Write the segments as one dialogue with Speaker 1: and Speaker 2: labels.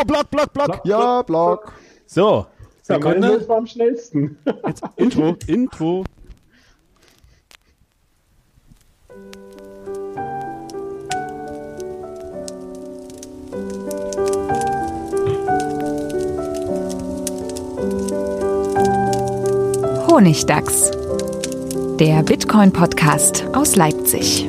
Speaker 1: Oh, Block, Block, Block.
Speaker 2: Block,
Speaker 1: ja,
Speaker 2: Block,
Speaker 1: Block.
Speaker 3: So, Sekunde.
Speaker 2: Hilfe war am schnellsten.
Speaker 1: Jetzt Intro, Intro.
Speaker 4: Honigdachs. Der Bitcoin-Podcast aus Leipzig.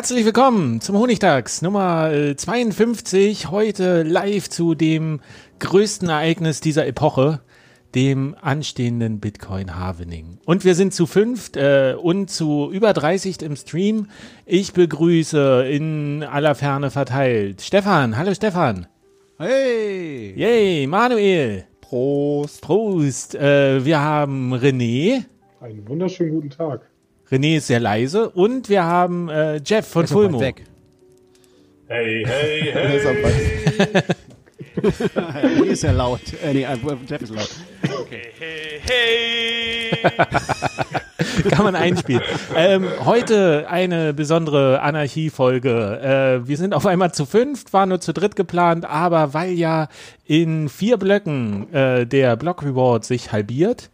Speaker 3: Herzlich willkommen zum Honigtags Nummer äh, 52. Heute live zu dem größten Ereignis dieser Epoche, dem anstehenden Bitcoin Halvening. Und wir sind zu fünft äh, und zu über 30 im Stream. Ich begrüße in aller Ferne verteilt Stefan. Hallo Stefan.
Speaker 1: Hey.
Speaker 3: Yay, Manuel.
Speaker 1: Prost.
Speaker 3: Prost. Äh, wir haben René.
Speaker 2: Einen wunderschönen guten Tag.
Speaker 3: René ist sehr leise. Und wir haben äh, Jeff von Fulmo.
Speaker 1: weg.
Speaker 5: Hey, hey, hey.
Speaker 6: Die ist ja laut. Äh, nee, äh, Jeff ist laut.
Speaker 5: hey, hey.
Speaker 3: Kann man einspielen. ähm, heute eine besondere Anarchie-Folge. Äh, wir sind auf einmal zu fünft, war nur zu dritt geplant, aber weil ja in vier Blöcken äh, der Block Reward sich halbiert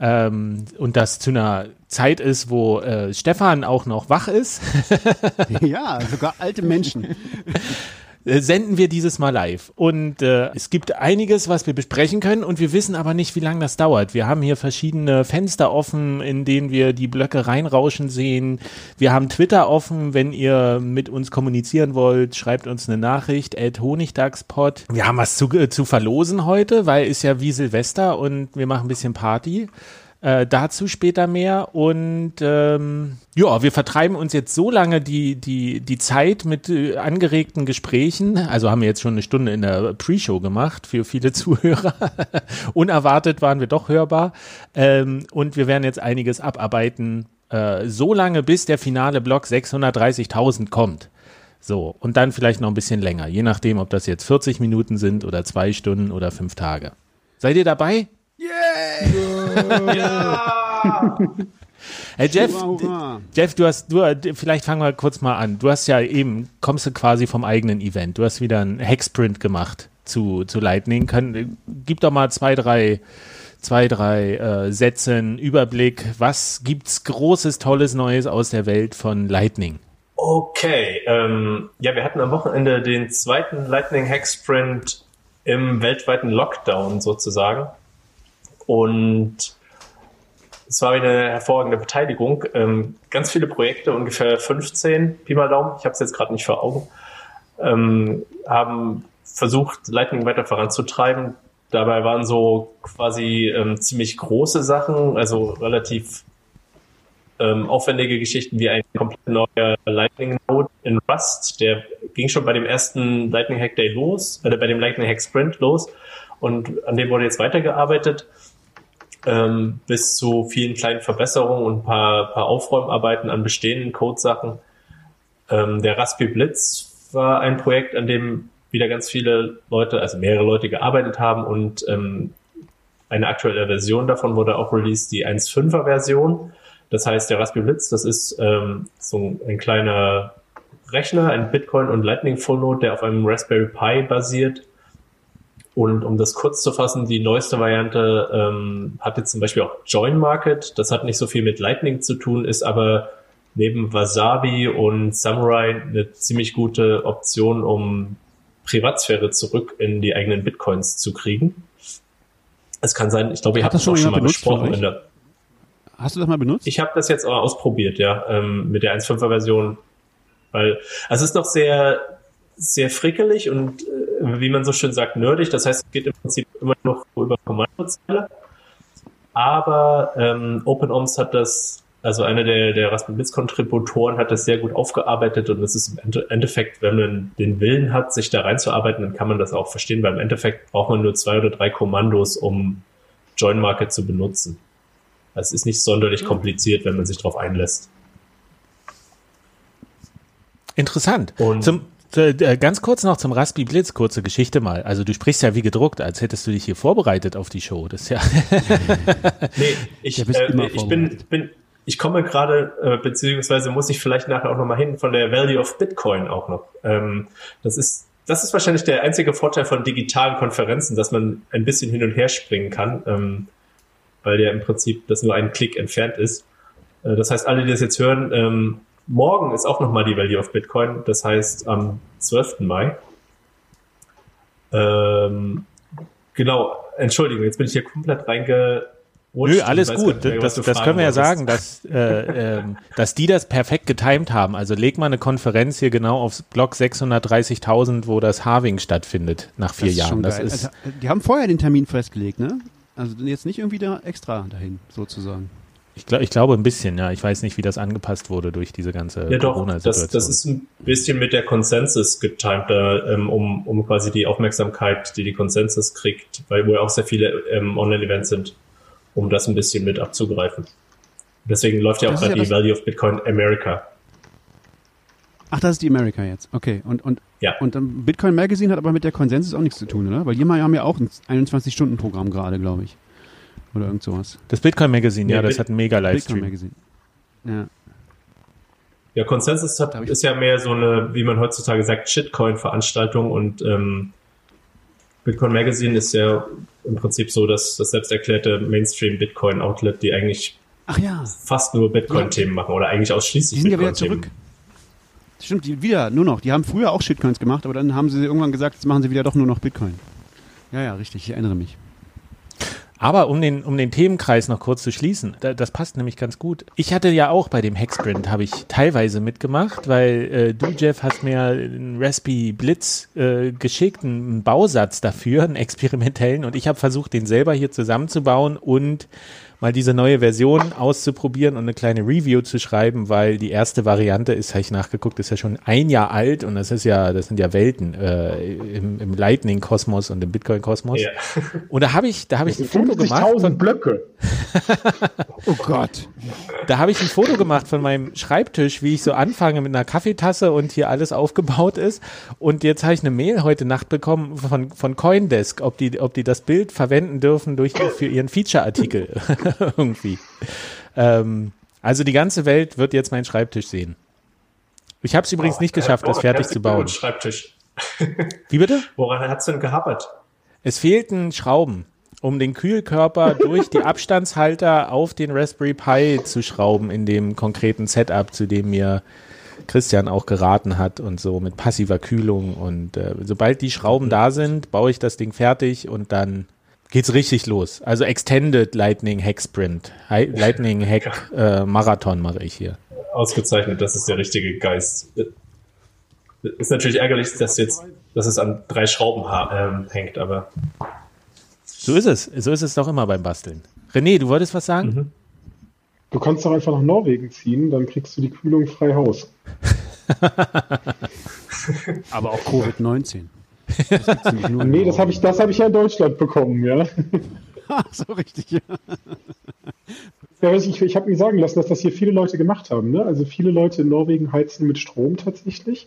Speaker 3: ähm, und das zu einer Zeit ist, wo äh, Stefan auch noch wach ist,
Speaker 6: Ja, sogar alte Menschen.
Speaker 3: äh, senden wir dieses Mal live. Und äh, es gibt einiges, was wir besprechen können und wir wissen aber nicht, wie lange das dauert. Wir haben hier verschiedene Fenster offen, in denen wir die Blöcke reinrauschen sehen. Wir haben Twitter offen, wenn ihr mit uns kommunizieren wollt, schreibt uns eine Nachricht, at Honigdagspot. Wir haben was zu, äh, zu verlosen heute, weil ist ja wie Silvester und wir machen ein bisschen Party. Äh, dazu später mehr. Und ähm, ja, wir vertreiben uns jetzt so lange die, die, die Zeit mit äh, angeregten Gesprächen. Also haben wir jetzt schon eine Stunde in der Pre-Show gemacht für viele Zuhörer. Unerwartet waren wir doch hörbar. Ähm, und wir werden jetzt einiges abarbeiten, äh, so lange bis der finale Block 630.000 kommt. So, und dann vielleicht noch ein bisschen länger, je nachdem, ob das jetzt 40 Minuten sind oder zwei Stunden oder fünf Tage. Seid ihr dabei? Hey Jeff,
Speaker 6: Hurra, hurra.
Speaker 3: Jeff, du hast, du, vielleicht fangen wir kurz mal an. Du hast ja eben, kommst du quasi vom eigenen Event. Du hast wieder einen Hexprint gemacht zu, zu Lightning. Können, gib doch mal zwei, drei, zwei, drei äh, Sätze, einen Überblick. Was gibt's Großes, Tolles, Neues aus der Welt von Lightning?
Speaker 5: Okay, ähm, ja, wir hatten am Wochenende den zweiten Lightning Hack Sprint im weltweiten Lockdown sozusagen. Und es war eine hervorragende Beteiligung. Ähm, ganz viele Projekte, ungefähr 15, Pi mal Daumen, ich habe es jetzt gerade nicht vor Augen, ähm, haben versucht, Lightning weiter voranzutreiben. Dabei waren so quasi ähm, ziemlich große Sachen, also relativ aufwendige Geschichten wie ein komplett neuer Lightning Node in Rust. Der ging schon bei dem ersten Lightning Hack Day los, oder bei dem Lightning Hack Sprint los. Und an dem wurde jetzt weitergearbeitet, ähm, bis zu vielen kleinen Verbesserungen und ein paar, paar Aufräumarbeiten an bestehenden Codesachen. Ähm, der Raspi Blitz war ein Projekt, an dem wieder ganz viele Leute, also mehrere Leute gearbeitet haben und ähm, eine aktuelle Version davon wurde auch released, die 1.5er Version. Das heißt, der Raspberry Blitz, das ist ähm, so ein kleiner Rechner, ein Bitcoin und Lightning Full Node, der auf einem Raspberry Pi basiert. Und um das kurz zu fassen, die neueste Variante ähm, hat jetzt zum Beispiel auch Join Market. Das hat nicht so viel mit Lightning zu tun, ist aber neben Wasabi und Samurai eine ziemlich gute Option, um Privatsphäre zurück in die eigenen Bitcoins zu kriegen. Es kann sein, ich glaube, ihr habt
Speaker 6: das schon
Speaker 5: schon mal besprochen. In der,
Speaker 6: Hast du das mal benutzt?
Speaker 5: ich habe das jetzt auch ausprobiert, ja, ähm, mit der 1.5er Version, weil also es ist noch sehr sehr frickelig und äh, wie man so schön sagt, nerdig. Das heißt, es geht im Prinzip immer noch über Kommandozeile. Aber ähm, OpenOMS hat das, also einer der, der Raspberry Blitz Kontributoren hat das sehr gut aufgearbeitet und es ist im Ende- Endeffekt, wenn man den Willen hat, sich da reinzuarbeiten, dann kann man das auch verstehen, weil im Endeffekt braucht man nur zwei oder drei Kommandos, um Join Market zu benutzen. Es ist nicht sonderlich kompliziert, wenn man sich darauf einlässt.
Speaker 3: Interessant.
Speaker 5: Und-
Speaker 3: zum, ganz kurz noch zum Raspi Blitz, kurze Geschichte mal. Also du sprichst ja wie gedruckt, als hättest du dich hier vorbereitet auf die Show. Das ist ja
Speaker 5: Nee, ich,
Speaker 6: Ja,
Speaker 5: äh,
Speaker 6: immer
Speaker 5: ich bin, bin, ich komme gerade, äh, beziehungsweise muss ich vielleicht nachher auch nochmal hin von der Value of Bitcoin auch noch. Ähm, das ist, das ist wahrscheinlich der einzige Vorteil von digitalen Konferenzen, dass man ein bisschen hin und her springen kann, ähm, weil ja im Prinzip das nur ein Klick entfernt ist. Äh, das heißt, alle, die das jetzt hören, ähm, morgen ist auch nochmal die Value of Bitcoin, das heißt am 12. Mai. Ähm, genau, Entschuldigung, jetzt bin ich hier komplett reingerutscht.
Speaker 3: Nö, alles gut.
Speaker 5: nicht mehr,
Speaker 3: Das, das können wir ja
Speaker 5: wolltest.
Speaker 3: sagen, dass, äh, ähm, dass die das perfekt getimed haben. Also leg mal eine Konferenz hier genau aufs Block 630.000, wo das Harving stattfindet nach vier
Speaker 6: das
Speaker 3: Jahren. Das
Speaker 6: geil.
Speaker 3: ist,
Speaker 6: also, die haben vorher den Termin festgelegt, ne? Also jetzt nicht irgendwie da extra dahin, sozusagen.
Speaker 3: Ich, glaub, ich glaube ein bisschen, ja. Ich weiß nicht, wie das angepasst wurde durch diese ganze
Speaker 5: Ja, doch,
Speaker 3: Corona-Situation.
Speaker 5: das, das ist ein bisschen mit der Consensus getimt, da, ähm, um, um quasi die Aufmerksamkeit, die die Consensus kriegt, weil wo ja auch sehr viele ähm, Online-Events sind, um das ein bisschen mit abzugreifen. Deswegen läuft ja auch gerade
Speaker 6: ja
Speaker 5: die Value of Bitcoin America.
Speaker 6: Ach, das ist die America jetzt. Okay. Und, und,
Speaker 5: Ja.
Speaker 6: und Bitcoin Magazine hat aber mit der Konsensus auch nichts zu tun, oder? Weil die haben ja auch ein 21-Stunden-Programm gerade, glaube ich. Oder irgend sowas.
Speaker 3: Das Bitcoin Magazine, ja,
Speaker 5: Nee,
Speaker 3: das
Speaker 5: Bit-
Speaker 3: hat einen mega
Speaker 6: Bitcoin
Speaker 3: Livestream.
Speaker 6: Magazine. Ja.
Speaker 5: Ja, Consensus hat, ist ja mehr so eine, wie man heutzutage sagt, Shitcoin-Veranstaltung und ähm, Bitcoin Magazine ist ja im Prinzip so das, das selbst erklärte Mainstream-Bitcoin-Outlet, die eigentlich
Speaker 6: Ach ja.
Speaker 5: fast nur Bitcoin-Themen machen oder eigentlich
Speaker 6: Die
Speaker 5: ausschließlich
Speaker 6: sind ja wieder
Speaker 5: Bitcoin-Themen.
Speaker 6: zurück. Stimmt, die wieder, nur noch. Die haben früher auch Shitcoins gemacht, aber dann haben sie irgendwann gesagt, jetzt machen sie wieder doch nur noch Bitcoin. Ja, ja, richtig, ich erinnere mich.
Speaker 3: Aber um den, um den Themenkreis noch kurz zu schließen, da, das passt nämlich ganz gut. Ich hatte ja auch bei dem Hexprint, habe ich teilweise mitgemacht, weil äh, du, Jeff, hast mir einen Raspi Blitz äh, geschickt, einen Bausatz dafür, einen experimentellen, und ich habe versucht, den selber hier zusammenzubauen und mal diese neue Version auszuprobieren und eine kleine Review zu schreiben, weil die erste Variante ist, habe ich nachgeguckt, ist ja schon ein Jahr alt und das ist ja, das sind ja Welten äh, im, im Lightning-Kosmos und im Bitcoin-Kosmos.
Speaker 5: Ja.
Speaker 3: Und da habe ich, da habe ich ein Foto gemacht.
Speaker 2: 50.000
Speaker 3: Von,
Speaker 2: Blöcke.
Speaker 6: Oh Gott.
Speaker 3: da habe ich ein Foto gemacht von meinem Schreibtisch, wie ich so anfange mit einer Kaffeetasse und hier alles aufgebaut ist. Und jetzt habe ich eine Mail heute Nacht bekommen von, von Coindesk, ob die, ob die das Bild verwenden dürfen durch, für ihren Feature-Artikel irgendwie. Ähm, also die ganze Welt wird jetzt meinen Schreibtisch sehen. Ich habe es übrigens nicht geschafft, das
Speaker 5: Oh,
Speaker 3: fertig zu bauen.
Speaker 5: Schreibtisch.
Speaker 3: Wie bitte?
Speaker 5: Woran hat's denn gehabert?
Speaker 3: Es fehlten Schrauben, um den Kühlkörper durch die Abstandshalter auf den Raspberry Pi zu schrauben in dem konkreten Setup, zu dem mir Christian auch geraten hat und so mit passiver Kühlung. Und äh, sobald die Schrauben da sind, baue ich das Ding fertig und dann geht's richtig los. Also Extended Lightning Hack Sprint, Hi Lightning Hack äh, Marathon mache ich hier.
Speaker 5: Ausgezeichnet, das ist der richtige Geist. Ist natürlich ärgerlich, dass jetzt, dass es an drei Schrauben ha- ähm, hängt, aber
Speaker 3: So ist es. So ist es doch immer beim Basteln. René, du wolltest was sagen?
Speaker 2: Du kannst doch einfach nach Norwegen ziehen, dann kriegst du die Kühlung frei Haus.
Speaker 6: Aber auch Covid-19. Das
Speaker 2: Nee, das habe ich, das habe ich ja in Deutschland bekommen, ja.
Speaker 6: Ach, so richtig, ja.
Speaker 2: Ja, ich, ich habe mir sagen lassen, dass das hier viele Leute gemacht haben. Ne? Also viele Leute in Norwegen heizen mit Strom tatsächlich.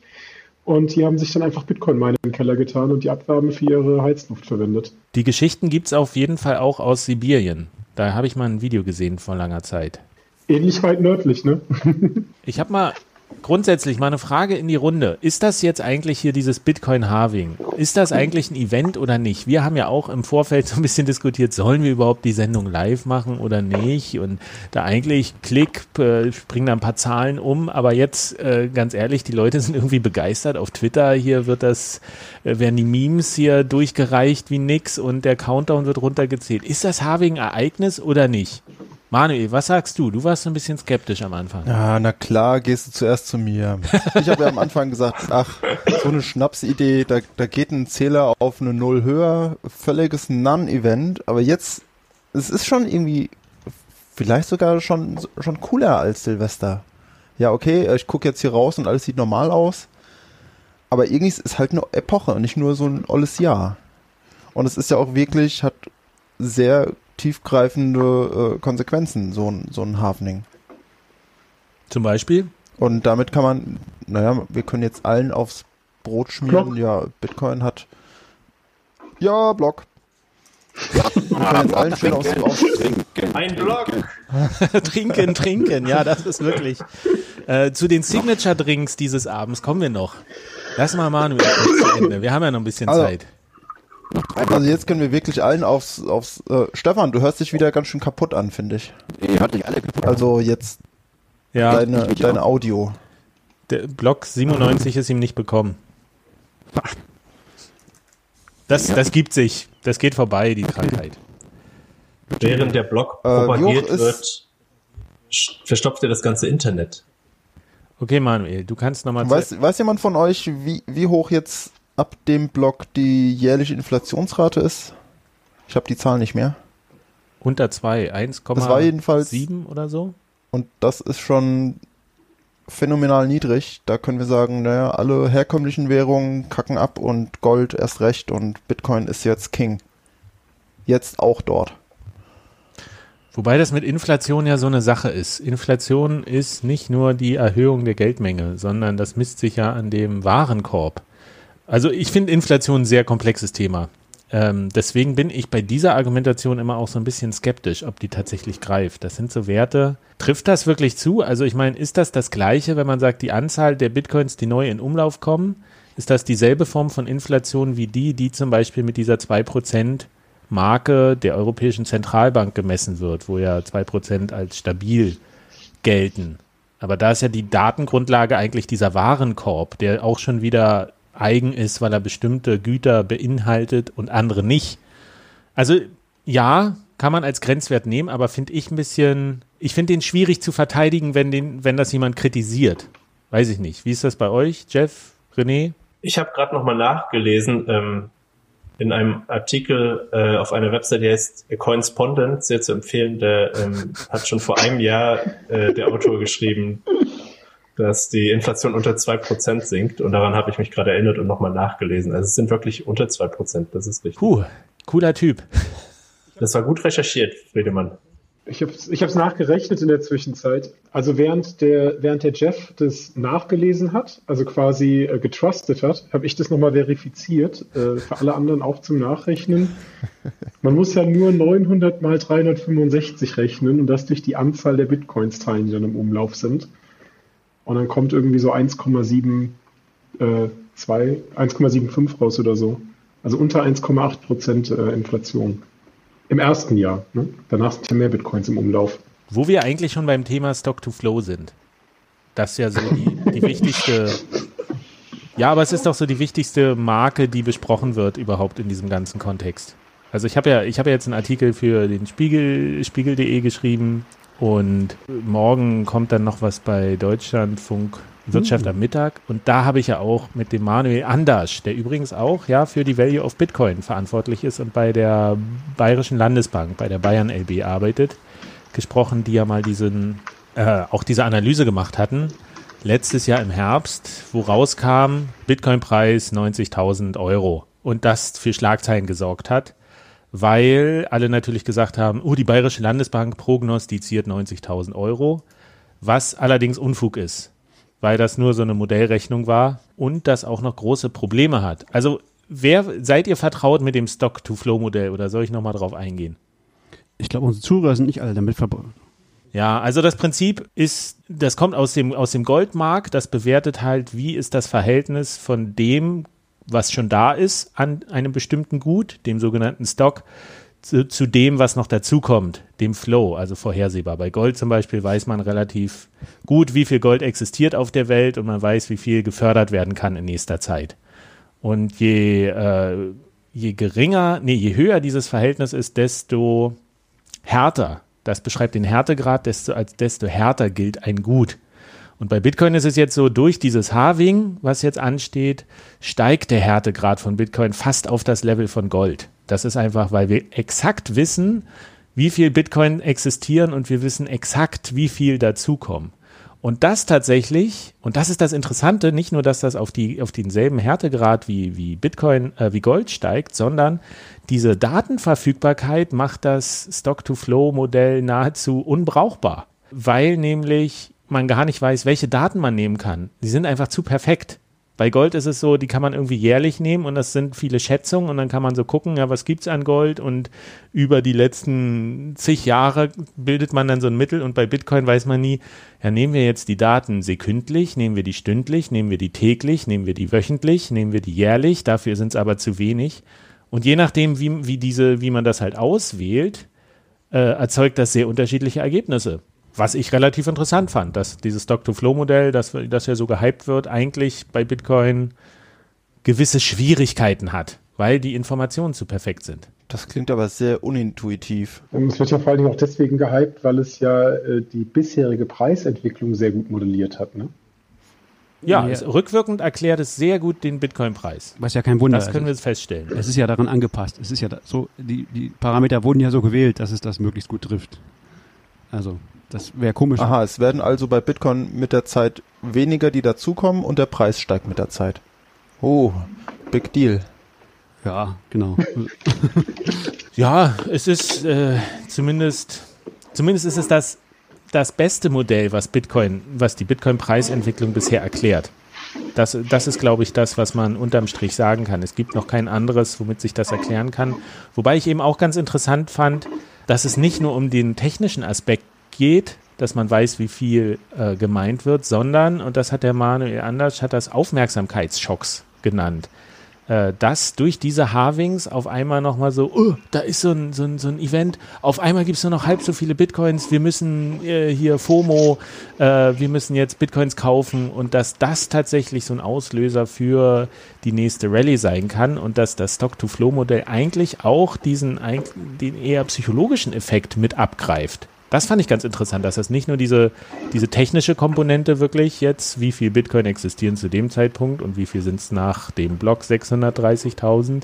Speaker 2: Und die haben sich dann einfach Bitcoin-Mine in den Keller getan und die Abgaben für ihre Heizluft verwendet.
Speaker 3: Die Geschichten gibt's auf jeden Fall auch aus Sibirien. Da habe ich mal ein Video gesehen vor langer Zeit.
Speaker 2: Ähnlich weit nördlich, ne?
Speaker 3: Ich habe mal grundsätzlich mal eine Frage in die Runde. Ist das jetzt eigentlich hier dieses Bitcoin-Halving? Ist das eigentlich ein Event oder nicht? Wir haben ja auch im Vorfeld so ein bisschen diskutiert, sollen wir überhaupt die Sendung live machen oder nicht? Und da eigentlich klick, äh, springen da ein paar Zahlen um, aber jetzt äh, ganz ehrlich, die Leute sind irgendwie begeistert. Auf Twitter hier wird das, äh, werden die Memes hier durchgereicht wie nix und der Countdown wird runtergezählt. Ist das Halving ein Ereignis oder nicht? Manuel, was sagst du? Du warst so ein bisschen skeptisch am Anfang.
Speaker 7: Ja, na klar, gehst du zuerst zu mir. Ich habe ja am Anfang gesagt, ach, so eine Schnapsidee, da, da geht ein Zähler auf eine Null höher, völliges Non-Event, aber jetzt, es ist schon irgendwie, vielleicht sogar schon, schon cooler als Silvester. Ja, okay, ich gucke jetzt hier raus und alles sieht normal aus, aber irgendwie ist es halt eine Epoche, nicht nur so ein olles Jahr. Und es ist ja auch wirklich, hat sehr tiefgreifende äh, Konsequenzen, so ein, so ein Hafening.
Speaker 3: Zum Beispiel?
Speaker 7: Und damit kann man, naja, wir können jetzt allen aufs Brot schmieren.
Speaker 2: Block.
Speaker 7: Ja, Bitcoin hat. Ja, Block. Wir können jetzt allen schön aufs, aufs
Speaker 5: Ein Block!
Speaker 3: trinken, trinken, ja, das ist wirklich. Äh, zu den Signature-Drinks dieses Abends kommen wir noch. Lass mal Manuel kurz zu Ende. Wir haben ja noch ein bisschen
Speaker 7: Also,
Speaker 3: Zeit.
Speaker 7: Also jetzt können wir wirklich allen aufs, aufs äh, Stefan, du hörst dich wieder ganz schön kaputt an, finde ich.
Speaker 6: Ihr hört nicht alle kaputt.
Speaker 7: Also jetzt
Speaker 3: Ja,
Speaker 7: deine, deine
Speaker 6: auch.
Speaker 7: Audio.
Speaker 3: der Block 97 ist ihm nicht bekommen. Das, das gibt sich. Das geht vorbei, die Krankheit.
Speaker 5: Während der Block
Speaker 7: Äh,
Speaker 5: propagiert wird, verstopft er das ganze Internet.
Speaker 3: Okay, Manuel, du kannst nochmal
Speaker 7: Weiß, weiß jemand von euch, wie, wie hoch jetzt ab dem Block die jährliche Inflationsrate ist? Ich habe die Zahl nicht mehr.
Speaker 3: unter 2,
Speaker 7: Das war jedenfalls
Speaker 3: 1,7 oder so.
Speaker 7: Und das ist schon phänomenal niedrig. Da können wir sagen, naja, alle herkömmlichen Währungen kacken ab und Gold erst recht und Bitcoin ist jetzt King. Jetzt auch dort.
Speaker 3: Wobei das mit Inflation ja so eine Sache ist. Inflation ist nicht nur die Erhöhung der Geldmenge, sondern das misst sich ja an dem Warenkorb. Also ich finde Inflation ein sehr komplexes Thema. Ähm, deswegen bin ich bei dieser Argumentation immer auch so ein bisschen skeptisch, ob die tatsächlich greift. Das sind so Werte. Trifft das wirklich zu? Also ich meine, ist das das Gleiche, wenn man sagt, die Anzahl der Bitcoins, die neu in Umlauf kommen, ist das dieselbe Form von Inflation wie die, die zum Beispiel mit dieser 2% Marke der Europäischen Zentralbank gemessen wird, wo ja 2% als stabil gelten. Aber da ist ja die Datengrundlage eigentlich dieser Warenkorb, der auch schon wieder eigen ist, weil er bestimmte Güter beinhaltet und andere nicht. Also ja, kann man als Grenzwert nehmen, aber finde ich ein bisschen, ich finde den schwierig zu verteidigen, wenn, den, wenn das jemand kritisiert. Weiß ich nicht. Wie ist das bei euch, Jeff, René?
Speaker 5: Ich habe gerade nochmal nachgelesen ähm, in einem Artikel äh, auf einer Website, die heißt Coinspondent, sehr zu empfehlen. Der ähm, hat schon vor einem Jahr äh, der Autor geschrieben, dass die Inflation unter 2% sinkt. Und daran habe ich mich gerade erinnert und nochmal nachgelesen. Also es sind wirklich unter 2%, das ist richtig.
Speaker 3: Puh, cooler Typ.
Speaker 5: Das war gut recherchiert, Friedemann.
Speaker 2: Ich habe es ich hab's nachgerechnet in der Zwischenzeit. Also während der, während der Jeff das nachgelesen hat, also quasi äh, getrustet hat, habe ich das nochmal verifiziert, äh, für alle anderen auch zum Nachrechnen. Man muss ja nur 900 mal 365 rechnen und das durch die Anzahl der Bitcoins-Teilen, die dann im Umlauf sind. Und dann kommt irgendwie so 1,7 äh, 2, 1,75 raus oder so. Also unter 1,8 Prozent äh, Inflation. Im ersten Jahr. Ne? Danach sind ja mehr Bitcoins im Umlauf.
Speaker 3: Wo wir eigentlich schon beim Thema Stock to Flow sind. Das ist ja so die, die wichtigste. Ja, aber es ist doch so die wichtigste Marke, die besprochen wird überhaupt in diesem ganzen Kontext. Also ich habe ja, ich habe ja jetzt einen Artikel für den Spiegel, Spiegel.de geschrieben und morgen kommt dann noch was bei Deutschlandfunk Wirtschaft am Mittag. Und da habe ich ja auch mit dem Manuel Andasch, der übrigens auch ja für die Value of Bitcoin verantwortlich ist und bei der Bayerischen Landesbank, bei der Bayern LB arbeitet, gesprochen, die ja mal diesen äh, auch diese Analyse gemacht hatten letztes Jahr im Herbst, wo rauskam Bitcoin-Preis 90.000 Euro. Und das für Schlagzeilen gesorgt hat, weil alle natürlich gesagt haben, oh, die Bayerische Landesbank prognostiziert 90.000 Euro, was allerdings Unfug ist, weil das nur so eine Modellrechnung war und das auch noch große Probleme hat. Also wer seid ihr vertraut mit dem Stock-to-Flow-Modell oder soll ich nochmal drauf eingehen?
Speaker 6: Ich glaube, unsere Zuhörer sind nicht alle damit verbunden.
Speaker 3: Ja, also das Prinzip ist, das kommt aus dem, aus dem Goldmarkt, das bewertet halt, wie ist das Verhältnis von dem, was schon da ist, an einem bestimmten Gut, dem sogenannten Stock, zu, zu dem, was noch dazukommt, dem Flow, also vorhersehbar. Bei Gold zum Beispiel weiß man relativ gut, wie viel Gold existiert auf der Welt und man weiß, wie viel gefördert werden kann in nächster Zeit. Und je, äh, je geringer, nee, je höher dieses Verhältnis ist, desto härter. Das beschreibt den Härtegrad, desto, als desto härter gilt ein Gut. Und bei Bitcoin ist es jetzt so, durch dieses Halving, was jetzt ansteht, steigt der Härtegrad von Bitcoin fast auf das Level von Gold. Das ist einfach, weil wir exakt wissen, wie viel Bitcoin existieren und wir wissen exakt, wie viel dazukommen. Und das tatsächlich, und das ist das Interessante, nicht nur, dass das auf, die, auf denselben Härtegrad wie, wie Bitcoin, äh, wie Gold steigt, sondern diese Datenverfügbarkeit macht das Stock-to-Flow-Modell nahezu unbrauchbar, weil nämlich man gar nicht weiß, welche Daten man nehmen kann. Sie sind einfach zu perfekt. Bei Gold ist es so, die kann man irgendwie jährlich nehmen und das sind viele Schätzungen und dann kann man so gucken, ja, was gibt's an Gold und über die letzten zig Jahre bildet man dann so ein Mittel und bei Bitcoin weiß man nie, ja, nehmen wir jetzt die Daten sekündlich, nehmen wir die stündlich, nehmen wir die täglich, nehmen wir die wöchentlich, nehmen wir die jährlich, dafür sind es aber zu wenig. Und je nachdem, wie, wie diese, wie man das halt auswählt, äh, erzeugt das sehr unterschiedliche Ergebnisse. Was ich relativ interessant fand, dass dieses Stock-to-Flow-Modell, das, das ja so gehypt wird, eigentlich bei Bitcoin gewisse Schwierigkeiten hat, weil die Informationen zu perfekt sind.
Speaker 7: Das klingt aber sehr unintuitiv.
Speaker 2: Und es wird ja vor allen Dingen auch deswegen gehypt, weil es ja äh, die bisherige Preisentwicklung sehr gut modelliert hat. Ne?
Speaker 3: Ja, es, rückwirkend erklärt es sehr gut den Bitcoin-Preis.
Speaker 6: Was ja kein Wunder
Speaker 3: Das können wir
Speaker 6: ist.
Speaker 3: jetzt feststellen.
Speaker 6: Es ist ja daran angepasst. Es ist ja da, so, die, die Parameter wurden ja so gewählt, dass es das möglichst gut trifft. Also, das wäre komisch.
Speaker 7: Aha, es werden also bei Bitcoin mit der Zeit weniger, die dazukommen und der Preis steigt mit der Zeit. Oh, big deal.
Speaker 6: Ja, genau.
Speaker 3: Ja, es ist äh, zumindest, zumindest ist es das, das beste Modell, was Bitcoin, was die Bitcoin-Preisentwicklung bisher erklärt. Das, das ist, glaube ich, das, was man unterm Strich sagen kann. Es gibt noch kein anderes, womit sich das erklären kann. Wobei ich eben auch ganz interessant fand, dass es nicht nur um den technischen Aspekt geht, dass man weiß, wie viel äh, gemeint wird, sondern, und das hat der Manuel Anders, hat das Aufmerksamkeitsschocks genannt äh, dass durch diese Harvings auf einmal nochmal so, oh, da ist so ein, so ein, so ein Event, auf einmal gibt es nur noch halb so viele Bitcoins, wir müssen äh, hier FOMO, äh, wir müssen jetzt Bitcoins kaufen. Und dass das tatsächlich so ein Auslöser für die nächste Rallye sein kann und dass das Stock-to-Flow-Modell eigentlich auch diesen den eher psychologischen Effekt mit abgreift. Das fand ich ganz interessant, dass das nicht nur diese, diese technische Komponente wirklich jetzt, wie viel Bitcoin existieren zu dem Zeitpunkt und wie viel sind es nach dem Block 630.000,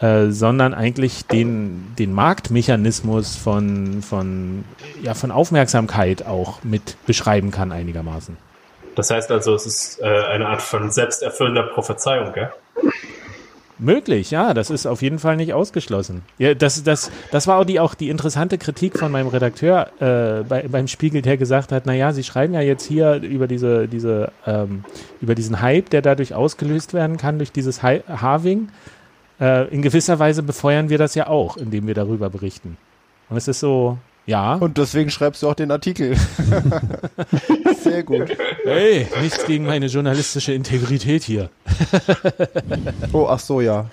Speaker 3: äh, sondern eigentlich den, den Marktmechanismus von, von, ja, von Aufmerksamkeit auch mit beschreiben kann einigermaßen.
Speaker 5: Das heißt also, es ist äh, eine Art von selbsterfüllender Prophezeiung, gell?
Speaker 3: Möglich, ja, das ist auf jeden Fall nicht ausgeschlossen. Ja, das, das, das war auch die, auch die interessante Kritik von meinem Redakteur äh, bei, beim Spiegel, der gesagt hat, naja, Sie schreiben ja jetzt hier über diese, diese, ähm, über diesen Hype, der dadurch ausgelöst werden kann, durch dieses Hi- Halving. Äh, in gewisser Weise befeuern wir das ja auch, indem wir darüber berichten. Und es ist so, ja,
Speaker 7: Und deswegen schreibst du auch den Artikel. Sehr gut.
Speaker 3: hey, nichts gegen meine journalistische Integrität hier.
Speaker 7: Oh, ach so, ja.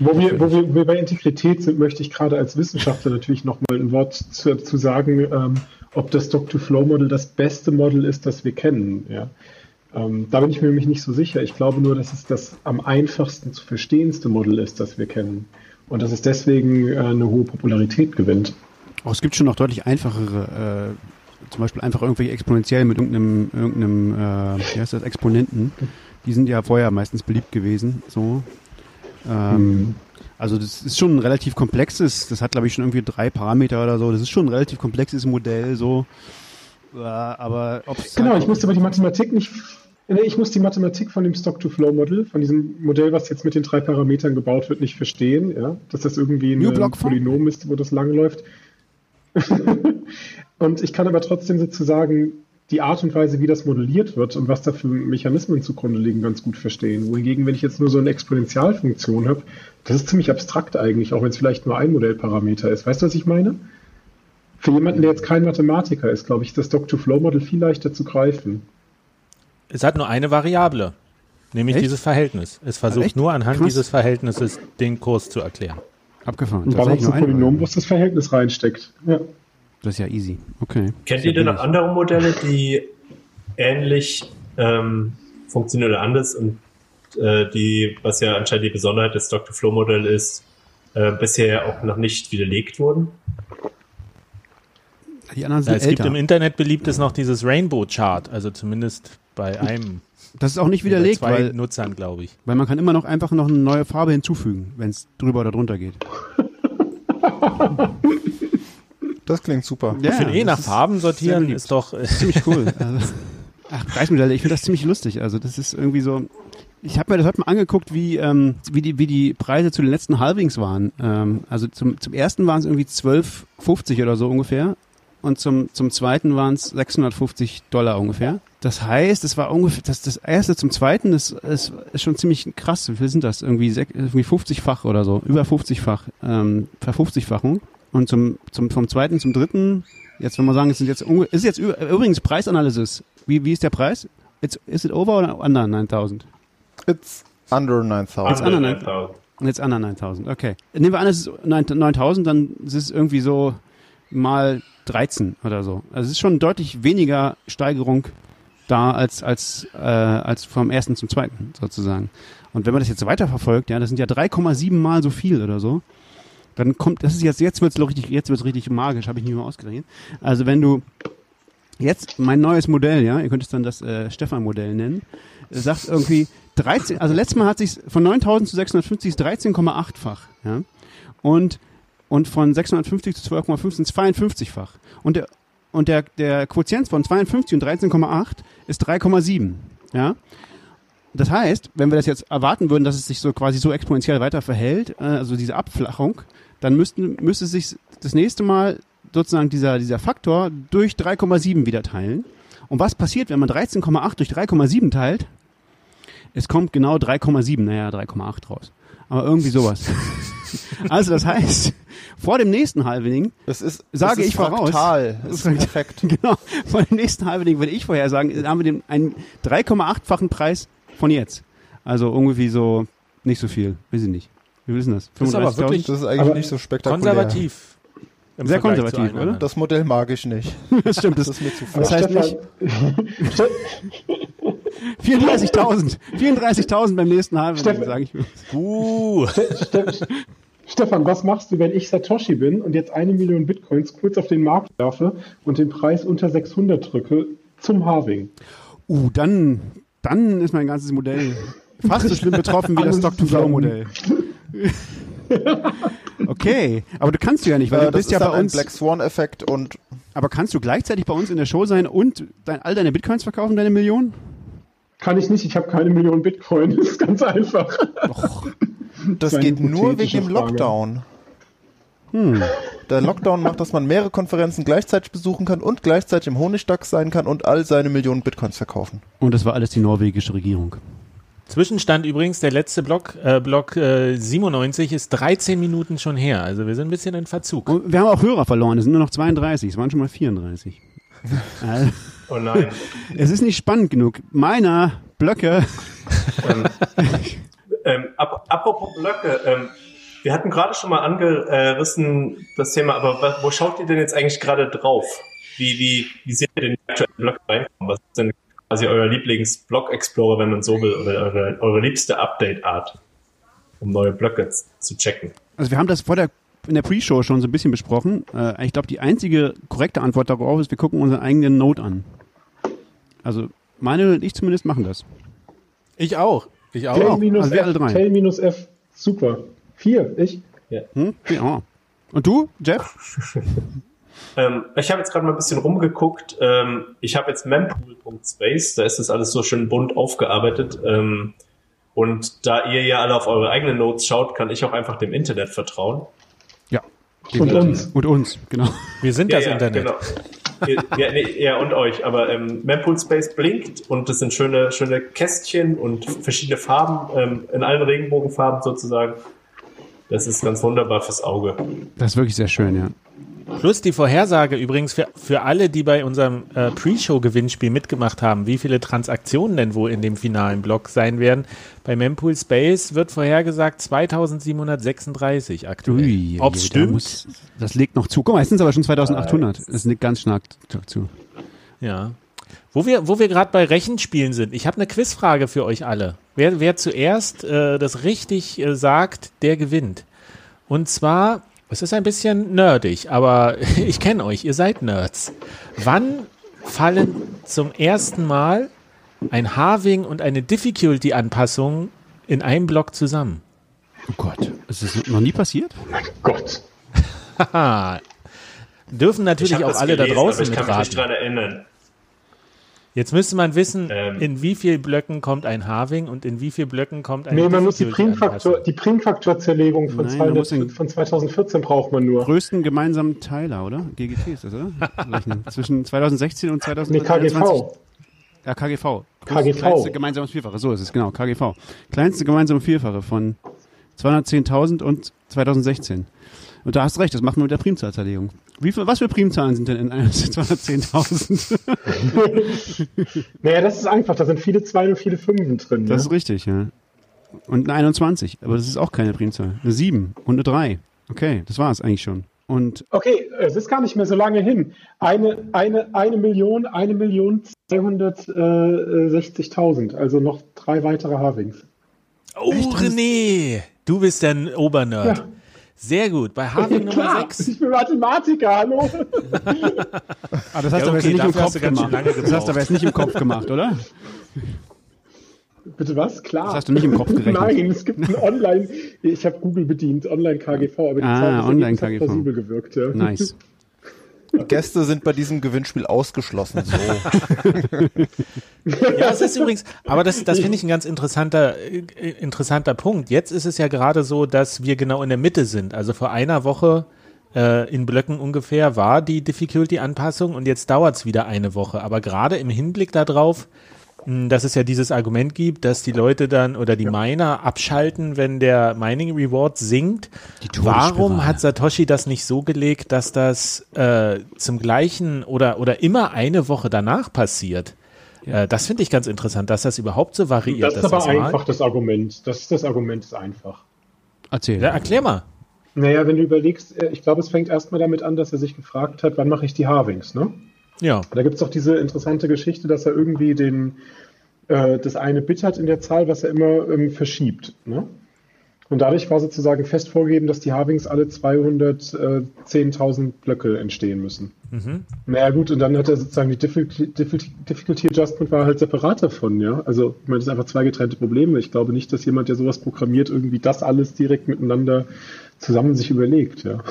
Speaker 2: Wo wir, wo, wir, bei Integrität sind, möchte ich gerade als Wissenschaftler natürlich nochmal ein Wort zu, zu sagen, ähm, ob das Stock-to-Flow-Modell das beste Model ist, das wir kennen. Ja. Ähm, da bin ich mir nämlich nicht so sicher. Ich glaube nur, dass es das am einfachsten zu verstehendste Model ist, das wir kennen. Und dass es deswegen äh, eine hohe Popularität gewinnt.
Speaker 6: Auch es gibt schon noch deutlich einfachere, äh, zum Beispiel einfach irgendwelche exponentiell mit irgendeinem, irgendeinem äh, wie heißt das, Exponenten. Die sind ja vorher meistens beliebt gewesen. So. Ähm, Also das ist schon ein relativ komplexes, das hat glaube ich schon irgendwie drei Parameter oder so. Das ist schon ein relativ komplexes Modell, so. Aber ob
Speaker 2: Genau, ich musste aber die Mathematik nicht. Nee, ich muss die Mathematik von dem Stock-to-Flow-Modell, von diesem Modell, was jetzt mit den drei Parametern gebaut wird, nicht verstehen. Ja? Dass das irgendwie ein? Polynom ist, wo das langläuft. und ich kann aber trotzdem sozusagen die Art und Weise, wie das modelliert wird und was da für Mechanismen zugrunde liegen, ganz gut verstehen. Wohingegen, wenn ich jetzt nur so eine Exponentialfunktion habe, das ist ziemlich abstrakt eigentlich, auch wenn es vielleicht nur ein Modellparameter ist. Weißt du, was ich meine? Für jemanden, der jetzt kein Mathematiker ist, glaube ich, ist das Dock-to-Flow-Modell viel leichter zu greifen.
Speaker 3: Es hat nur eine Variable, nämlich
Speaker 6: Echt?
Speaker 3: dieses Verhältnis. Es versucht
Speaker 6: echt?
Speaker 3: nur anhand
Speaker 6: Krass.
Speaker 3: dieses Verhältnisses den Kurs zu erklären.
Speaker 6: Abgefahren.
Speaker 2: Ein
Speaker 6: nur eine
Speaker 2: Polynom,
Speaker 6: Variable.
Speaker 2: wo es das Verhältnis reinsteckt. Ja.
Speaker 6: Das ist ja easy. Okay.
Speaker 5: Kennt ihr denn noch andere Modelle, die ähnlich ähm, funktionieren oder anders und äh, die, was ja anscheinend die Besonderheit des Dr. Flow Modell ist, äh, bisher auch noch nicht widerlegt wurden?
Speaker 6: Die anderen
Speaker 3: Ja,
Speaker 6: sind
Speaker 3: es gibt
Speaker 6: älter.
Speaker 3: im Internet beliebt ist noch dieses Rainbow Chart, also zumindest bei einem
Speaker 6: Das ist auch nicht
Speaker 3: bei
Speaker 6: widerlegt,
Speaker 3: zwei
Speaker 6: weil,
Speaker 3: Nutzern, glaube ich.
Speaker 6: weil man kann immer noch einfach noch eine neue Farbe hinzufügen, wenn es drüber oder drunter geht.
Speaker 7: Das klingt super.
Speaker 3: ich finde eh
Speaker 6: das
Speaker 3: nach
Speaker 6: ist
Speaker 3: Farben sortieren ist doch äh,
Speaker 6: ziemlich cool. Also, ach, Preismodelle, ich finde das ziemlich lustig. Also das ist irgendwie so. Ich habe mir das heute mal angeguckt, wie, ähm, wie, die, wie die Preise zu den letzten Halvings waren. Ähm, also zum, zum ersten waren es irgendwie 12,50 oder so ungefähr. Und zum, zum zweiten waren es 650 Dollar ungefähr. Das heißt, es war ungefähr, das, das erste zum zweiten ist, ist, ist schon ziemlich krass. Wie viel sind das? Irgendwie, sech- irgendwie 50-fach oder so. Über 50-fach, ähm, Ver-50-fachung. Und zum, zum, vom zweiten zum dritten, jetzt wenn wir sagen, es sind jetzt, unge- ist jetzt übrigens Preisanalysis. Wie, wie ist der Preis? It's, is it over oder under 9000?
Speaker 7: It's under 9000.
Speaker 6: Jetzt andere, ne?
Speaker 5: 9000.
Speaker 6: Und jetzt under 9000, okay. Nehmen wir an, es ist 9000, dann ist es irgendwie so mal 13 oder so. Also es ist schon deutlich weniger Steigerung da als, als, äh, als vom ersten zum zweiten sozusagen. Und wenn man das jetzt weiterverfolgt, ja, das sind ja 3,7 mal so viel oder so, dann kommt, das ist jetzt, jetzt wird's richtig, jetzt wird's richtig magisch, habe ich nicht mehr ausgerechnet. Also wenn du jetzt mein neues Modell, ja, ihr könnt es dann das äh, Stefan-Modell nennen, äh, sagt irgendwie 13, also letztes Mal hat sich von 9000 zu 650 ist 13,8-fach, ja. Und, und von 650 zu 12,5 sind es 52-fach. Und der, und der, der Quotient von 52 und 13,8 ist 3,7, ja. Das heißt, wenn wir das jetzt erwarten würden, dass es sich so quasi so exponentiell weiter verhält, äh, also diese Abflachung, dann müssten, müsste sich das nächste Mal sozusagen dieser, dieser Faktor durch 3,7 wieder teilen. Und was passiert, wenn man 13,8 durch 3,7 teilt? Es kommt genau 3,7, naja, 3,8 raus. Aber irgendwie sowas. also das heißt, vor dem nächsten Halvening,
Speaker 7: Das ist,
Speaker 6: Sage
Speaker 7: das ist
Speaker 6: ich voraus.
Speaker 7: fraktal. Das ist perfekt.
Speaker 6: genau, vor dem nächsten Halvening würde ich vorher sagen, haben wir den, einen 3,8-fachen Preis von jetzt. Also irgendwie so, nicht so viel, weiß ich nicht. Ist denn das?
Speaker 3: Das ist aber
Speaker 6: 35.000?
Speaker 3: wirklich
Speaker 7: Das ist eigentlich
Speaker 2: Aber
Speaker 7: nicht so spektakulär.
Speaker 3: konservativ. im
Speaker 6: Sehr
Speaker 3: Vergleich
Speaker 6: konservativ, oder?
Speaker 7: Das Modell mag ich nicht.
Speaker 6: Das stimmt,
Speaker 7: Das
Speaker 6: das,
Speaker 7: ist mir zu viel.
Speaker 6: das heißt nicht 34.000. 34.000 beim nächsten
Speaker 2: Steffen-
Speaker 6: sage ich.
Speaker 3: Uh,
Speaker 2: Ste- Stefan, was machst du, wenn ich Satoshi bin und jetzt eine Million Bitcoins kurz auf den Markt werfe und den Preis unter 600 drücke zum Halving?
Speaker 6: Uh, dann, dann ist mein ganzes Modell fast so schlimm betroffen wie das Stock-to-Flow-Modell. okay, aber du kannst du ja nicht, weil
Speaker 7: Äh,
Speaker 6: du bist
Speaker 7: ist
Speaker 6: ja bei
Speaker 7: ein
Speaker 6: uns.
Speaker 7: Black Swan-Effekt und
Speaker 6: Aber kannst du gleichzeitig bei uns in der Show sein und dein, all deine Bitcoins verkaufen, deine Millionen?
Speaker 2: Kann ich nicht, ich habe keine Million Bitcoin. Das ist ganz einfach.
Speaker 7: das
Speaker 2: eine
Speaker 7: geht nur wegen dem. Lockdown. Der Lockdown macht, dass man mehrere Konferenzen gleichzeitig besuchen kann und gleichzeitig im Honigdachs sein kann und all seine Millionen Bitcoins verkaufen.
Speaker 6: Und das war alles die norwegische Regierung.
Speaker 3: Zwischenstand übrigens, der letzte Block, äh, Block äh, 97 ist 13 Minuten schon her. Also wir sind ein bisschen in Verzug.
Speaker 6: Und wir haben auch Hörer verloren, es sind nur noch 32, es waren schon mal 34. Also,
Speaker 5: Oh nein.
Speaker 6: es ist nicht spannend genug. Meiner Blöcke,
Speaker 5: Ähm, ap apropos Blöcke, ähm, wir hatten gerade schon mal angerissen das Thema, aber wo schaut ihr denn jetzt eigentlich gerade drauf? Wie, wie, wie seht ihr denn die aktuellen Blöcke reinkommen? Was ist denn quasi euer Lieblings-Block-Explorer, wenn man so will, oder eure, eure liebste Update-Art, um neue Blöcke zu checken?
Speaker 6: also wir haben das vor der in der Pre-Show schon so ein bisschen besprochen. Äh, ich glaube, die einzige korrekte Antwort darauf ist, wir gucken unseren eigenen Node an. Also meine und ich zumindest machen das.
Speaker 3: Ich auch. Ich auch.
Speaker 6: Genau.
Speaker 2: Tail minus
Speaker 6: also alle
Speaker 2: F,
Speaker 6: drei.
Speaker 2: Tail minus F, super. Vier, ich?
Speaker 6: Hm? Ja. Und du, Jeff?
Speaker 5: Ähm, ich habe jetzt gerade mal ein bisschen rumgeguckt. Ähm, ich habe jetzt mempool.space, da ist das alles so schön bunt aufgearbeitet. Ähm, und da ihr ja alle auf eure eigenen Notes schaut, kann ich auch einfach dem Internet vertrauen.
Speaker 6: Ja.
Speaker 2: Und uns.
Speaker 6: Und uns, genau.
Speaker 3: Wir sind das Internet.
Speaker 5: Genau. Ja, nee, ja, und euch. Aber ähm, Mempool Space blinkt und das sind schöne, schöne Kästchen und verschiedene Farben, ähm, in allen Regenbogenfarben sozusagen. Das ist ganz wunderbar fürs Auge.
Speaker 6: Das ist wirklich sehr schön, ja.
Speaker 3: Plus die Vorhersage übrigens für, für alle, die bei unserem äh, Pre-Show-Gewinnspiel mitgemacht haben, wie viele Transaktionen denn wohl in dem finalen Block sein werden. Bei Mempool Space wird vorhergesagt 2736 aktuell.
Speaker 6: Ui,
Speaker 3: Ob es
Speaker 6: da
Speaker 3: stimmt?
Speaker 6: muss- das legt noch zu. Guck mal, es sind aber schon 2800. Das liegt ganz stark zu.
Speaker 3: Ja. Wo wir, wo wir gerade bei Rechenspielen sind, ich habe eine Quizfrage für euch alle. Wer, wer zuerst äh, das richtig äh, sagt, der gewinnt. Und zwar, es ist ein bisschen nerdig, aber ich kenne euch, ihr seid Nerds. Wann fallen zum ersten Mal ein Halving und eine Difficulty-Anpassung in einem Block zusammen?
Speaker 6: Oh Gott, ist das noch nie passiert?
Speaker 2: Gott.
Speaker 3: Haha. Dürfen
Speaker 5: Ich
Speaker 3: natürlich auch alle da
Speaker 5: gelesen, aber
Speaker 3: draußen
Speaker 5: ich kann mich nicht
Speaker 3: mitraten.
Speaker 5: dran erinnern.
Speaker 3: Jetzt müsste man wissen,
Speaker 5: Ähm.
Speaker 3: in wie viel Blöcken kommt ein Halving und in wie viel Blöcken kommt ein
Speaker 2: Nee, man muss die. Primfaktor, die Primfaktorzerlegung von,
Speaker 6: Nein, man muss
Speaker 2: 200,
Speaker 6: den-
Speaker 2: von 2014 braucht man nur.
Speaker 6: Größten gemeinsamen Teiler, oder? GGT ist das, oder? Zwischen 2016 und
Speaker 2: Nee,
Speaker 6: 2021.
Speaker 2: KGV.
Speaker 6: Ja, KGV.
Speaker 2: KGV.
Speaker 6: Kleinste gemeinsames Vierfache, so ist es, genau, KGV. Kleinste gemeinsame Vierfache von 210.000 und 2016. Und da hast du recht, das machen wir mit der Primzahlzerlegung. Wie viel, was für Primzahlen sind denn in einer 210.000?
Speaker 2: Naja, das ist einfach. Da sind viele Zweien und viele Fünfen drin.
Speaker 6: Das
Speaker 2: ne?
Speaker 6: ist richtig, ja. Und eine 21, aber das ist auch keine Primzahl. Eine 7 und eine 3. Okay, das war es eigentlich schon. Und
Speaker 2: Okay, es ist gar nicht mehr so lange hin. Eine, eine, eine Million, eine Million 260.000. Also noch drei weitere Havings.
Speaker 3: Oh, René, du bist ein Obernerd.
Speaker 2: Ja.
Speaker 3: Sehr gut. Bei Halving Nummer
Speaker 2: Klar,
Speaker 3: 6.
Speaker 2: ich bin Mathematiker, hallo.
Speaker 6: ah, das hast
Speaker 3: Ja,
Speaker 6: du aber
Speaker 3: okay,
Speaker 6: jetzt nicht im Kopf gemacht. Das hast du aber jetzt nicht im Kopf gemacht, oder?
Speaker 2: Bitte was? Klar.
Speaker 6: Das hast du nicht im Kopf gerechnet.
Speaker 2: Nein, es gibt ein Online, ich habe Google bedient, Online-KGV, aber die
Speaker 6: Ah,
Speaker 2: Zahl Ergebnisses
Speaker 6: Online-KGV.
Speaker 2: hat plausibel gewirkt. Ja.
Speaker 6: Nice.
Speaker 7: Gäste sind bei diesem Gewinnspiel ausgeschlossen. So.
Speaker 3: Ja, es ist übrigens, aber das, das finde ich ein ganz interessanter, äh, interessanter Punkt. Jetzt ist es ja gerade so, dass wir genau in der Mitte sind. Also vor einer Woche äh, in Blöcken ungefähr war die Difficulty-Anpassung und jetzt dauert es wieder eine Woche. Aber gerade im Hinblick darauf, dass es ja dieses Argument gibt, dass die Leute dann oder die Miner abschalten, wenn der Mining Reward sinkt. Warum hat Satoshi das nicht so gelegt, dass das äh, zum gleichen oder, oder immer eine Woche danach passiert? Äh, das finde ich ganz interessant, dass das überhaupt so variiert.
Speaker 2: Das ist aber
Speaker 3: das mal-
Speaker 2: einfach das Argument. Das ist das Argument ist einfach.
Speaker 6: Erzähl.
Speaker 3: Ja, erklär mal.
Speaker 2: Naja, wenn du überlegst, äh, ich glaube, es fängt erstmal damit an, dass er sich gefragt hat, wann mache ich die Harvings, ne?
Speaker 3: Ja.
Speaker 2: Da gibt es doch diese interessante Geschichte, dass er irgendwie den, äh, das eine Bit hat in der Zahl, was er immer ähm, verschiebt. Ne? Und dadurch war sozusagen fest vorgegeben, dass die Harvings alle 210.000 Blöcke entstehen müssen. Naja gut, und dann hat er sozusagen die Difficulty Adjustment war halt separat davon, ja. Also ich meine, das sind einfach zwei getrennte Probleme. Ich glaube nicht, dass jemand, der sowas programmiert, irgendwie das alles direkt miteinander zusammen sich überlegt, ja.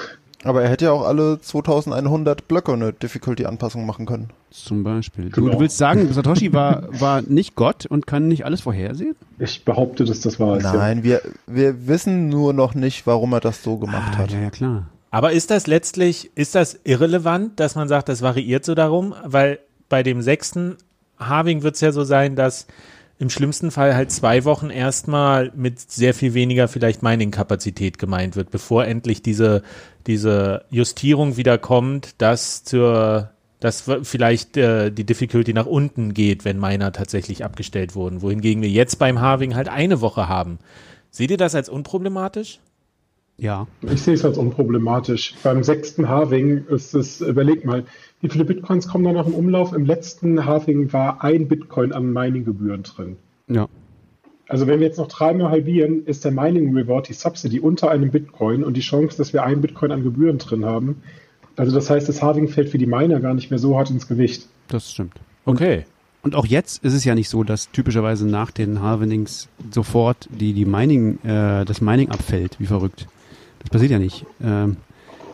Speaker 7: Aber er hätte ja auch alle 2100 Blöcke eine Difficulty-Anpassung machen können.
Speaker 6: Zum Beispiel. Du,
Speaker 2: Genau.
Speaker 6: du willst sagen, Satoshi war, war nicht Gott und kann nicht alles vorhersehen?
Speaker 2: Ich behaupte, dass das war es. Ja.
Speaker 7: Nein, wir, wir wissen nur noch nicht, warum er das so gemacht
Speaker 6: Ah,
Speaker 7: hat.
Speaker 6: ja, ja, klar.
Speaker 3: Aber ist das letztlich, ist das irrelevant, dass man sagt, das variiert so darum? Weil bei dem sechsten Harving wird es ja so sein, dass im schlimmsten Fall halt zwei Wochen erstmal mit sehr viel weniger vielleicht Mining-Kapazität gemeint wird, bevor endlich diese, diese Justierung wieder kommt, dass zur, dass vielleicht äh, die Difficulty nach unten geht, wenn Miner tatsächlich abgestellt wurden. Wohingegen wir jetzt beim Harving halt eine Woche haben. Seht ihr das als unproblematisch?
Speaker 6: Ja.
Speaker 2: Ich sehe es als unproblematisch. Beim sechsten Halving ist es, überleg mal, wie viele Bitcoins kommen da noch im Umlauf? Im letzten Halving war ein Bitcoin an Mining-Gebühren drin.
Speaker 6: Ja.
Speaker 2: Also wenn wir jetzt noch dreimal halbieren, ist der Mining Reward, die Subsidy, unter einem Bitcoin und die Chance, dass wir einen Bitcoin an Gebühren drin haben. Also das heißt, das Halving fällt für die Miner gar nicht mehr so hart ins Gewicht.
Speaker 6: Das stimmt.
Speaker 3: Okay.
Speaker 6: Und auch jetzt ist es ja nicht so, dass typischerweise nach den Halvenings sofort die, die Mining, äh, das Mining abfällt, wie verrückt. Das passiert ja nicht. Ähm,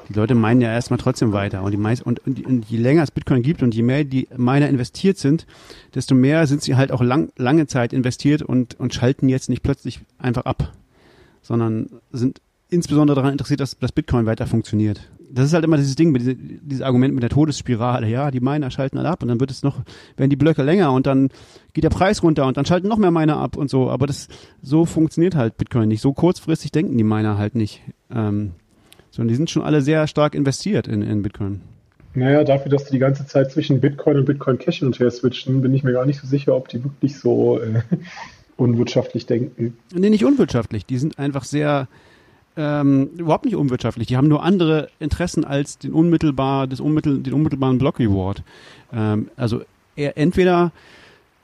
Speaker 6: die Leute meinen ja erstmal trotzdem weiter. Und, die meist, und, und, und je länger es Bitcoin gibt und je mehr die Miner investiert sind, desto mehr sind sie halt auch lang, lange Zeit investiert und, und schalten jetzt nicht plötzlich einfach ab, sondern sind insbesondere daran interessiert, dass das Bitcoin weiter funktioniert. Das ist halt immer dieses Ding, diese, dieses Argument mit der Todesspirale. Ja, die Miner schalten alle ab und dann wird es noch, werden die Blöcke länger und dann geht der Preis runter und dann schalten noch mehr Miner ab und so. Aber das, so funktioniert halt Bitcoin nicht. So kurzfristig denken die Miner halt nicht. Ähm, sondern die sind schon alle sehr stark investiert in, in Bitcoin.
Speaker 2: Naja, dafür, dass die die ganze Zeit zwischen Bitcoin und Bitcoin Cash hin und her switchen, bin ich mir gar nicht so sicher, ob die wirklich so äh, unwirtschaftlich denken.
Speaker 6: Nee, nicht unwirtschaftlich. Die sind einfach sehr, ähm, überhaupt nicht unwirtschaftlich. Die haben nur andere Interessen als den unmittelbar, das unmittel, den unmittelbaren Block Reward. Ähm, also entweder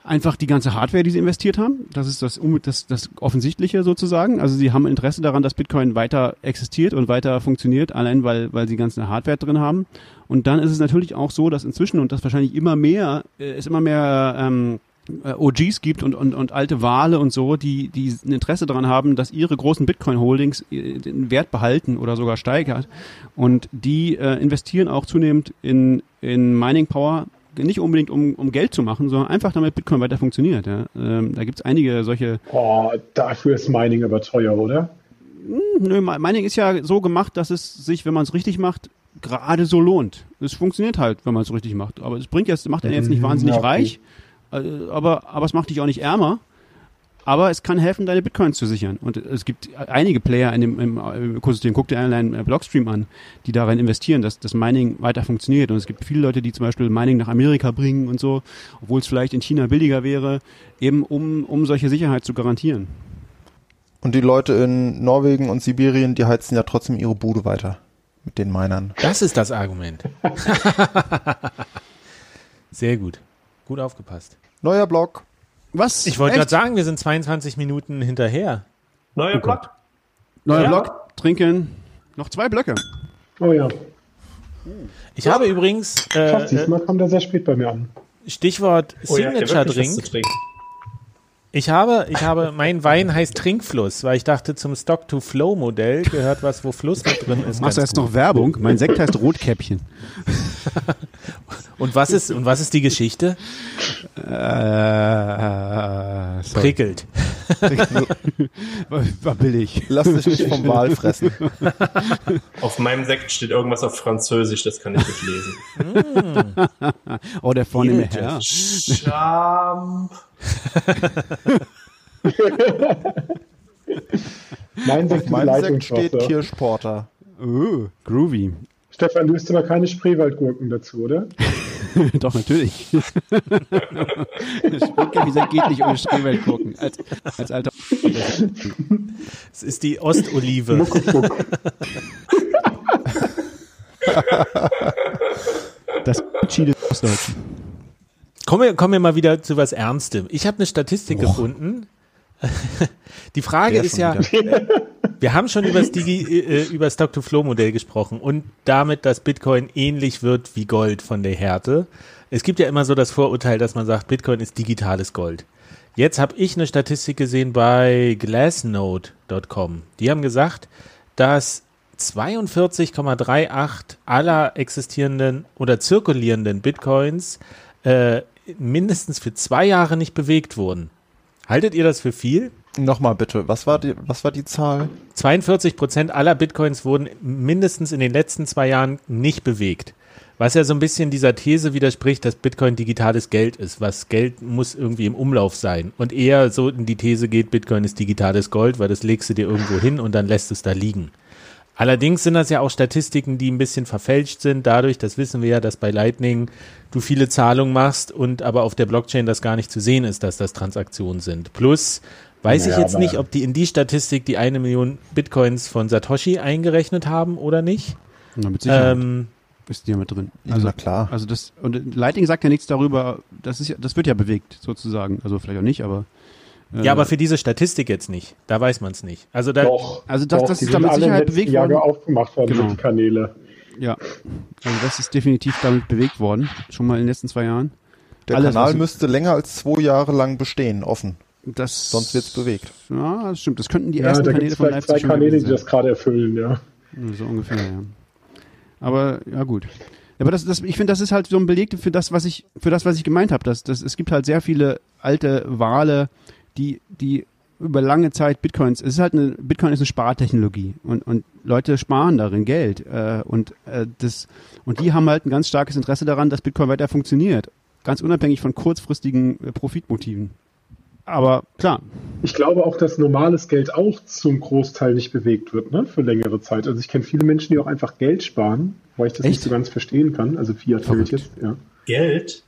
Speaker 6: einfach die ganze Hardware, die sie investiert haben. Das ist das, das, das Offensichtliche sozusagen. Also sie haben Interesse daran, dass Bitcoin weiter existiert und weiter funktioniert, allein weil, weil sie ganze Hardware drin haben. Und dann ist es natürlich auch so, dass inzwischen und das wahrscheinlich immer mehr, äh, es immer mehr ähm, äh, OGs gibt und, und, und alte Wale und so, die, die ein Interesse daran haben, dass ihre großen Bitcoin-Holdings äh, den Wert behalten oder sogar steigert. Und die äh, investieren auch zunehmend in, in Mining Power, nicht unbedingt um, um Geld zu machen, sondern einfach damit Bitcoin weiter funktioniert. Ja. Ähm, da gibt's einige solche.
Speaker 2: Oh, dafür ist Mining aber teuer, oder?
Speaker 6: Hm, nö, Mining ist ja so gemacht, dass es sich, wenn man es richtig macht, gerade so lohnt. Es funktioniert halt, wenn man es richtig macht. Aber es bringt jetzt, macht einen jetzt nicht wahnsinnig ja, okay. reich, äh, aber, aber es macht dich auch nicht ärmer. Aber es kann helfen, deine Bitcoins zu sichern. Und es gibt einige Player in dem, im Ökosystem, guck dir einen Blockstream an, die darin investieren, dass das Mining weiter funktioniert. Und es gibt viele Leute, die zum Beispiel Mining nach Amerika bringen und so, obwohl es vielleicht in China billiger wäre, eben um, um solche Sicherheit zu garantieren.
Speaker 7: Und die Leute in Norwegen und Sibirien, die heizen ja trotzdem ihre Bude weiter mit den Minern.
Speaker 3: Das ist das Argument. Sehr gut. Gut aufgepasst.
Speaker 7: Neuer Block.
Speaker 3: Was? Ich wollte gerade sagen, wir sind 22 Minuten hinterher.
Speaker 5: Neuer oh Block.
Speaker 6: Neuer ja. Block. Trinken. Noch zwei Blöcke.
Speaker 2: Oh ja.
Speaker 3: Ich habe übrigens.
Speaker 2: Äh, Krass, diesmal kommt er sehr spät bei mir an.
Speaker 3: Stichwort Signature oh ja, Drink. Ich habe, ich habe, mein Wein heißt Trinkfluss, weil ich dachte, zum Stock-to-Flow-Modell gehört was, wo Fluss mit drin ist.
Speaker 6: Machst du jetzt gut. noch Werbung? Mein Sekt heißt Rotkäppchen.
Speaker 3: und was ist, und was ist die Geschichte?
Speaker 6: Äh,
Speaker 3: Prickelt.
Speaker 6: War billig.
Speaker 7: Lass dich nicht vom Wal fressen.
Speaker 5: Auf meinem Sekt steht irgendwas auf Französisch, das kann ich nicht lesen.
Speaker 6: oh, der vornehme Herr.
Speaker 5: Scham.
Speaker 2: mein Sekt,
Speaker 7: mein Sekt steht Kirschporter.
Speaker 6: Oh, groovy.
Speaker 2: Stefan, du isst aber keine Spreewaldgurken dazu, oder?
Speaker 6: Doch, natürlich. Spreewaldgurken geht nicht ohne Spreewaldgurken. Als, als alter.
Speaker 3: Es ist die Ostolive.
Speaker 6: das Chili des Ostdeutschen.
Speaker 3: Kommen wir, kommen wir mal wieder zu was Ernstem. Ich habe eine Statistik Boah. gefunden. Die Frage Der ist ja, wir haben schon über das, äh, das Stock-to-Flow-Modell gesprochen und damit, dass Bitcoin ähnlich wird wie Gold von der Härte. Es gibt ja immer so das Vorurteil, dass man sagt, Bitcoin ist digitales Gold. Jetzt habe ich eine Statistik gesehen bei glassnode.com. Die haben gesagt, dass 42,38 aller existierenden oder zirkulierenden Bitcoins äh, mindestens für zwei Jahre nicht bewegt wurden. Haltet ihr das für viel?
Speaker 7: Nochmal bitte, was war die, was war die Zahl?
Speaker 3: 42 Prozent aller Bitcoins wurden mindestens in den letzten zwei Jahren nicht bewegt. Was ja so ein bisschen dieser These widerspricht, dass Bitcoin digitales Geld ist. Was Geld muss irgendwie im Umlauf sein. Und eher so in die These geht, Bitcoin ist digitales Gold, weil das legst du dir irgendwo hin und dann lässt es da liegen. Allerdings sind das ja auch Statistiken, die ein bisschen verfälscht sind, dadurch, das wissen wir ja, dass bei Lightning du viele Zahlungen machst und aber auf der Blockchain das gar nicht zu sehen ist, dass das Transaktionen sind. Plus weiß ja, ich jetzt nicht, ob die in die Statistik die eine Million Bitcoins von Satoshi eingerechnet haben oder nicht.
Speaker 6: Na, mit Sicherheit. Ähm, ist die ja mit drin.
Speaker 7: Also ja, klar.
Speaker 6: Also das und Lightning sagt ja nichts darüber. Das ist ja, das wird ja bewegt sozusagen. Also vielleicht auch nicht, aber
Speaker 3: ja, aber für diese Statistik jetzt nicht. Da weiß man es nicht. Also da,
Speaker 2: doch,
Speaker 6: also das,
Speaker 2: doch,
Speaker 6: das ist damit Sicherheit bewegt
Speaker 2: Jahre
Speaker 6: worden.
Speaker 2: aufgemacht worden, genau. Kanäle.
Speaker 6: Ja, also das ist definitiv damit bewegt worden, schon mal in den letzten zwei Jahren.
Speaker 7: Der Alles, Kanal müsste länger als zwei Jahre lang bestehen, offen.
Speaker 6: Das,
Speaker 7: Sonst wird's bewegt.
Speaker 6: Ja, das stimmt. Das könnten die
Speaker 2: ja,
Speaker 6: ersten
Speaker 2: da
Speaker 6: Kanäle von
Speaker 2: Leipzig zwei Kanäle, die das gerade erfüllen, ja.
Speaker 6: So ungefähr, ja. Aber ja gut. Aber das, das, ich finde, das ist halt so ein Beleg für das, was ich, für das, was ich gemeint habe. Dass, dass, es gibt halt sehr viele alte Wale, die, die über lange Zeit Bitcoins, es ist halt eine, Bitcoin ist eine Spartechnologie und, und Leute sparen darin Geld äh, und äh, das und die haben halt ein ganz starkes Interesse daran, dass Bitcoin weiter funktioniert, ganz unabhängig von kurzfristigen äh, Profitmotiven. Aber klar,
Speaker 2: Ich glaube auch, dass normales Geld auch zum Großteil nicht bewegt wird, ne, für längere Zeit. Also ich kenne viele Menschen, die auch einfach Geld sparen, weil ich das nicht
Speaker 6: Echt?
Speaker 2: so ganz verstehen kann. Also Fiat-Geld
Speaker 6: Verrückt.
Speaker 2: jetzt, ja.
Speaker 5: Geld?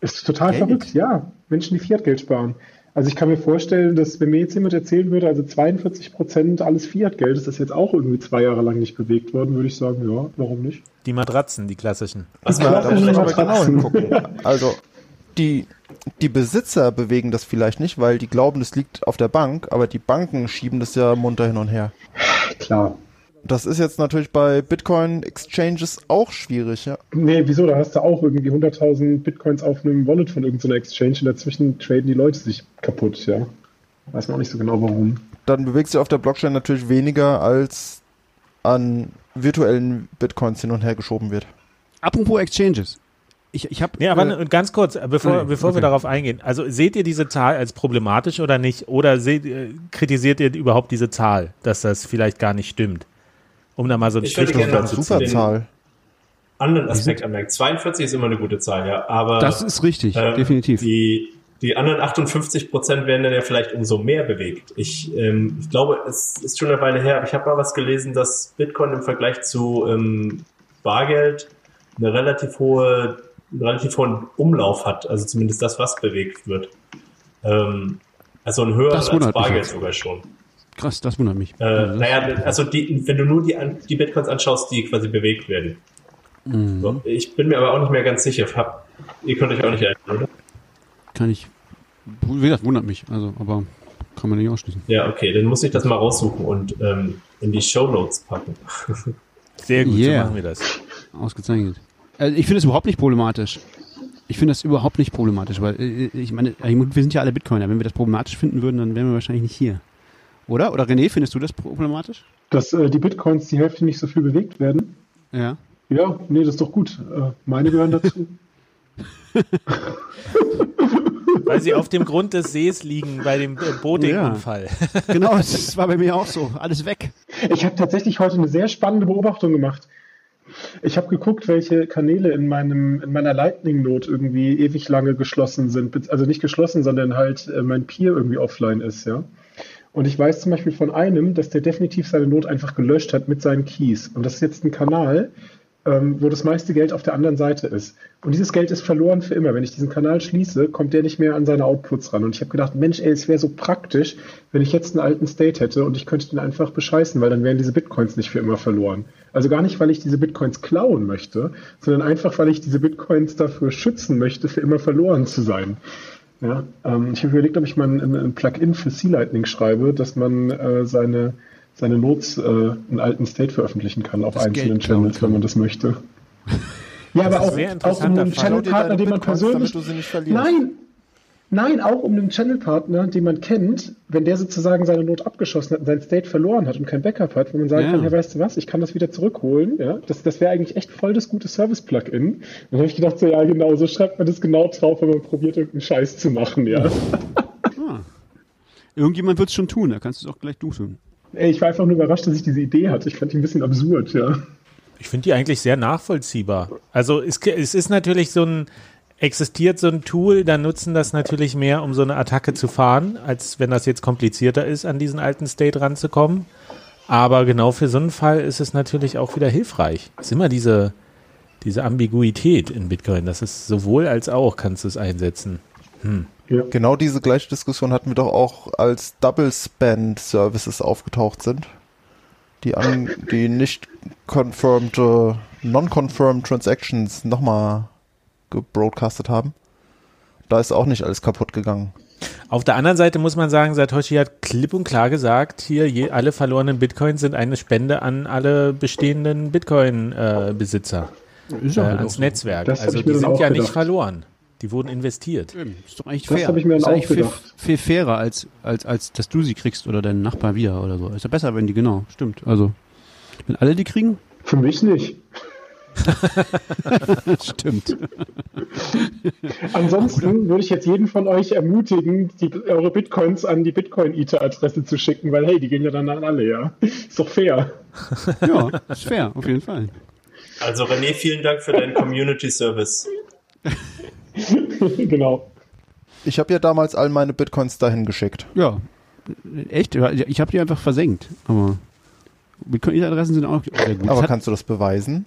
Speaker 2: Ist total
Speaker 6: Geld?
Speaker 2: verrückt, ja. Menschen, die Fiat-Geld sparen. Also ich kann mir vorstellen, dass wenn mir jetzt jemand erzählen würde, also 42 Prozent alles Fiat-Geld, ist das jetzt auch irgendwie zwei Jahre lang nicht bewegt worden, würde ich sagen, ja, warum nicht?
Speaker 3: Die Matratzen, die klassischen.
Speaker 5: Was man,
Speaker 7: Da muss ich aber genau
Speaker 2: Matratzen.
Speaker 7: hingucken. Also, die, die Besitzer bewegen das vielleicht nicht, weil die glauben, das liegt auf der Bank, aber die Banken schieben das ja munter hin und her.
Speaker 2: Klar.
Speaker 7: Das ist jetzt natürlich bei Bitcoin-Exchanges auch schwierig, ja.
Speaker 2: Nee, wieso? Da hast du auch irgendwie 100.000 Bitcoins auf einem Wallet von irgendeiner Exchange und dazwischen traden die Leute sich kaputt, ja. Weiß man auch nicht so genau warum.
Speaker 7: Dann bewegt sich auf der Blockchain natürlich weniger, als an virtuellen Bitcoins hin und her geschoben wird.
Speaker 6: apropos Exchanges. Ich, ich habe.
Speaker 3: Nee, aber ne, ganz kurz, äh, bevor,
Speaker 6: Nee,
Speaker 3: bevor wir
Speaker 6: okay.
Speaker 3: darauf eingehen. Also seht ihr diese Zahl als problematisch oder nicht? Oder seht, äh, kritisiert ihr überhaupt diese Zahl, dass das vielleicht gar nicht stimmt? Um da mal so einen Strich drunter zu
Speaker 5: den-
Speaker 7: Zahl.
Speaker 5: anderen Aspekt anmerken. 42 ist immer eine gute Zahl, ja. Aber
Speaker 6: das ist richtig,
Speaker 5: ähm,
Speaker 6: definitiv.
Speaker 5: Die, die anderen 58 Prozent werden dann ja vielleicht umso mehr bewegt. Ich, ähm, ich glaube, es ist schon eine Weile her, aber ich habe mal was gelesen, dass Bitcoin im Vergleich zu ähm, Bargeld eine relativ hohe, einen relativ hohen Umlauf hat. Also zumindest das, was bewegt wird. Ähm, also ein höherer
Speaker 6: Das
Speaker 5: als Bargeld sogar schon.
Speaker 6: Krass, das wundert mich.
Speaker 5: Äh,
Speaker 6: Also,
Speaker 5: naja, also die, wenn du nur die, die Bitcoins anschaust, die quasi bewegt werden.
Speaker 6: Mhm.
Speaker 5: So, ich bin mir aber auch nicht mehr ganz sicher. Hab, ihr könnt euch auch nicht erinnern, oder?
Speaker 6: kann ich. Wie gesagt, wundert mich. Also, aber kann man nicht ausschließen.
Speaker 5: Ja, okay, dann muss ich das mal raussuchen und ähm, in die Show Notes packen.
Speaker 3: Sehr gut,
Speaker 6: Yeah.
Speaker 3: so machen wir das.
Speaker 6: Ausgezeichnet. Also ich finde es überhaupt nicht problematisch. Ich finde das überhaupt nicht problematisch, weil äh, ich meine, wir sind ja alle Bitcoiner. Wenn wir das problematisch finden würden, dann wären wir wahrscheinlich nicht hier. Oder? Oder René, findest du das problematisch?
Speaker 2: Dass äh, die Bitcoins die Hälfte nicht so viel bewegt werden.
Speaker 6: Ja.
Speaker 2: Ja, nee, das ist doch gut. Äh, meine gehören dazu.
Speaker 3: Weil sie auf dem Grund des Sees liegen bei dem äh, Boating-Unfall.
Speaker 6: Genau, das war bei mir auch so. Alles weg.
Speaker 2: Ich habe tatsächlich heute eine sehr spannende Beobachtung gemacht. Ich habe geguckt, welche Kanäle in meinem in meiner Lightning Note irgendwie ewig lange geschlossen sind, also nicht geschlossen, sondern halt äh, mein Peer irgendwie offline ist, ja. Und ich weiß zum Beispiel von einem, dass der definitiv seine Note einfach gelöscht hat mit seinen Keys. Und das ist jetzt ein Kanal, ähm, wo das meiste Geld auf der anderen Seite ist. Und dieses Geld ist verloren für immer. Wenn ich diesen Kanal schließe, kommt der nicht mehr an seine Outputs ran. Und ich habe gedacht, Mensch, ey, es wäre so praktisch, wenn ich jetzt einen alten State hätte und ich könnte den einfach bescheißen, weil dann wären diese Bitcoins nicht für immer verloren. Also gar nicht, weil ich diese Bitcoins klauen möchte, sondern einfach, weil ich diese Bitcoins dafür schützen möchte, für immer verloren zu sein. Ja, ähm, ich habe überlegt, ob ich mal ein, ein Plugin für C-Lightning schreibe, dass man äh, seine, seine Notes äh, in alten State veröffentlichen kann auf
Speaker 6: Das
Speaker 2: einzelnen
Speaker 6: Geld klauen
Speaker 2: Channels, wenn man das möchte. Ja, aber
Speaker 3: ist ein
Speaker 2: auch, auch um einen. Channel-Partner, den man persönlich. Nein! Nein, auch um einen Channel-Partner, den man kennt, wenn der sozusagen seine Not abgeschossen hat und sein State verloren hat und kein Backup hat, wo man sagen
Speaker 6: Ja.
Speaker 2: kann, ja, weißt du was, ich kann das wieder zurückholen, ja, das, das wäre eigentlich echt voll das gute Service-Plugin. Dann habe ich gedacht, so, ja, genau, so schreibt man das genau drauf, wenn man probiert, irgendeinen Scheiß zu machen, ja.
Speaker 6: Ah. Irgendjemand wird es schon tun, da kannst du es auch gleich du tun.
Speaker 2: Ey, ich war einfach nur überrascht, dass ich diese Idee hatte. Ich fand die ein bisschen absurd, ja.
Speaker 3: Ich finde die eigentlich sehr nachvollziehbar. Also es, es ist natürlich so ein, existiert so ein Tool, dann nutzen das natürlich mehr, um so eine Attacke zu fahren, als wenn das jetzt komplizierter ist, an diesen alten State ranzukommen. Aber genau für so einen Fall ist es natürlich auch wieder hilfreich. Es ist immer diese, diese Ambiguität in Bitcoin. Das ist sowohl als auch kannst du es einsetzen.
Speaker 7: Genau diese gleiche Diskussion hatten wir doch auch, als Double Spend Services aufgetaucht sind, die an die nicht confirmed, äh, non-confirmed Transactions nochmal gebroadcastet haben. Da ist auch nicht alles kaputt gegangen.
Speaker 3: Auf der anderen Seite muss man sagen, Satoshi hat klipp und klar gesagt, hier je, alle verlorenen Bitcoins sind eine Spende an alle bestehenden Bitcoin-Besitzer. Äh,
Speaker 6: ja halt
Speaker 3: ans
Speaker 6: so.
Speaker 3: Netzwerk.
Speaker 2: Das
Speaker 3: also die sind ja nicht
Speaker 2: gedacht.
Speaker 3: verloren. Die wurden investiert.
Speaker 6: Eben, Ist doch eigentlich
Speaker 2: Das
Speaker 6: fair.
Speaker 2: hab ich mir dann
Speaker 6: ist
Speaker 2: auch
Speaker 6: eigentlich viel,
Speaker 2: gedacht.
Speaker 6: viel fairer, als, als, als dass du sie kriegst oder dein Nachbar wieder oder so. Ist ja besser, wenn die, genau, stimmt. Also, wenn alle die kriegen,
Speaker 2: Für mich nicht.
Speaker 6: stimmt.
Speaker 2: Ansonsten würde ich jetzt jeden von euch ermutigen, die, eure Bitcoins an die Bitcoin-Eater-Adresse zu schicken, weil hey, die gehen ja dann an alle, ja. Ist doch fair.
Speaker 6: Ja, ist fair, auf jeden Fall.
Speaker 5: Also René, vielen Dank für deinen Community Service.
Speaker 2: genau.
Speaker 7: Ich habe ja damals all meine Bitcoins dahin geschickt.
Speaker 6: Ja. Echt? Ich habe die einfach versenkt. Aber Bitcoin-Adressen sind auch sehr gut.
Speaker 7: Aber kannst du das beweisen?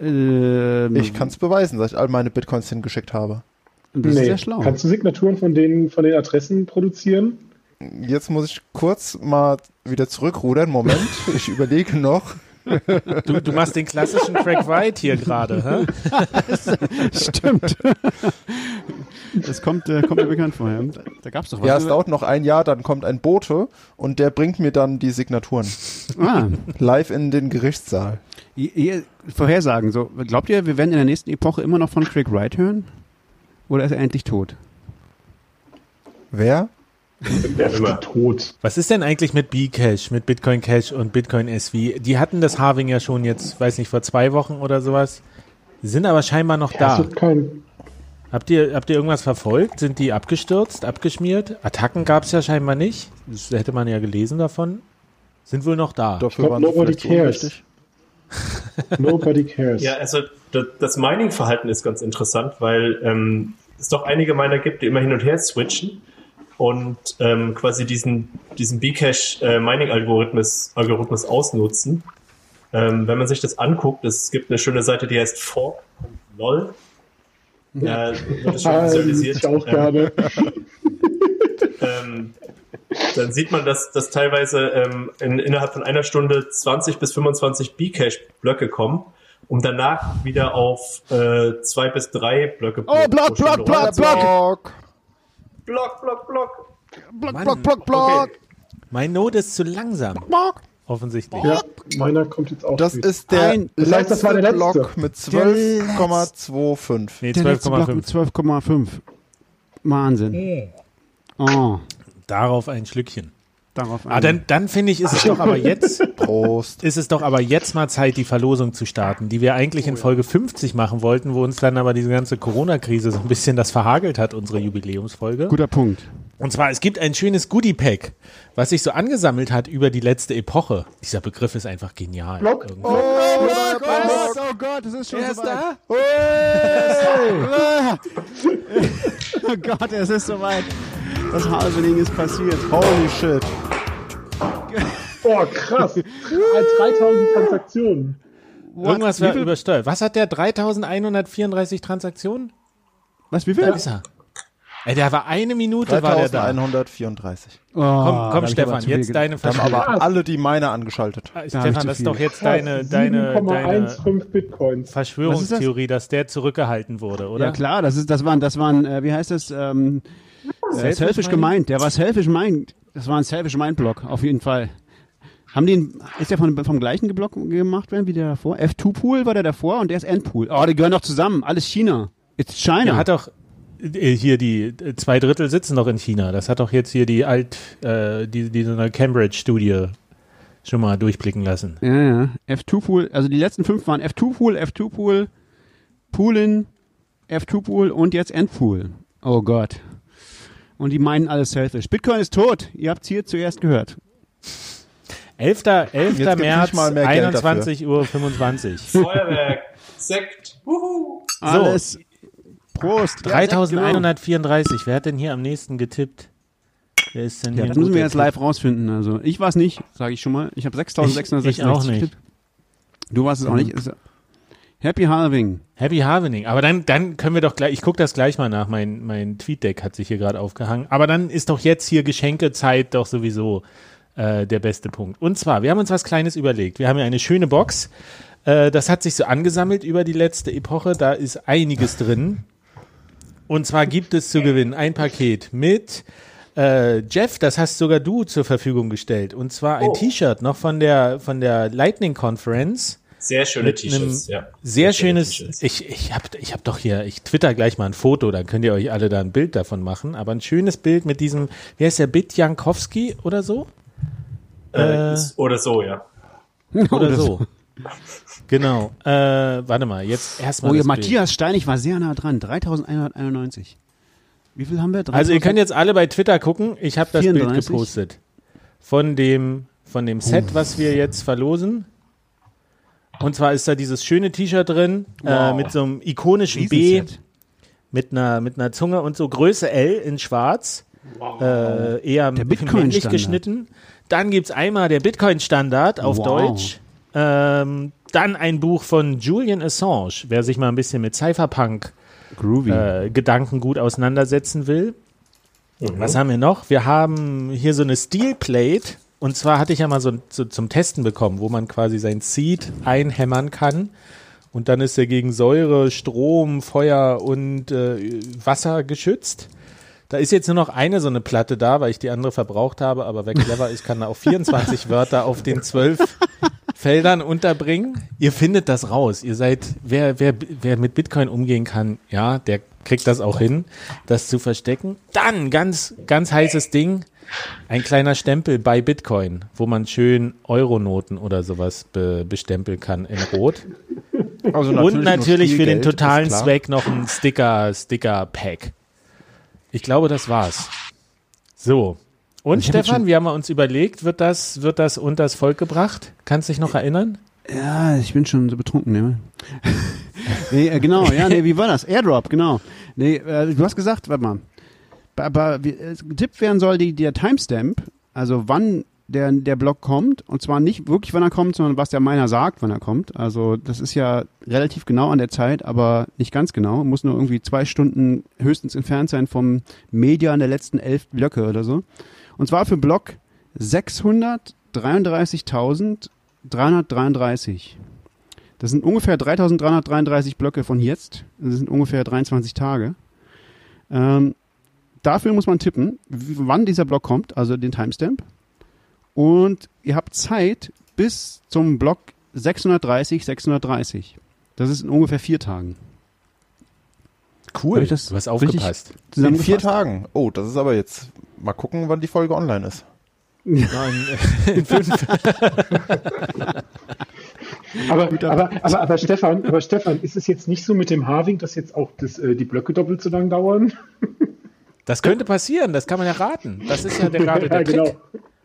Speaker 6: ähm,
Speaker 7: Ich kann es beweisen, dass ich all meine Bitcoins hingeschickt habe.
Speaker 6: Das ist sehr schlau.
Speaker 2: Kannst du Signaturen von den, von den Adressen produzieren?
Speaker 7: Jetzt muss ich kurz mal wieder zurückrudern. Moment, ich überlege noch.
Speaker 3: Du, du machst den klassischen Craig White hier gerade, hä?
Speaker 6: Stimmt. Das kommt, äh, kommt mir bekannt vor. Ja. Da, da gab es doch was.
Speaker 7: Ja, es dauert noch ein Jahr, dann kommt ein Bote und der bringt mir dann die Signaturen
Speaker 6: ah,
Speaker 7: live in den Gerichtssaal.
Speaker 6: ihr Vorhersagen. So, glaubt ihr, wir werden in der nächsten Epoche immer noch von Craig Wright hören? Oder ist er endlich tot?
Speaker 7: Wer?
Speaker 2: Der ist tot.
Speaker 3: Was ist denn eigentlich mit Bcash, mit Bitcoin Cash und Bitcoin SV? Die hatten das Halving ja schon jetzt, weiß nicht, vor zwei Wochen oder sowas. Sind aber scheinbar noch da.
Speaker 2: kein,
Speaker 3: Habt ihr, habt ihr irgendwas verfolgt? Sind die abgestürzt, abgeschmiert? Attacken gab es ja scheinbar nicht. Das hätte man ja gelesen davon. Sind wohl noch da.
Speaker 7: Dafür waren
Speaker 2: nobody
Speaker 7: vielleicht zu
Speaker 2: cares. nobody cares.
Speaker 5: Ja, also das, das Mining-Verhalten ist ganz interessant, weil ähm, es doch einige Miner gibt, die immer hin und her switchen und ähm, quasi diesen, diesen Bcash-Mining-Algorithmus Algorithmus ausnutzen. Ähm, wenn man sich das anguckt, es gibt eine schöne Seite, die heißt fork.lol. Ja. Äh, wird das schon visualisiert.
Speaker 2: ich auch gerne.
Speaker 5: ähm, dann sieht man, dass, dass teilweise ähm, in, innerhalb von einer Stunde 20 bis 25 Bcash-Blöcke kommen, um danach wieder auf äh, zwei bis drei Blöcke
Speaker 7: Oh, Block, Block, Block, Block.
Speaker 5: Block, Block, Block.
Speaker 7: Block,
Speaker 3: Mann,
Speaker 7: Block, Block, Block.
Speaker 5: Okay.
Speaker 3: Mein Node ist zu langsam.
Speaker 7: Block.
Speaker 3: Offensichtlich.
Speaker 2: Ja, meiner kommt jetzt auch.
Speaker 7: Das ist der
Speaker 6: Ein-
Speaker 2: das heißt, das war der letzte.
Speaker 7: Block mit 12,25.
Speaker 3: Nee,
Speaker 6: Der letzte Block mit
Speaker 3: 12,5.
Speaker 6: 12,5. Wahnsinn. Oh,
Speaker 3: Darauf ein Schlückchen.
Speaker 6: Darauf
Speaker 3: Ah, dann, dann finde ich, ist es doch aber jetzt,
Speaker 7: Prost.
Speaker 3: ist es doch aber jetzt mal Zeit, die Verlosung zu starten, die wir eigentlich in Folge 50 machen wollten, wo uns dann aber diese ganze Corona-Krise so ein bisschen das verhagelt hat, unsere Jubiläumsfolge.
Speaker 6: Guter Punkt.
Speaker 3: Und zwar, es gibt ein schönes Goodie-Pack, was sich so angesammelt hat über die letzte Epoche. Dieser Begriff ist einfach genial.
Speaker 2: Block.
Speaker 3: Irgendwie.
Speaker 6: Oh Gott, es ist schon
Speaker 3: Wer ist da?
Speaker 6: Oh Gott, es ist soweit. Das Halvening ist passiert.
Speaker 7: Holy shit.
Speaker 2: Boah, krass. 3000 Transaktionen.
Speaker 3: Irgendwas
Speaker 6: Wie
Speaker 3: war
Speaker 6: viel?
Speaker 3: übersteuert. Was hat der? 3134 Transaktionen?
Speaker 6: Was, wie viel?
Speaker 3: Da ist er. Ey, der war eine Minute war der da.
Speaker 7: 3134.
Speaker 6: Oh,
Speaker 3: Komm, komm Stefan, jetzt deine
Speaker 7: Da haben
Speaker 3: Verschwörung.
Speaker 7: aber alle die meine angeschaltet.
Speaker 3: Ah, Stefan, das ist doch jetzt deine, deine, deine
Speaker 2: 7,15 Bitcoins.
Speaker 3: Verschwörungstheorie, dass der zurückgehalten wurde, oder?
Speaker 6: Ja klar, das ist, das waren, das waren, äh, wie heißt das, ähm, äh,
Speaker 3: Selfish
Speaker 6: selfish
Speaker 3: Mind?
Speaker 6: gemeint. Der war selfish mind. Das war ein selfish mind Block, auf jeden Fall. Haben die, einen- ist der von, vom gleichen Block gemacht werden wie der davor? F2 Pool war der davor und der ist Endpool. Oh, die gehören doch zusammen. Alles China. It's China.
Speaker 3: Der hat doch äh, hier die äh, zwei Drittel sitzen noch in China. Das hat doch jetzt hier die Alt, äh, die, die so eine Cambridge-Studie schon mal durchblicken lassen.
Speaker 6: Ja, ja. F2 Pool, also die letzten fünf waren F2 Pool, F2 Pool, Poolin, F2 Pool und jetzt Endpool. Oh Gott. Und die meinen alles selfish. Bitcoin ist tot. Ihr habt's hier zuerst gehört.
Speaker 3: 11. 11.
Speaker 7: gibt's
Speaker 3: März,
Speaker 7: nicht mal mehr Geld
Speaker 3: 21 Uhr 25.
Speaker 5: Feuerwerk, Sekt, wuhu.
Speaker 6: Alles. Prost.
Speaker 3: 3134. Wer hat denn hier am nächsten getippt? Wer ist denn
Speaker 6: Ja,
Speaker 3: hier
Speaker 6: das müssen wir jetzt live rausfinden. Also ich war es nicht, sage ich schon mal. Ich habe 6.666
Speaker 3: Ich- ich auch nicht.
Speaker 6: getippt. Du warst es auch nicht. Happy Halving.
Speaker 3: Happy Harvening. Aber dann, dann können wir doch gleich, ich gucke das gleich mal nach, mein, mein Tweetdeck hat sich hier gerade aufgehangen. Aber dann ist doch jetzt hier Geschenkezeit doch sowieso äh, der beste Punkt. Und zwar, wir haben uns was Kleines überlegt. Wir haben ja eine schöne Box. Äh, das hat sich so angesammelt über die letzte Epoche. Da ist einiges drin. Und zwar gibt es zu gewinnen ein Paket mit äh, Jeff, das hast sogar du zur Verfügung gestellt. Und zwar ein
Speaker 5: Oh.
Speaker 3: T-Shirt noch von der, von der Lightning Conference.
Speaker 5: Sehr schöne T-Shirts, ja.
Speaker 3: Sehr
Speaker 5: schöne
Speaker 3: schönes, ich, ich hab, ich hab doch hier, ich twitter gleich mal ein Foto, dann könnt ihr euch alle da ein Bild davon machen, aber ein schönes Bild mit diesem, wie heißt der, Bit Jankowski oder so?
Speaker 5: Äh, ist, oder so, ja.
Speaker 3: Oder so. Genau. Äh, warte mal, jetzt erstmal
Speaker 6: Oh, ja,
Speaker 3: Bild.
Speaker 6: Matthias Steinig war sehr nah dran. 3.191. Wie viel haben wir?
Speaker 3: Also ihr könnt jetzt alle bei Twitter gucken, ich habe das Bild
Speaker 6: 34.
Speaker 3: gepostet. Von dem, von dem Set, was wir jetzt verlosen. Und zwar ist da dieses schöne T-Shirt drin, äh,
Speaker 6: Wow.
Speaker 3: mit so einem ikonischen B, mit einer, mit einer Zunge und so Größe L in schwarz. Äh, eher
Speaker 6: Der
Speaker 3: männlich
Speaker 6: Bitcoin-Standard.
Speaker 3: geschnitten. Dann gibt's einmal der Bitcoin-Standard auf
Speaker 6: Wow.
Speaker 3: Deutsch. Ähm, dann ein Buch von Julian Assange, wer sich mal ein bisschen mit Cypherpunk äh, Gedanken gut auseinandersetzen will. Was haben wir noch? Wir haben hier so eine Steel Plate. Und zwar hatte ich ja mal so, so zum Testen bekommen, wo man quasi sein Seed einhämmern kann. Und dann ist er gegen Säure, Strom, Feuer und äh, Wasser geschützt. Da ist jetzt nur noch eine so eine Platte da, weil ich die andere verbraucht habe. Aber wer clever ist, kann da auch 24 Wörter auf den 12 Feldern unterbringen. Ihr findet das raus. Ihr seid, wer, wer, wer mit Bitcoin umgehen kann, ja, der kriegt das auch hin, das zu verstecken. Dann ganz, ganz heißes Ding. Ein kleiner Stempel bei Bitcoin, wo man schön Euronoten oder sowas be bestempeln kann in Rot.
Speaker 7: Also
Speaker 3: Und natürlich für den totalen. Zweck noch ein Sticker, Sticker-Pack. Ich glaube, das war's. So. Und
Speaker 6: Ich hab
Speaker 3: Stefan,
Speaker 6: schon-
Speaker 3: wir haben uns überlegt, wird das, wird das unters Volk gebracht? Kannst dich noch erinnern?
Speaker 6: Ja, ich bin schon so betrunken, ne? nee, äh, genau, ja, nee, wie war das? Airdrop, genau. Nee, äh, du hast gesagt, warte mal. Aber äh, getippt werden soll die, der Timestamp, also wann der, der Block kommt, und zwar nicht wirklich, wann er kommt, sondern was der Miner sagt, wann er kommt. Also das ist ja relativ genau an der Zeit, aber nicht ganz genau. Muss nur irgendwie zwei Stunden höchstens entfernt sein vom Media an der letzten elf Blöcke oder so. Und zwar für Block 633.333. Das sind ungefähr 3333 Blöcke von jetzt. Das sind ungefähr 23 Tage. Ähm, dafür muss man tippen, wann dieser Block kommt, also den Timestamp. Und ihr habt Zeit bis zum Block 630, 630. Das ist in ungefähr vier Tagen.
Speaker 3: Cool.
Speaker 6: Hab ich das
Speaker 3: du hast aufgepasst.
Speaker 7: In vier? Tagen. Oh, das ist aber jetzt. Mal gucken, wann die Folge online ist.
Speaker 3: Nein, in fünf.
Speaker 2: Aber, aber, aber, aber Stefan, aber Stefan, ist es jetzt nicht so mit dem Halving, dass jetzt auch das, äh, die Blöcke doppelt so lang dauern?
Speaker 3: Das könnte passieren, das kann man ja raten. Das ist ja der, gerade der
Speaker 2: Ja,
Speaker 3: Trick.
Speaker 2: genau.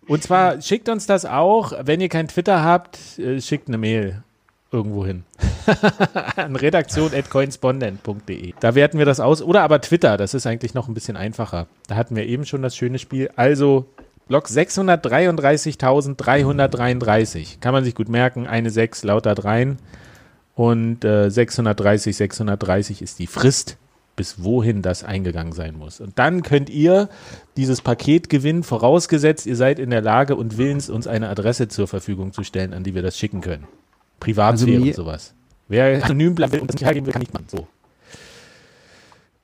Speaker 3: Und zwar schickt uns das auch, wenn ihr kein Twitter habt, äh, schickt eine Mail irgendwo hin. An redaktion.coinspondent.de. Da werten wir das aus. Oder aber Twitter, das ist eigentlich noch ein bisschen einfacher. Da hatten wir eben schon das schöne Spiel. Also Block 633.333. Kann man sich gut merken. Eine 6 lauter dreien. Und äh, 630, 630 ist die Frist, bis wohin das eingegangen sein muss. Und dann könnt ihr dieses Paket gewinnen, vorausgesetzt, ihr seid in der Lage und willens, uns eine Adresse zur Verfügung zu stellen, an die wir das schicken können. Privatsphäre
Speaker 6: Also
Speaker 3: und sowas. Wer anonym will und das nicht hergeben will, kann nicht machen. So.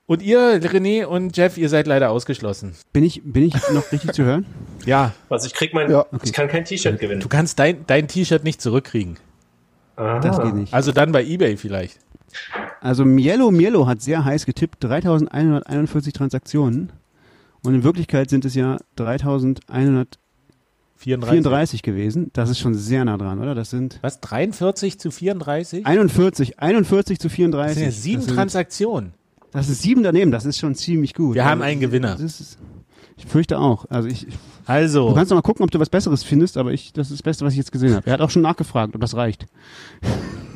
Speaker 3: Und ihr, René und Jeff, ihr seid leider ausgeschlossen.
Speaker 6: Bin ich, bin ich noch richtig zu hören?
Speaker 3: Ja,
Speaker 5: Also ich krieg mein,
Speaker 7: Ja.
Speaker 5: ich kann kein T-Shirt gewinnen.
Speaker 3: du kannst dein, dein T-Shirt nicht zurückkriegen.
Speaker 5: Aha.
Speaker 6: Das geht nicht.
Speaker 3: Also dann bei Ebay vielleicht.
Speaker 6: Also Mielo Mielo hat sehr heiß getippt, 3141 Transaktionen. Und in Wirklichkeit sind es ja 3134
Speaker 3: 34.
Speaker 6: gewesen. Das ist schon sehr nah dran, oder? Das sind
Speaker 3: Was? 43 zu 34?
Speaker 6: 41, 41 zu
Speaker 3: Das
Speaker 6: 34.
Speaker 3: sind ja sieben
Speaker 6: das, sind,
Speaker 3: Transaktionen.
Speaker 6: das ist sieben daneben, das ist schon ziemlich gut.
Speaker 3: Wir haben
Speaker 6: Also,
Speaker 3: einen Gewinner.
Speaker 6: Das ist, ich fürchte auch. Also ich, du
Speaker 3: Also,
Speaker 6: kannst noch mal gucken, ob du was Besseres findest, aber ich, das ist das Beste, was ich jetzt gesehen habe. Er hat auch schon nachgefragt, ob das reicht.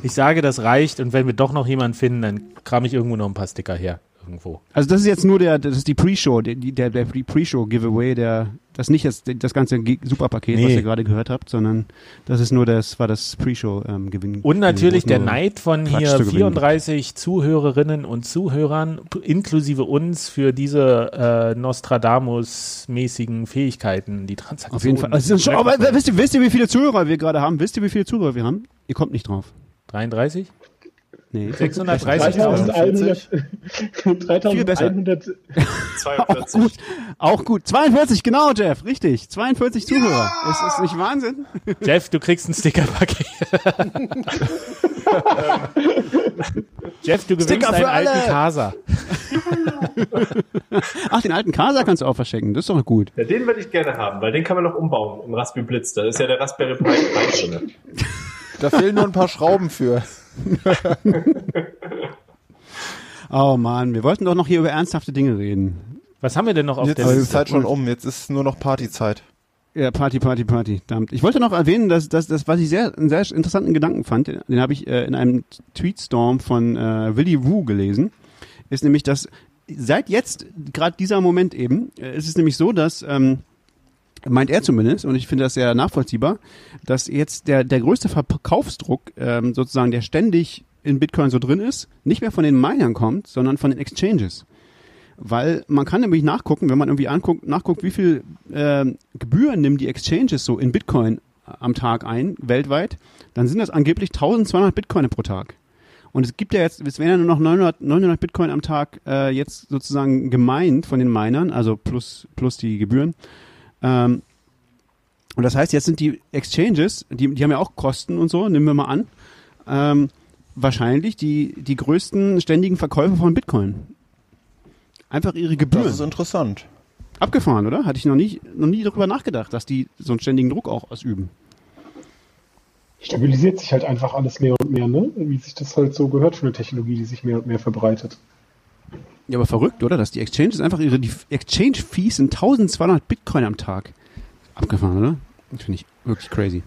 Speaker 3: ich sage, das reicht und wenn wir doch noch jemanden finden, dann kram ich irgendwo noch ein paar Sticker her. Irgendwo.
Speaker 6: Also das ist jetzt nur der, das ist die Pre-Show, die- der, der Pre-Show-Giveaway, der, das ist nicht das, das ganze Superpaket, was
Speaker 3: Nee.
Speaker 6: ihr gerade gehört habt, sondern das ist nur das, war das Pre-Show-Gewinn.
Speaker 3: Und natürlich der Neid von
Speaker 6: Quatsch
Speaker 3: hier
Speaker 6: zu gewinnen
Speaker 3: 34 Zuhörerinnen und Zuhörern, inklusive uns, für diese äh, Nostradamus-mäßigen Fähigkeiten, die Transaktionen.
Speaker 6: Auf jeden Fall. Also, schon, aber wisst ihr, wisst ihr, wie viele Zuhörer wir gerade haben? Wisst ihr, wie viele Zuhörer wir haben? Ihr kommt nicht drauf.
Speaker 3: 33?
Speaker 6: Nee.
Speaker 3: 630.000?
Speaker 2: 3100,
Speaker 6: Viel besser.
Speaker 2: 3100,
Speaker 6: Auch
Speaker 5: 42.
Speaker 6: gut. Auch gut. 42, genau, Jeff. Richtig. 42 Zuhörer. Ist das nicht Wahnsinn?
Speaker 3: Jeff, du kriegst ein Stickerpaket. Jeff, du gewinnst
Speaker 6: Sticker
Speaker 3: einen
Speaker 6: für
Speaker 3: alten. Casa.
Speaker 6: Ach, den alten Casa kannst du auch verschenken. Das ist doch gut.
Speaker 5: Ja, den würde ich gerne haben, weil den kann man noch umbauen im Raspberry Blitz. Da ist ja der Raspberry Pi 3 drin.
Speaker 7: Da fehlen nur ein paar Schrauben für.
Speaker 6: Oh Mann, wir wollten doch noch hier über ernsthafte Dinge reden.
Speaker 3: Was haben wir denn noch auf
Speaker 7: Jetzt
Speaker 3: der
Speaker 7: ist die
Speaker 3: Liste?
Speaker 7: Zeit schon um. Jetzt ist nur noch Partyzeit.
Speaker 6: Ja, Party, Party, Party. Verdammt. Ich wollte noch erwähnen, dass, dass das, was ich sehr, einen sehr interessanten Gedanken fand, den, den habe ich äh, in einem Tweetstorm von äh, Willy Wu gelesen. ist nämlich, dass seit jetzt, gerade dieser Moment eben, äh, ist es nämlich so, dass, ähm, meint er zumindest, und ich finde das sehr nachvollziehbar, dass jetzt der, der größte Verkaufsdruck ähm, sozusagen, der ständig in Bitcoin so drin ist, nicht mehr von den Minern kommt, sondern von den Exchanges. Weil man kann nämlich nachgucken, wenn man irgendwie anguckt, nachguckt, wie viel äh, Gebühren nehmen die Exchanges so in Bitcoin am Tag ein, weltweit, dann sind das angeblich 1200 Bitcoin pro Tag. Und es gibt ja jetzt, es werden ja nur noch 900, 900 Bitcoin am Tag äh, jetzt sozusagen gemeint von den Minern, also plus, plus die Gebühren. Ähm, und das heißt, jetzt sind die Exchanges, die, die haben ja auch Kosten und so, nehmen wir mal an, ähm, wahrscheinlich die, die größten ständigen Verkäufer von Bitcoin. Einfach ihre Gebühren.
Speaker 7: Das ist interessant.
Speaker 6: Abgefahren, oder? Hatte ich noch nie, noch nie darüber nachgedacht, dass die so einen ständigen Druck auch ausüben.
Speaker 2: Stabilisiert sich halt einfach alles mehr und mehr, ne? Wie sich das halt so gehört für eine Technologie, die sich mehr und mehr verbreitet.
Speaker 6: Ja, aber verrückt, oder? Dass die Exchanges einfach ihre die Exchange-Fees sind 1200 Bitcoin am Tag. Abgefahren, oder? Das finde ich wirklich crazy.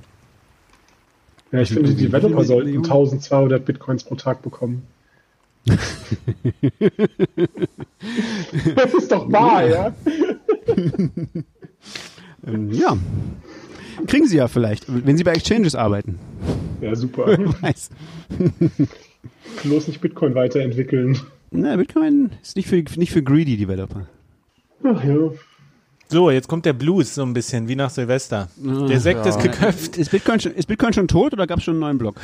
Speaker 2: Ja, ich finde, die Developer sollten 1200 Bitcoins pro Tag bekommen. das ist doch wahr, ja?
Speaker 6: Ähm, ja. Kriegen sie ja vielleicht, wenn sie bei Exchanges arbeiten.
Speaker 2: Ja, super.
Speaker 6: Weiß.
Speaker 2: Bloß nicht Bitcoin weiterentwickeln.
Speaker 6: Na, Bitcoin ist nicht für, nicht für greedy Developer.
Speaker 2: Ach ja.
Speaker 3: So, jetzt kommt der Blues so ein bisschen, wie nach Silvester. Der Sekt ist geköpft.
Speaker 6: Ist Bitcoin schon, ist Bitcoin schon tot oder gab es schon einen neuen Block?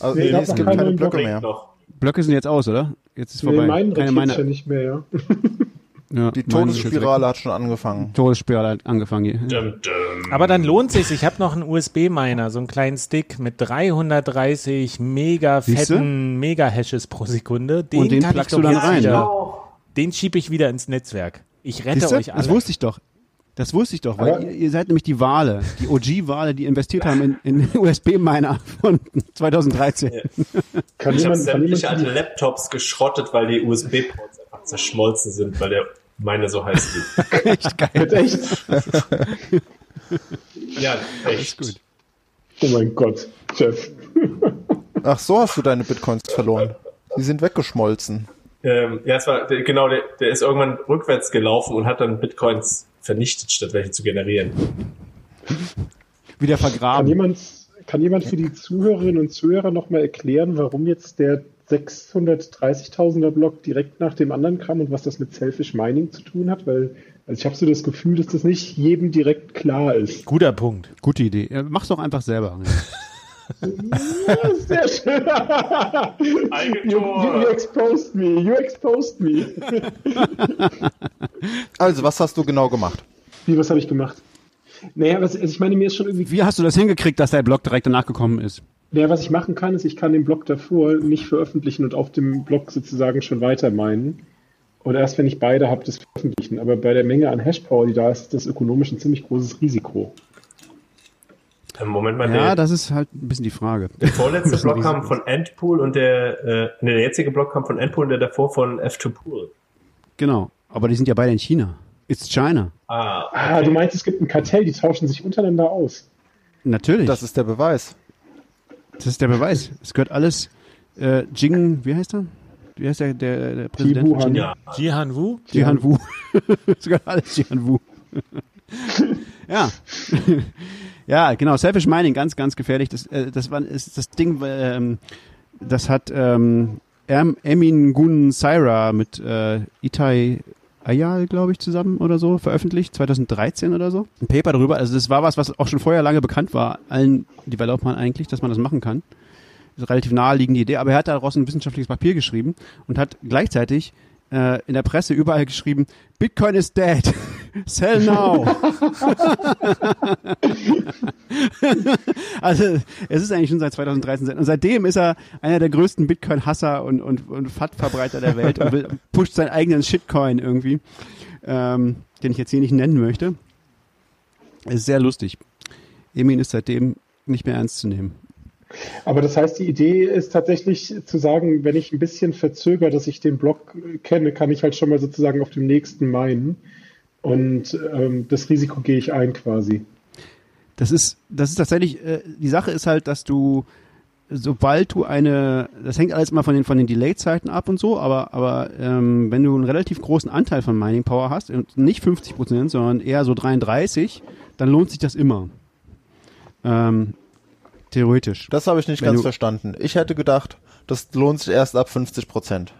Speaker 7: Also,
Speaker 2: Nee,
Speaker 7: nee, es gibt
Speaker 2: keinen
Speaker 7: keine
Speaker 2: neuen
Speaker 7: Blöcke
Speaker 2: Block.
Speaker 7: mehr.
Speaker 5: Noch.
Speaker 6: Blöcke sind jetzt aus, oder? Jetzt ist
Speaker 2: Nee,
Speaker 6: vorbei.
Speaker 2: meinen
Speaker 6: Keine meine,
Speaker 2: ja nicht mehr, ja.
Speaker 6: ja,
Speaker 7: Die Todesspirale hat schon angefangen.
Speaker 6: Todesspirale hat angefangen.
Speaker 5: Dum, dum.
Speaker 3: Aber dann lohnt sich. Ich habe noch einen USB-Miner, so einen kleinen Stick mit 330 mega fetten Mega-Hashes pro Sekunde. Den,
Speaker 6: Und den
Speaker 3: kann ich
Speaker 6: plugst
Speaker 3: doch
Speaker 6: du dann rein,
Speaker 3: Wieder,
Speaker 6: ne?
Speaker 3: Den schiebe ich wieder ins Netzwerk. Ich rette
Speaker 6: Siehste?
Speaker 3: euch alle.
Speaker 6: Das wusste ich doch. Das wusste ich doch, weil
Speaker 2: Aber-
Speaker 6: ihr, ihr seid nämlich die Wale, die OG-Wale, die investiert haben in, in USB-Miner von 2013.
Speaker 2: Kann
Speaker 5: Ich habe sämtliche alte Laptops geschrottet, weil die USB-Ports einfach zerschmolzen sind, weil der meine so heiß liegt.
Speaker 6: Echt geil.
Speaker 2: jetzt echt?
Speaker 5: Ja, echt.
Speaker 6: gut.
Speaker 2: Oh mein Gott, Jeff.
Speaker 7: Ach, so hast du deine Bitcoins verloren. Die sind weggeschmolzen.
Speaker 5: Ähm, ja, es war der, genau, der, der ist irgendwann rückwärts gelaufen und hat dann Bitcoins vernichtet, statt welche zu generieren.
Speaker 6: Wieder
Speaker 2: Kann
Speaker 6: vergraben.
Speaker 2: jemand, kann jemand für die Zuhörerinnen und Zuhörer nochmal erklären, warum jetzt der 630.000er Block direkt nach dem anderen kam und was das mit Selfish Mining zu tun hat? Weil also ich habe so das Gefühl, dass das nicht jedem direkt klar ist.
Speaker 3: Guter Punkt.
Speaker 6: Gute Idee. Mach's doch einfach selber.
Speaker 2: Sehr schön. you, you, you exposed me. You exposed me.
Speaker 7: Also, was hast du genau gemacht?
Speaker 2: Wie, was habe ich gemacht? Naja, was, also ich meine, mir ist schon irgendwie
Speaker 6: Wie hast du das hingekriegt, dass der Blog direkt danach gekommen ist?
Speaker 2: Ja, was ich machen kann, ist, ich kann den Blog davor nicht veröffentlichen und auf dem Blog sozusagen schon weiter meinen. Und erst wenn ich beide habe, das veröffentlichen. Aber bei der Menge an Hashpower, die da ist, ist das ökonomisch ein ziemlich großes Risiko.
Speaker 5: Ähm, Moment mal,
Speaker 6: Ja,
Speaker 5: der,
Speaker 6: das ist halt ein bisschen die Frage.
Speaker 5: der vorletzte Block kam von Endpool und der, äh, nee, der jetzige Block kam von Endpool und der davor von F2Pool.
Speaker 6: Genau. Aber die sind ja beide in China. It's China.
Speaker 5: Ah,
Speaker 2: Ah, du meinst, es gibt ein Kartell, die tauschen sich untereinander aus.
Speaker 6: Natürlich.
Speaker 7: Das ist der Beweis.
Speaker 6: Das ist der Beweis. Es gehört alles äh, Jing, wie heißt er? Wie heißt der, der, der Präsident von
Speaker 2: Wuhan.
Speaker 6: China?
Speaker 5: ja.
Speaker 3: Jihan Wu?
Speaker 6: Jihan Wu. es gehört alles Jihan Wu. ja. ja, genau. Selfish Mining, ganz, ganz gefährlich. Das, äh, das war ist das Ding, ähm, das hat ähm, Emin Gun Saira mit äh, Itai Ayal, glaube ich, zusammen oder so veröffentlicht, 2013 oder so. Ein Paper darüber. Also das war was, was auch schon vorher lange bekannt war, allen Developern eigentlich, dass man das machen kann. Das ist eine relativ naheliegende Idee, aber er hat daraus ein wissenschaftliches Papier geschrieben und hat gleichzeitig äh, in der Presse überall geschrieben, Bitcoin is dead. Sell now. also es ist eigentlich schon seit 2013 und seitdem ist er einer der größten Bitcoin-Hasser und, und, und FAT-Verbreiter der Welt und will, pusht seinen eigenen Shitcoin irgendwie, ähm, den ich jetzt hier nicht nennen möchte. Es ist sehr lustig. Emin ist seitdem nicht mehr ernst zu nehmen.
Speaker 2: Aber das heißt, die Idee ist tatsächlich zu sagen, wenn ich ein bisschen verzögere, dass ich den Block kenne, kann ich halt schon mal sozusagen auf dem nächsten meinen. Und ähm, das Risiko gehe ich ein quasi.
Speaker 6: Das ist, das ist tatsächlich, äh, die Sache ist halt, dass du sobald du eine, das hängt alles mal von den, von den Delay-Zeiten ab und so, aber, aber ähm, wenn du einen relativ großen Anteil von Mining Power hast, und nicht 50 Prozent, sondern eher so 33, dann lohnt sich das immer. Ähm, theoretisch.
Speaker 7: Das habe ich nicht
Speaker 6: Wenn
Speaker 7: ganz
Speaker 6: du-
Speaker 7: verstanden. Ich hätte gedacht, das lohnt sich erst ab 50 Prozent.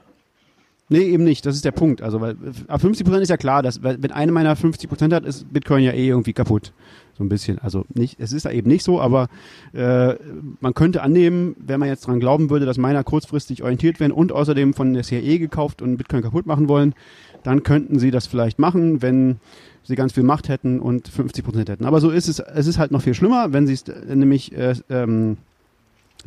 Speaker 6: Nee, eben nicht. Das ist der Punkt. Also, weil ab 50 Prozent ist ja klar, dass weil, wenn eine meiner 50 Prozent hat, ist Bitcoin ja eh irgendwie kaputt. So ein bisschen. Also nicht, es ist da eben nicht so, aber äh, man könnte annehmen, wenn man jetzt dran glauben würde, dass meiner kurzfristig orientiert werden und außerdem von der CIA gekauft und Bitcoin kaputt machen wollen, dann könnten sie das vielleicht machen, wenn sie ganz viel Macht hätten und 50 Prozent hätten. Aber so ist es. Es ist halt noch viel schlimmer, wenn sie es äh, nämlich äh, ähm,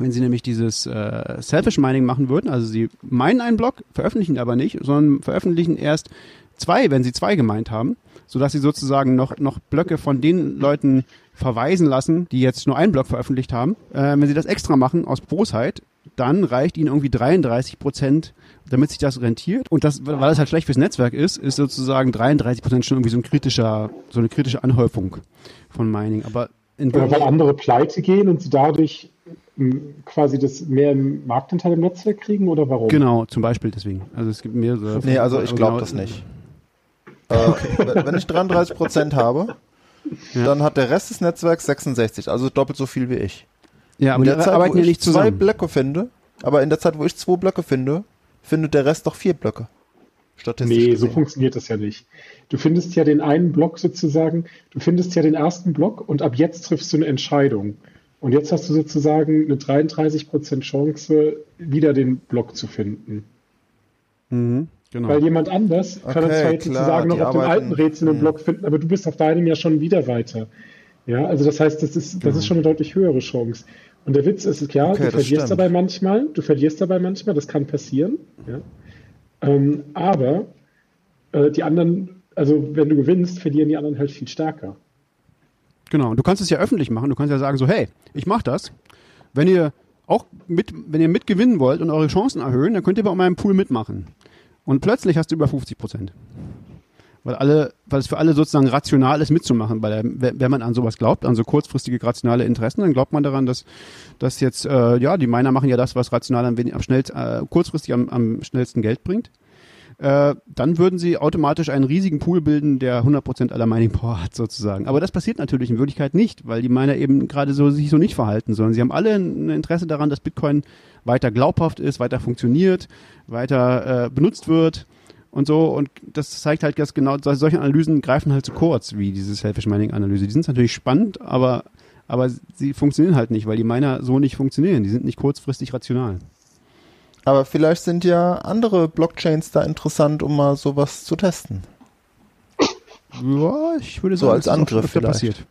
Speaker 6: wenn sie nämlich dieses äh, Selfish Mining machen würden, also sie meinen einen Block, veröffentlichen aber nicht, sondern veröffentlichen erst zwei, wenn sie zwei gemeint haben, sodass sie sozusagen noch, noch Blöcke von den Leuten verweisen lassen, die jetzt nur einen Block veröffentlicht haben. Äh, wenn sie das extra machen aus Bosheit, dann reicht ihnen irgendwie 33 Prozent, damit sich das rentiert. Und das, weil es halt schlecht fürs Netzwerk ist, ist sozusagen 33 Prozent schon irgendwie so ein kritischer, so eine kritische Anhäufung von Mining. Aber in
Speaker 2: Oder weil andere pleite gehen und sie dadurch quasi das mehr im Marktanteil im Netzwerk kriegen oder warum?
Speaker 6: Genau, zum Beispiel deswegen. Also es gibt mehrere.
Speaker 7: Nee, also ich glaube
Speaker 6: Genau-
Speaker 7: das nicht. Äh, wenn ich 33 Prozent habe,
Speaker 6: Ja.
Speaker 7: dann hat der Rest des Netzwerks 66, also doppelt so viel wie ich.
Speaker 6: Ja, aber
Speaker 7: in
Speaker 6: die
Speaker 7: der Zeit,
Speaker 6: arbeiten
Speaker 7: wo ich
Speaker 6: nicht
Speaker 7: zwei
Speaker 6: zusammen.
Speaker 7: Blöcke finde, aber in der Zeit, wo ich zwei Blöcke finde, findet der Rest doch vier Blöcke. Statistisch
Speaker 2: Nee, so
Speaker 7: gesehen.
Speaker 2: funktioniert das ja nicht. Du findest ja den einen Block sozusagen, du findest ja den ersten Block und ab jetzt triffst du eine Entscheidung. Und jetzt hast du sozusagen eine 33% Chance, wieder den Block zu finden.
Speaker 6: Mhm, genau.
Speaker 2: Weil jemand anders kann
Speaker 7: Okay,
Speaker 2: dann zwar jetzt
Speaker 7: klar,
Speaker 2: sozusagen noch auf dem alten Rätsel einen
Speaker 7: hm.
Speaker 2: Block finden, aber du bist auf deinem ja schon wieder weiter. Ja, also das heißt, das ist, das ist schon eine deutlich höhere Chance. Und der Witz ist, ja,
Speaker 7: Okay,
Speaker 2: du
Speaker 7: das
Speaker 2: verlierst dabei manchmal, du verlierst dabei manchmal, das kann passieren. Ja. Ähm, aber äh, die anderen, also wenn du gewinnst, verlieren die anderen halt viel stärker.
Speaker 6: Genau. Und du kannst es ja öffentlich machen. Du kannst ja sagen so, hey, ich mach das. Wenn ihr auch mit, wenn ihr mitgewinnen wollt und eure Chancen erhöhen, dann könnt ihr bei meinem Pool mitmachen. Und plötzlich hast du über 50 Prozent. Weil alle, weil es für alle sozusagen rational ist mitzumachen, weil wenn man an sowas glaubt, an so kurzfristige rationale Interessen, dann glaubt man daran, dass, dass jetzt, äh, ja, die Miner machen ja das, was rational am, am schnellst, äh, kurzfristig am, am schnellsten Geld bringt. Äh, dann würden sie automatisch einen riesigen Pool bilden, der 100% aller Mining Power hat sozusagen. Aber das passiert natürlich in Wirklichkeit nicht, weil die Miner eben gerade so sich so nicht verhalten, sondern sie haben alle ein Interesse daran, dass Bitcoin weiter glaubhaft ist, weiter funktioniert, weiter äh, benutzt wird und so. Und das zeigt halt, dass genau sol- solche Analysen greifen halt zu kurz, wie diese Selfish Mining Analyse. Die sind natürlich spannend, aber, aber sie funktionieren halt nicht, weil die Miner so nicht funktionieren. Die sind nicht kurzfristig rational.
Speaker 7: Aber vielleicht sind ja andere Blockchains da interessant, um mal sowas zu testen.
Speaker 6: Ja, ich würde
Speaker 7: So
Speaker 6: sagen,
Speaker 7: als
Speaker 6: ist auch
Speaker 7: Angriff vielleicht.
Speaker 6: passiert.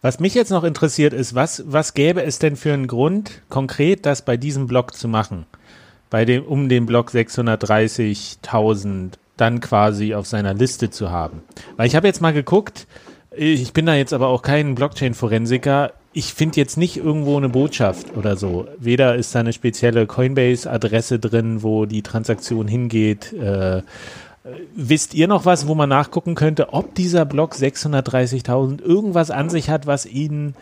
Speaker 3: Was mich jetzt noch interessiert ist, was, was gäbe es denn für einen Grund, konkret das bei diesem Block zu machen? Bei dem, um den Block 630.000 dann quasi auf seiner Liste zu haben. Weil ich habe jetzt mal geguckt, ich bin da jetzt aber auch kein Blockchain-Forensiker. Ich finde jetzt nicht irgendwo eine Botschaft oder so. Weder ist da eine spezielle Coinbase-Adresse drin, wo die Transaktion hingeht. Äh, Wisst ihr noch was, wo man nachgucken könnte, ob dieser Block 630.000 irgendwas an sich hat, was ihn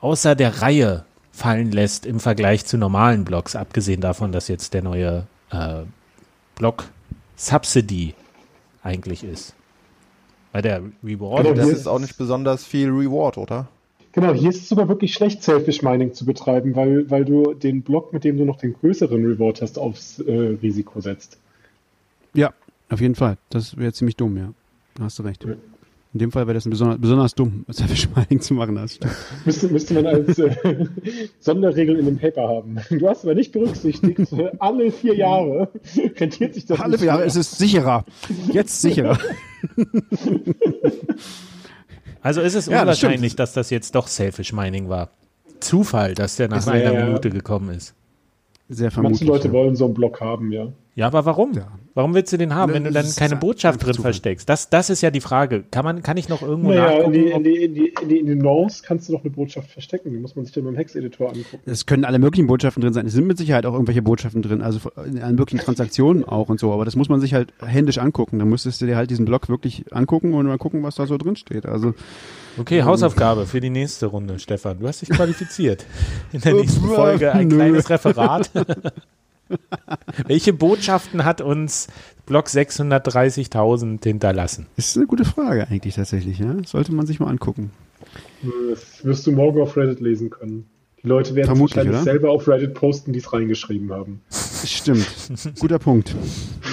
Speaker 3: außer der Reihe fallen lässt im Vergleich zu normalen Blocks, abgesehen davon, dass jetzt der neue äh, Block Subsidy eigentlich ist. Weil der Reward
Speaker 2: Genau,
Speaker 7: Das ist auch nicht besonders viel Reward, oder?
Speaker 2: Genau, hier ist es sogar wirklich schlecht, Selfish Mining zu betreiben, weil, weil du den Block, mit dem du noch den größeren Reward hast, aufs äh, Risiko setzt.
Speaker 6: Ja, auf jeden Fall. Das wäre ziemlich dumm, ja. Da hast du recht. In dem Fall wäre das ein besonders, besonders dumm, Selfish Mining zu machen. Das.
Speaker 2: Müsste, müsste man als äh, Sonderregel in dem Paper haben. Du hast aber nicht berücksichtigt, äh, alle vier Jahre rentiert sich das
Speaker 6: Alle vier Jahre
Speaker 2: mehr.
Speaker 6: ist es sicherer. Jetzt sicherer.
Speaker 3: Also ist es
Speaker 6: Ja, das
Speaker 3: unwahrscheinlich, dass das jetzt doch Selfish Mining war. Zufall, dass der nach
Speaker 2: Ist
Speaker 3: einer
Speaker 2: sehr-
Speaker 3: Minute gekommen ist.
Speaker 6: Sehr vermutlich.
Speaker 2: Manche Leute
Speaker 6: ja.
Speaker 2: wollen so einen Block haben, ja.
Speaker 3: Ja, aber warum?
Speaker 6: Ja.
Speaker 3: Warum willst du den haben,
Speaker 6: Ne,
Speaker 3: wenn du
Speaker 6: das
Speaker 3: dann keine Botschaft drin versteckst? Das, das ist ja die Frage. Kann man, kann ich noch irgendwo
Speaker 2: Naja, in
Speaker 3: nachgucken?
Speaker 2: die, in, die, in, die, in, die, in den Nonce kannst du noch eine Botschaft verstecken. Die muss man sich dann beim Hex-Editor angucken.
Speaker 6: Es können alle möglichen Botschaften drin sein. Es sind mit Sicherheit auch irgendwelche Botschaften drin, also in allen möglichen Transaktionen auch und so. Aber das muss man sich halt händisch angucken. Dann müsstest du dir halt diesen Block wirklich angucken und mal gucken, was da so drin steht. Also
Speaker 3: Okay, Hausaufgabe für die nächste Runde, Stefan. Du hast dich qualifiziert. In der nächsten Folge ein
Speaker 6: nö.
Speaker 3: kleines Referat. Welche Botschaften hat uns Block 630.000 hinterlassen?
Speaker 6: ist eine gute Frage eigentlich tatsächlich. Ja? Sollte man sich mal angucken.
Speaker 2: Das wirst du morgen auf Reddit lesen können. Die Leute werden
Speaker 6: Vermutlich,
Speaker 2: wahrscheinlich
Speaker 6: oder?
Speaker 2: selber auf Reddit posten, die es reingeschrieben haben.
Speaker 6: Stimmt. Guter Punkt.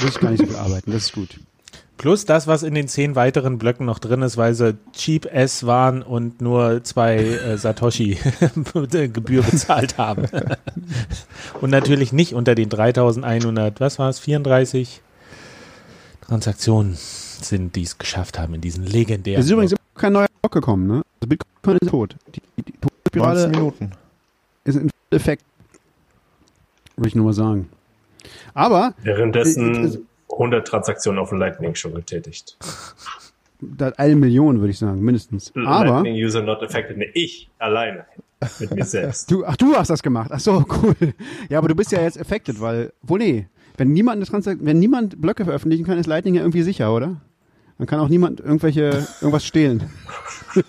Speaker 6: Muss ich gar nicht so viel arbeiten. Das ist gut.
Speaker 3: Plus das, was in den zehn weiteren Blöcken noch drin ist, weil sie Cheap S waren und nur zwei äh, Satoshi Gebühr bezahlt haben. und natürlich nicht unter den 3100, was war es, 34 Transaktionen sind, die es geschafft haben in diesen legendären.
Speaker 6: Es ist übrigens
Speaker 3: Block.
Speaker 6: immer kein neuer Block gekommen. Ne? Also Bitcoin ist tot. Die, die, die
Speaker 7: 19
Speaker 6: Todspirale
Speaker 7: Minuten.
Speaker 6: ist ein Effekt. Würde ich nur mal sagen. Aber Äh, äh,
Speaker 5: Währenddessen 100 Transaktionen auf dem Lightning schon getätigt.
Speaker 6: da eine Million, würde ich sagen, mindestens. Aber
Speaker 5: Lightning User not affected. Nee, ich alleine mit mir selbst.
Speaker 6: du, ach, du hast das gemacht. Ach so, cool. Ja, aber du bist ja jetzt affected, weil, wohl nee. Wenn niemand, eine wenn niemand Blöcke veröffentlichen kann, ist Lightning ja irgendwie sicher, oder? Dann kann auch niemand irgendwelche, irgendwas stehlen.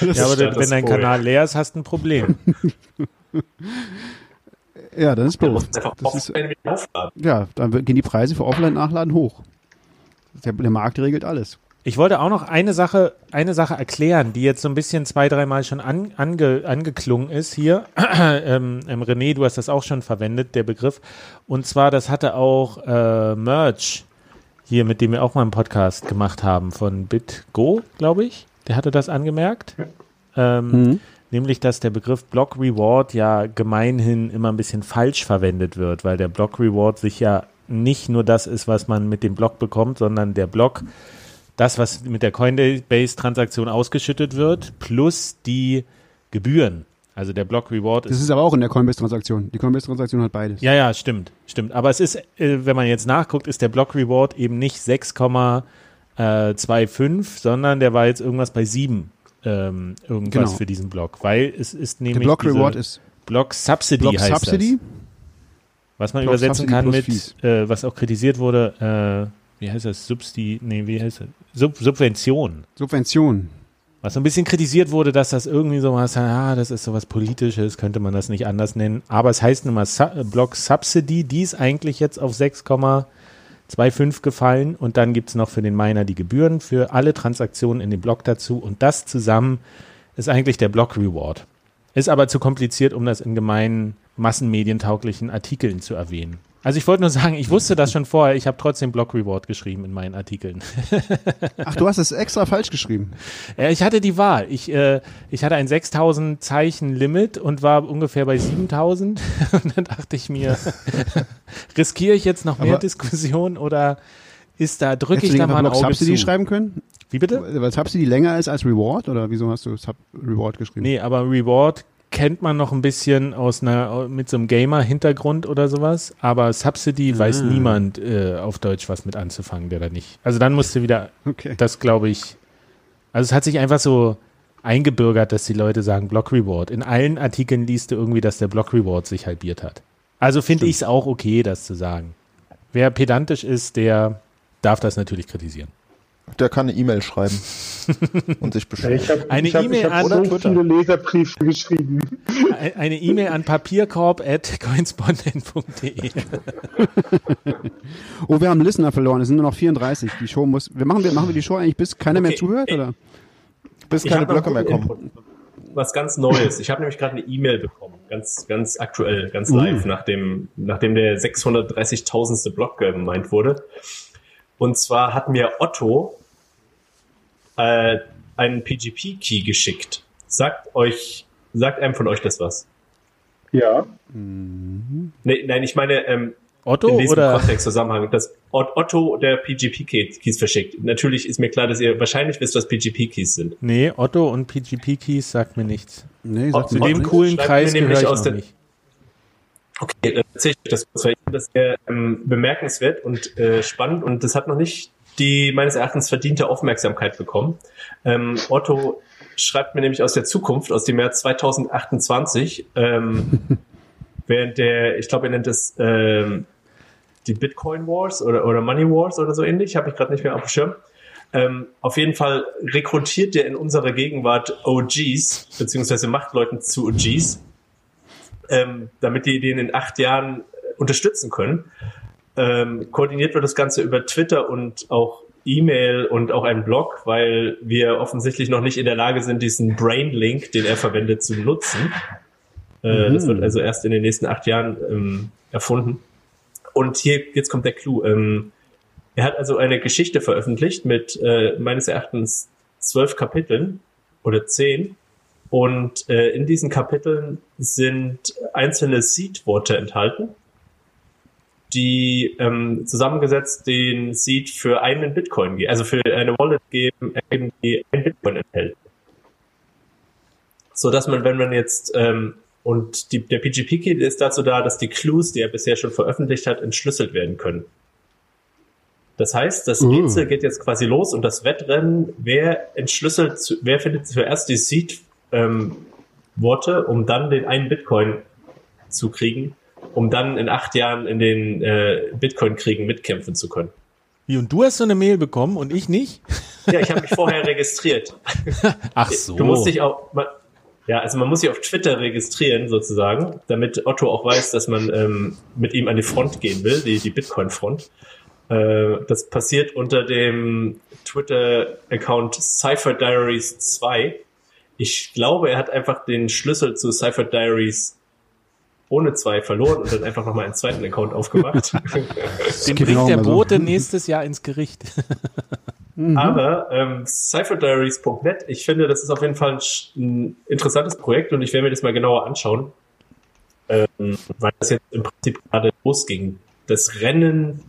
Speaker 3: Ja, aber wenn dein. Kanal leer ist, hast du ein Problem.
Speaker 6: Ja, das ist doof. Das ist, ja, dann gehen die Preise für Offline-Nachladen hoch. Der, der Markt regelt alles.
Speaker 3: Ich wollte auch noch eine Sache, eine Sache erklären, die jetzt so ein bisschen zwei, dreimal schon an, ange, angeklungen ist hier. ähm, ähm, René, du hast das auch schon verwendet, der Begriff. Und zwar, das hatte auch äh, Merch hier, mit dem wir auch mal einen Podcast gemacht haben, von BitGo, glaube ich. Der hatte das angemerkt. Ähm,
Speaker 6: Mhm.
Speaker 3: Nämlich, dass der Begriff Block Reward ja gemeinhin immer ein bisschen falsch verwendet wird, weil der Block Reward sich ja nicht nur das ist, was man mit dem Block bekommt, sondern der Block, das, was mit der Coinbase-Transaktion ausgeschüttet wird, plus die Gebühren. Also der Block Reward
Speaker 6: Das
Speaker 3: ist.
Speaker 6: ist aber auch in der Coinbase-Transaktion. Die Coinbase-Transaktion hat beides.
Speaker 3: Ja, ja, stimmt, stimmt. Aber es ist, äh, wenn man jetzt nachguckt, ist der Block Reward eben nicht 6,25, sondern der war jetzt irgendwas bei 7 ähm, irgendwas
Speaker 6: Genau.
Speaker 3: für diesen Block, weil es ist
Speaker 6: Der
Speaker 3: nämlich
Speaker 6: Block
Speaker 3: diese
Speaker 6: Reward ist
Speaker 3: Block Subsidy
Speaker 6: Block
Speaker 3: heißt
Speaker 6: Subsidy.
Speaker 3: das. Was man
Speaker 6: Block
Speaker 3: übersetzen
Speaker 6: Subsidy
Speaker 3: kann mit, äh, was auch kritisiert wurde, äh, wie heißt das? Substi, nee, wie heißt das? Sub Subvention.
Speaker 6: Subvention.
Speaker 3: Was so ein bisschen kritisiert wurde, dass das irgendwie so was, ah, das ist sowas Politisches, könnte man das nicht anders nennen. Aber es heißt nun mal Su Block Subsidy, die ist eigentlich jetzt auf 6,25 gefallen und dann gibt's noch für den Miner die Gebühren für alle Transaktionen in dem Block dazu und das zusammen ist eigentlich der Block Reward. Ist aber zu kompliziert, um das in gemeinen, massenmedientauglichen Artikeln zu erwähnen. Also ich wollte nur sagen, ich wusste das schon vorher, ich habe trotzdem Block Reward geschrieben in meinen Artikeln.
Speaker 6: Ach, du hast es extra falsch geschrieben.
Speaker 3: Ja, ich hatte die Wahl. Ich, äh, ich hatte ein 6000 Zeichen Limit und war ungefähr bei 7000. Und dann dachte ich mir, riskiere ich jetzt noch mehr
Speaker 6: Aber-
Speaker 3: Diskussion oder ist da, drücke ich da mal ein Auge
Speaker 6: Subsidy
Speaker 3: zu?
Speaker 6: schreiben können?
Speaker 3: Wie bitte?
Speaker 6: Weil Subsidy länger ist als Reward? Oder wieso hast du Sub Reward geschrieben?
Speaker 3: Nee, aber Reward kennt man noch ein bisschen aus einer, mit so einem Gamer-Hintergrund oder sowas. Aber Subsidy weiß
Speaker 6: Ah.
Speaker 3: niemand äh, auf Deutsch was mit anzufangen, der da nicht. Also dann musste wieder
Speaker 6: Okay.
Speaker 3: Das glaube ich. Also es hat sich einfach so eingebürgert, dass die Leute sagen Block Reward. In allen Artikeln liest du irgendwie, dass der Block Reward sich halbiert hat. Also finde ich es auch okay, das zu sagen. Wer pedantisch ist, der darf das natürlich kritisieren.
Speaker 7: Der kann eine E-Mail schreiben und sich beschweren.
Speaker 2: Ich habe
Speaker 3: Eine
Speaker 2: hab,
Speaker 3: E-Mail
Speaker 2: hab
Speaker 3: an
Speaker 2: so
Speaker 7: Twitter.
Speaker 2: viele Leserbriefe geschrieben.
Speaker 3: Ein- Eine E-Mail an papierkorb.coinspondent.de.
Speaker 6: Oh, wir haben einen Listener verloren. Es sind nur noch 34. Die Show muss. Wir machen, wir, machen wir die Show eigentlich, bis keiner mehr
Speaker 5: Okay.
Speaker 6: zuhört? Oder?
Speaker 7: Bis
Speaker 5: Ich
Speaker 7: keine Blöcke mehr kommen.
Speaker 5: Input. Was ganz Neues. Ich habe nämlich gerade eine E-Mail bekommen, ganz, ganz aktuell, ganz
Speaker 6: Uh.
Speaker 5: live, nachdem, nachdem der 630.000. Block gemeint wurde. Und zwar hat mir Otto äh, einen PGP-Key geschickt. Sagt euch, sagt einem von euch das was?
Speaker 2: Ja.
Speaker 5: Nee, nein, ich meine, ähm,
Speaker 3: Otto
Speaker 5: in diesem
Speaker 3: oder?
Speaker 5: Kontext Zusammenhang, dass Ot- Otto der PGP-Keys verschickt. Natürlich ist mir klar, dass ihr wahrscheinlich wisst, was PGP-Keys sind.
Speaker 3: Nee, Otto und PGP Keys sagt mir nichts.
Speaker 6: Nee, sagt
Speaker 3: Zu
Speaker 6: mir
Speaker 3: dem
Speaker 6: nicht.
Speaker 3: coolen
Speaker 5: Schreibt
Speaker 3: Kreis
Speaker 5: mir nämlich
Speaker 3: gehöre ich
Speaker 5: aus
Speaker 3: noch
Speaker 5: der-
Speaker 3: nicht.
Speaker 5: Okay, dann erzähle ich das kurz, weil ich finde das sehr ähm, bemerkenswert und äh, spannend und das hat noch nicht die meines Erachtens verdiente Aufmerksamkeit bekommen. Ähm, Otto schreibt mir nämlich aus der Zukunft, aus dem Jahr 2028, ähm, während der, ich glaube, er nennt es ähm, die Bitcoin Wars oder, oder Money Wars oder so ähnlich, habe ich gerade nicht mehr auf dem Schirm. Ähm, auf jeden Fall rekrutiert der in unserer Gegenwart OGs, beziehungsweise macht Leuten zu OGs, ähm, damit die den in acht Jahren unterstützen können. Ähm, koordiniert wird das Ganze über Twitter und auch E-Mail und auch einen Blog, weil wir offensichtlich noch nicht in der Lage sind, diesen Brain-Link, den er verwendet, zu nutzen. Äh, Das wird also erst in den nächsten acht Jahren ähm, erfunden. Und hier, jetzt kommt der Clou. Ähm, er hat also eine Geschichte veröffentlicht mit äh, meines Erachtens zwölf Kapiteln oder zehn. Und äh, in diesen Kapiteln sind einzelne Seed-Worte enthalten, die ähm, zusammengesetzt den Seed für einen Bitcoin geben, also für eine Wallet geben, die ein Bitcoin enthält. So dass man, wenn man jetzt ähm, und die, der PGP-Key ist dazu da, dass die Clues, die er bisher schon veröffentlicht hat, entschlüsselt werden können. Das heißt, das Rätsel geht jetzt quasi los und das Wettrennen, wer entschlüsselt, wer findet zuerst die Seed-Worte, um dann den einen Bitcoin zu kriegen, um dann in acht Jahren in den äh, Bitcoin-Kriegen mitkämpfen zu können.
Speaker 3: Wie, und du hast so eine Mail bekommen und ich nicht?
Speaker 5: Ja, ich habe mich vorher registriert.
Speaker 3: Ach so.
Speaker 5: Du musst dich auch, man, ja, also man muss sich auf Twitter registrieren sozusagen, damit Otto auch weiß, dass man ähm, mit ihm an die Front gehen will, die, die Bitcoin-Front. Äh, das passiert unter dem Twitter-Account Cypher Diaries 2. Ich glaube, er hat einfach den Schlüssel zu Cypher Diaries ohne zwei verloren und dann einfach nochmal einen zweiten Account aufgemacht.
Speaker 3: Den bringt der. Bote nächstes Jahr ins Gericht.
Speaker 5: Aber ähm, cypherdiaries.net, ich finde, das ist auf jeden Fall ein, ein interessantes Projekt und ich werde mir das mal genauer anschauen, ähm, weil das jetzt im Prinzip gerade losging. Das Rennen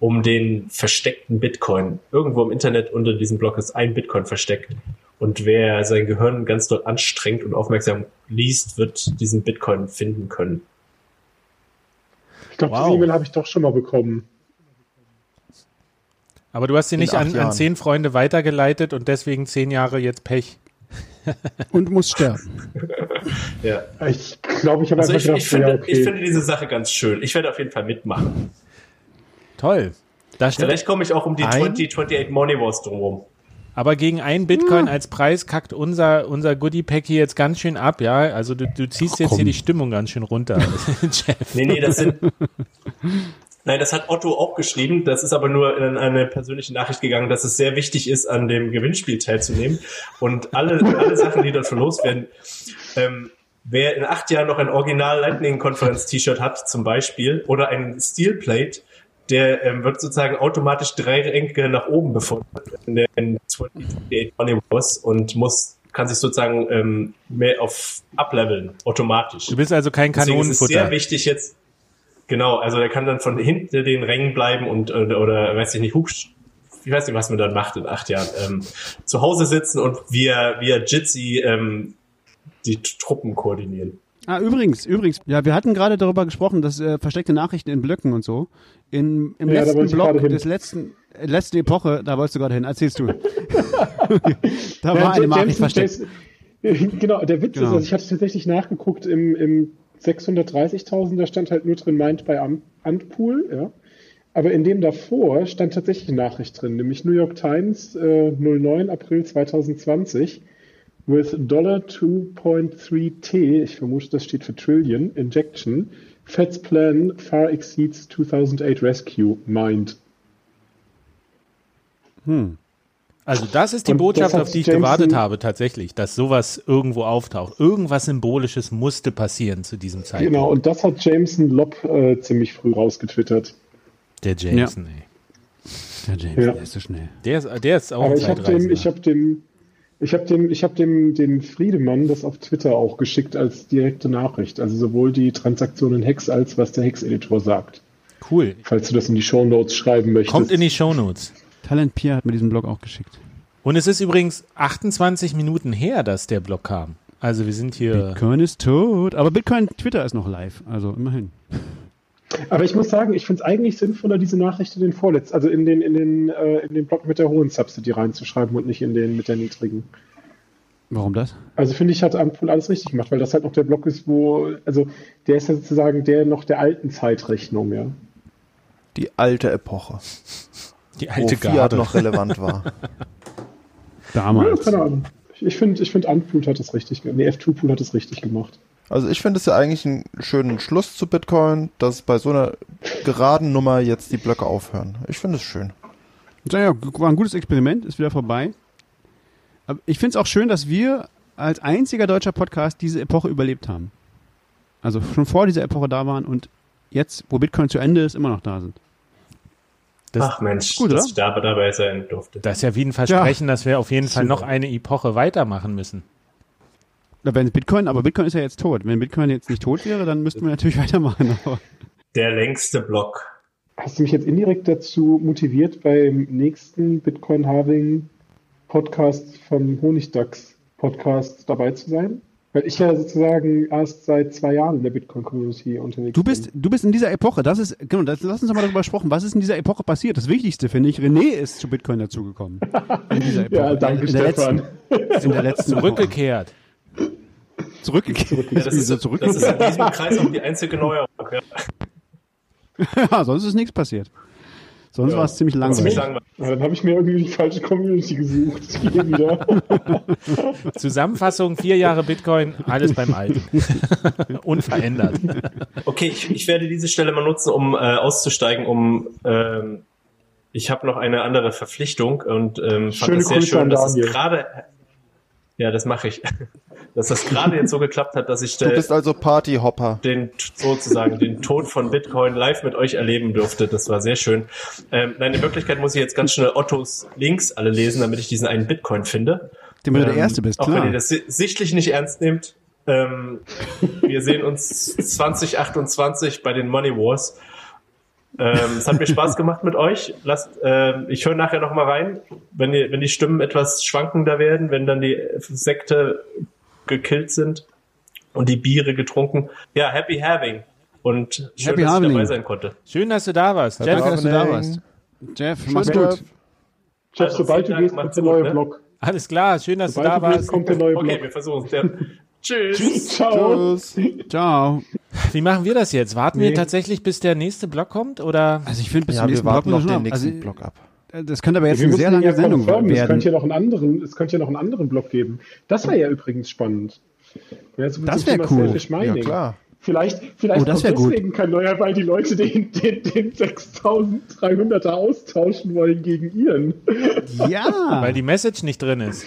Speaker 5: um den versteckten Bitcoin. Irgendwo im Internet unter diesem Blog ist ein Bitcoin versteckt. Und wer sein Gehirn ganz doll anstrengt und aufmerksam liest, wird diesen Bitcoin finden können.
Speaker 2: Ich glaube,
Speaker 3: Wow.
Speaker 2: diese E-Mail habe ich doch schon mal bekommen.
Speaker 3: Aber du hast sie
Speaker 7: In
Speaker 3: nicht an, an zehn Freunde weitergeleitet und deswegen zehn Jahre jetzt Pech.
Speaker 6: Und muss sterben.
Speaker 5: Ja.
Speaker 2: Ich glaube, ich habe
Speaker 5: Also
Speaker 2: einfach
Speaker 5: ich,
Speaker 2: gedacht,
Speaker 5: ich, finde,
Speaker 2: ja, okay.
Speaker 5: ich finde diese Sache ganz schön. Ich werde auf jeden Fall mitmachen.
Speaker 3: Toll. Da
Speaker 5: Vielleicht komme ich auch um die
Speaker 3: Ein-
Speaker 5: 2028 Money Wars drumherum.
Speaker 3: Aber gegen einen Bitcoin als Preis kackt unser, unser Goodie-Pack hier jetzt ganz schön ab, ja? Also du, du ziehst jetzt hier die Stimmung ganz schön runter, Jeff.
Speaker 5: Nee, nee, das sind. Nein, das hat Otto auch geschrieben. Das ist aber nur in eine persönliche Nachricht gegangen, dass es sehr wichtig ist, an dem Gewinnspiel teilzunehmen. Und alle, alle Sachen, die dort verlost werden, ähm, wer in acht Jahren noch ein Original Lightning Konferenz T-Shirt hat, zum Beispiel, oder ein Steel Plate, der ähm, wird sozusagen automatisch drei Ränke nach oben befördert in der in 2028 Money Wars und muss kann sich sozusagen ähm, mehr auf upleveln automatisch.
Speaker 3: Du bist also kein
Speaker 5: Deswegen ist es sehr
Speaker 3: Kanonenfutter.
Speaker 5: wichtig jetzt. Genau, also er kann dann von hinten den Rängen bleiben und oder, oder weiß ich nicht, Hubsch, ich weiß nicht, was man dann macht in acht Jahren. Ähm, zu Hause sitzen und via via Jitsi ähm, die Truppen koordinieren.
Speaker 6: Ah, übrigens, übrigens, ja, wir hatten gerade darüber gesprochen, dass äh, versteckte Nachrichten in Blöcken und so. In, Im
Speaker 2: Ja,
Speaker 6: letzten
Speaker 2: hin.
Speaker 6: des letzten, äh, letzten Epoche, da wolltest du gerade hin, erzählst du. da
Speaker 2: Ja,
Speaker 6: war eine
Speaker 2: Jameson
Speaker 6: Nachricht versteckt.
Speaker 2: Genau, der Witz
Speaker 6: Genau.
Speaker 2: ist, also ich hatte tatsächlich nachgeguckt, im, im 630.000, da stand halt nur drin, meint bei Antpool, ja. Aber in dem davor stand tatsächlich eine Nachricht drin, nämlich New York Times, äh, 09 April 2020, with Dollar 2.3T, ich vermute, das steht für Trillion, Injection, Fed's plan far exceeds 2008 rescue, mind.
Speaker 3: Also das ist die
Speaker 2: Und
Speaker 3: Botschaft, auf die ich
Speaker 2: Jameson-
Speaker 3: gewartet habe, tatsächlich, dass sowas irgendwo auftaucht. Irgendwas Symbolisches musste passieren zu diesem Zeitpunkt.
Speaker 2: Genau, und das hat Jameson Lobb äh, ziemlich früh rausgetwittert.
Speaker 3: Der Jameson, ey.
Speaker 6: Der James,
Speaker 2: Ja.
Speaker 6: der ist so schnell.
Speaker 3: Der ist, der ist auch
Speaker 2: Aber
Speaker 3: ein
Speaker 2: ich habe dem,
Speaker 3: Zeitreisender.
Speaker 2: ich habe dem, ich habe dem, ich habe dem, den Friedemann das auf Twitter auch geschickt als direkte Nachricht. Also sowohl die Transaktion in Hex als was der Hex-Editor sagt.
Speaker 3: cool.
Speaker 2: Falls du das in die Show Notes schreiben möchtest.
Speaker 3: Kommt in die Shownotes.
Speaker 6: Talent Pierre hat mir diesen Blog auch geschickt.
Speaker 3: Und es ist übrigens 28 Minuten her, dass der Blog kam. Also wir sind hier.
Speaker 6: Bitcoin ist tot, aber Bitcoin Twitter ist noch live, also immerhin.
Speaker 2: Aber ich muss sagen, ich finde es eigentlich sinnvoller, diese Nachricht in den vorletzten, also in den, in den, äh, in den Block mit der hohen Subsidy reinzuschreiben und nicht in den mit der niedrigen.
Speaker 6: Warum das?
Speaker 2: Also finde ich, hat Ampul alles richtig gemacht, weil das halt noch der Block ist, wo, also der ist ja sozusagen der noch der alten Zeitrechnung, ja.
Speaker 7: Die alte Epoche,
Speaker 3: Die
Speaker 7: wo
Speaker 3: alte
Speaker 7: Fiat
Speaker 3: Garde.
Speaker 7: noch relevant war.
Speaker 2: ja
Speaker 6: Damals.
Speaker 2: keine Ahnung. Ich finde, ich finde, Unpool hat es richtig gemacht. Nee, F2Pool hat es richtig gemacht.
Speaker 7: Also ich finde es ja eigentlich einen schönen Schluss zu Bitcoin, dass bei so einer geraden Nummer jetzt die Blöcke aufhören. Ich finde es schön.
Speaker 6: So, ja, war ein gutes Experiment, ist wieder vorbei. Aber ich finde es auch schön, dass wir als einziger deutscher Podcast diese Epoche überlebt haben. Also schon vor dieser Epoche da waren und jetzt, wo Bitcoin zu Ende ist, immer noch da sind.
Speaker 3: Das,
Speaker 5: Ach Mensch,
Speaker 6: gut,
Speaker 5: dass
Speaker 6: oder?
Speaker 5: ich da dabei sein durfte.
Speaker 3: das ist ja wie ein Versprechen, dass wir auf jeden Fall noch eine Epoche weitermachen müssen.
Speaker 6: Oder wenn Bitcoin, aber Bitcoin ist ja jetzt tot. Wenn Bitcoin jetzt nicht tot wäre, dann müssten wir natürlich weitermachen. Aber
Speaker 5: Der längste Block.
Speaker 2: Hast du mich jetzt indirekt dazu motiviert, beim nächsten Bitcoin Halving Podcast vom Honigdachs Podcast dabei zu sein? Weil ich ja sozusagen erst seit zwei Jahren in der Bitcoin Community unterwegs
Speaker 6: du bist, du bist in dieser Epoche. Das ist, genau, das, lass uns doch mal darüber sprechen. Was ist in dieser Epoche passiert? Das Wichtigste finde ich, René ist zu Bitcoin dazugekommen. In dieser
Speaker 2: bin. Ja, danke,
Speaker 6: in der
Speaker 2: Stefan.
Speaker 6: Letzten, in der letzten
Speaker 3: Zurückgekehrt.
Speaker 6: Woche. Zurückgekehrt.
Speaker 5: Ja, das, ist,
Speaker 6: Wieso
Speaker 5: das ist in diesem Kreis auch die einzige Neuerung. Ja.
Speaker 6: Ja, sonst ist nichts passiert. Sonst
Speaker 5: Ja.
Speaker 6: war es ziemlich langweilig.
Speaker 5: Ziemlich langweilig.
Speaker 2: Ja, dann habe ich mir irgendwie die falsche Community gesucht.
Speaker 3: Zusammenfassung, vier Jahre Bitcoin, alles beim Alten. Unverändert.
Speaker 5: Okay, ich, ich werde diese Stelle mal nutzen, um äh, auszusteigen, um ähm, ich habe noch eine andere Verpflichtung und ähm, fand
Speaker 2: Schöne
Speaker 5: das sehr
Speaker 2: Grüße
Speaker 5: schön, dass es gerade ja, das mache ich, dass das gerade jetzt so geklappt hat, dass ich
Speaker 7: Du bist also Partyhopper.
Speaker 5: den sozusagen den Tod von Bitcoin live mit euch erleben durfte. Das war sehr schön. Ähm, nein, in Wirklichkeit muss ich jetzt ganz schnell Ottos Links alle lesen, damit ich diesen einen Bitcoin finde.
Speaker 6: Dem du der
Speaker 5: Ähm,
Speaker 6: Erste bist,
Speaker 5: Auch wenn
Speaker 6: klar.
Speaker 5: ihr das si- sichtlich nicht ernst nehmt. Ähm, wir sehen uns 2028 bei den Money Wars. Ähm, es hat mir Spaß gemacht mit euch. Lasst, ähm, ich höre nachher noch mal rein, wenn die, wenn die Stimmen etwas schwankender werden, wenn dann die Sekte gekillt sind und die Biere getrunken. Ja, happy having. Und schön,
Speaker 6: Happy
Speaker 5: dass
Speaker 6: having.
Speaker 5: ich dabei sein konnte.
Speaker 3: Schön, dass du da warst.
Speaker 6: Danke,
Speaker 3: Jeff,
Speaker 6: dass du da warst. Jeff, mach's gut.
Speaker 2: Jeff, sobald du gehst, kommt der neue
Speaker 5: ne?
Speaker 2: Blog.
Speaker 3: alles klar, schön, dass
Speaker 2: Sobald
Speaker 3: du da
Speaker 2: gehst,
Speaker 3: warst.
Speaker 2: kommt der neue
Speaker 5: Okay,
Speaker 2: Blog.
Speaker 5: wir versuchen es. Tschüss.
Speaker 2: Ciao.
Speaker 7: Tschüss.
Speaker 6: Ciao.
Speaker 3: Wie machen wir das jetzt? Warten wir
Speaker 2: Nee.
Speaker 3: tatsächlich, bis der nächste Block kommt? Oder?
Speaker 6: Also ich finde, bis
Speaker 7: Ja,
Speaker 6: zum
Speaker 7: wir
Speaker 6: nächsten Block
Speaker 7: noch
Speaker 6: wir
Speaker 7: den nächsten
Speaker 6: also,
Speaker 7: Block ab.
Speaker 6: Das könnte aber jetzt
Speaker 2: Wir
Speaker 6: eine sehr lange
Speaker 2: ja
Speaker 6: Sendung
Speaker 2: confirmen. Es könnte
Speaker 6: werden.
Speaker 2: ja noch einen anderen, es könnte ja noch einen anderen Blog geben. Das wäre ja übrigens spannend. Ja, so
Speaker 6: Das
Speaker 2: zum
Speaker 6: wär
Speaker 2: Thema
Speaker 6: cool.
Speaker 7: Ja,
Speaker 2: Mining.
Speaker 7: klar.
Speaker 2: Vielleicht, vielleicht
Speaker 6: Oh, das
Speaker 2: auch
Speaker 6: wär gut.
Speaker 2: deswegen kein neuer, weil die Leute den, den, den 6300er austauschen wollen gegen ihren.
Speaker 6: Ja.
Speaker 3: Weil die Message nicht drin ist.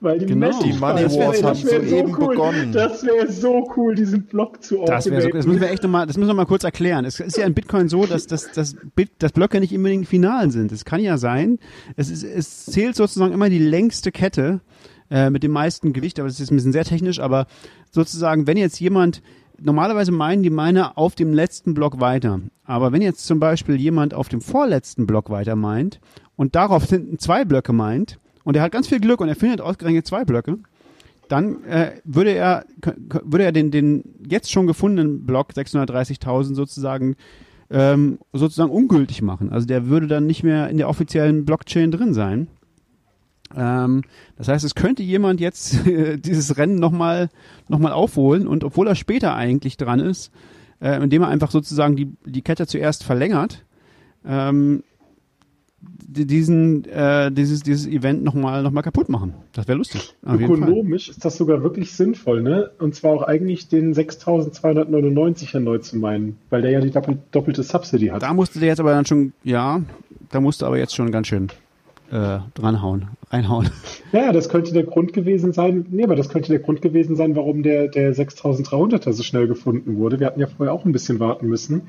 Speaker 2: Weil die
Speaker 6: Genau. Die
Speaker 7: Money Wars haben soeben
Speaker 2: cool.
Speaker 7: begonnen.
Speaker 2: Das wäre so cool, diesen Blog zu
Speaker 6: Das, wäre so, das müssen wir echt nochmal, das müssen wir mal kurz erklären. Es ist ja in Bitcoin so, dass, dass, dass, dass Blöcke nicht unbedingt final sind. Es kann ja sein, es, ist, es zählt sozusagen immer die längste Kette äh, mit dem meisten Gewicht, aber das ist ein bisschen sehr technisch, aber sozusagen, wenn jetzt jemand, normalerweise meinen die Miner auf dem letzten Block weiter, aber wenn jetzt zum Beispiel jemand auf dem vorletzten Block weiter meint und darauf hinten zwei Blöcke meint und er hat ganz viel Glück und er findet ausgerechnet zwei Blöcke, dann äh, würde er würde er den den jetzt schon gefundenen Block 630.000 sozusagen ähm, sozusagen ungültig machen. Also der würde dann nicht mehr in der offiziellen Blockchain drin sein. Ähm, das heißt, es könnte jemand jetzt äh, dieses Rennen nochmal noch mal aufholen und obwohl er später eigentlich dran ist, äh, indem er einfach sozusagen die, die Kette zuerst verlängert, ähm, diesen, äh, dieses, dieses Event nochmal noch mal kaputt machen. Das wäre lustig.
Speaker 2: Ökonomisch ist das sogar wirklich sinnvoll, ne? Und zwar auch eigentlich den 6299 erneut zu meinen, weil der ja die doppel doppelte Subsidy hat.
Speaker 6: Da musste der jetzt aber dann schon, ja, da musste aber jetzt schon ganz schön äh, dranhauen, reinhauen.
Speaker 2: Ja, das könnte der Grund gewesen sein. Nee, aber das könnte der Grund gewesen sein, warum der, der 6300er so schnell gefunden wurde. Wir hatten ja vorher auch ein bisschen warten müssen,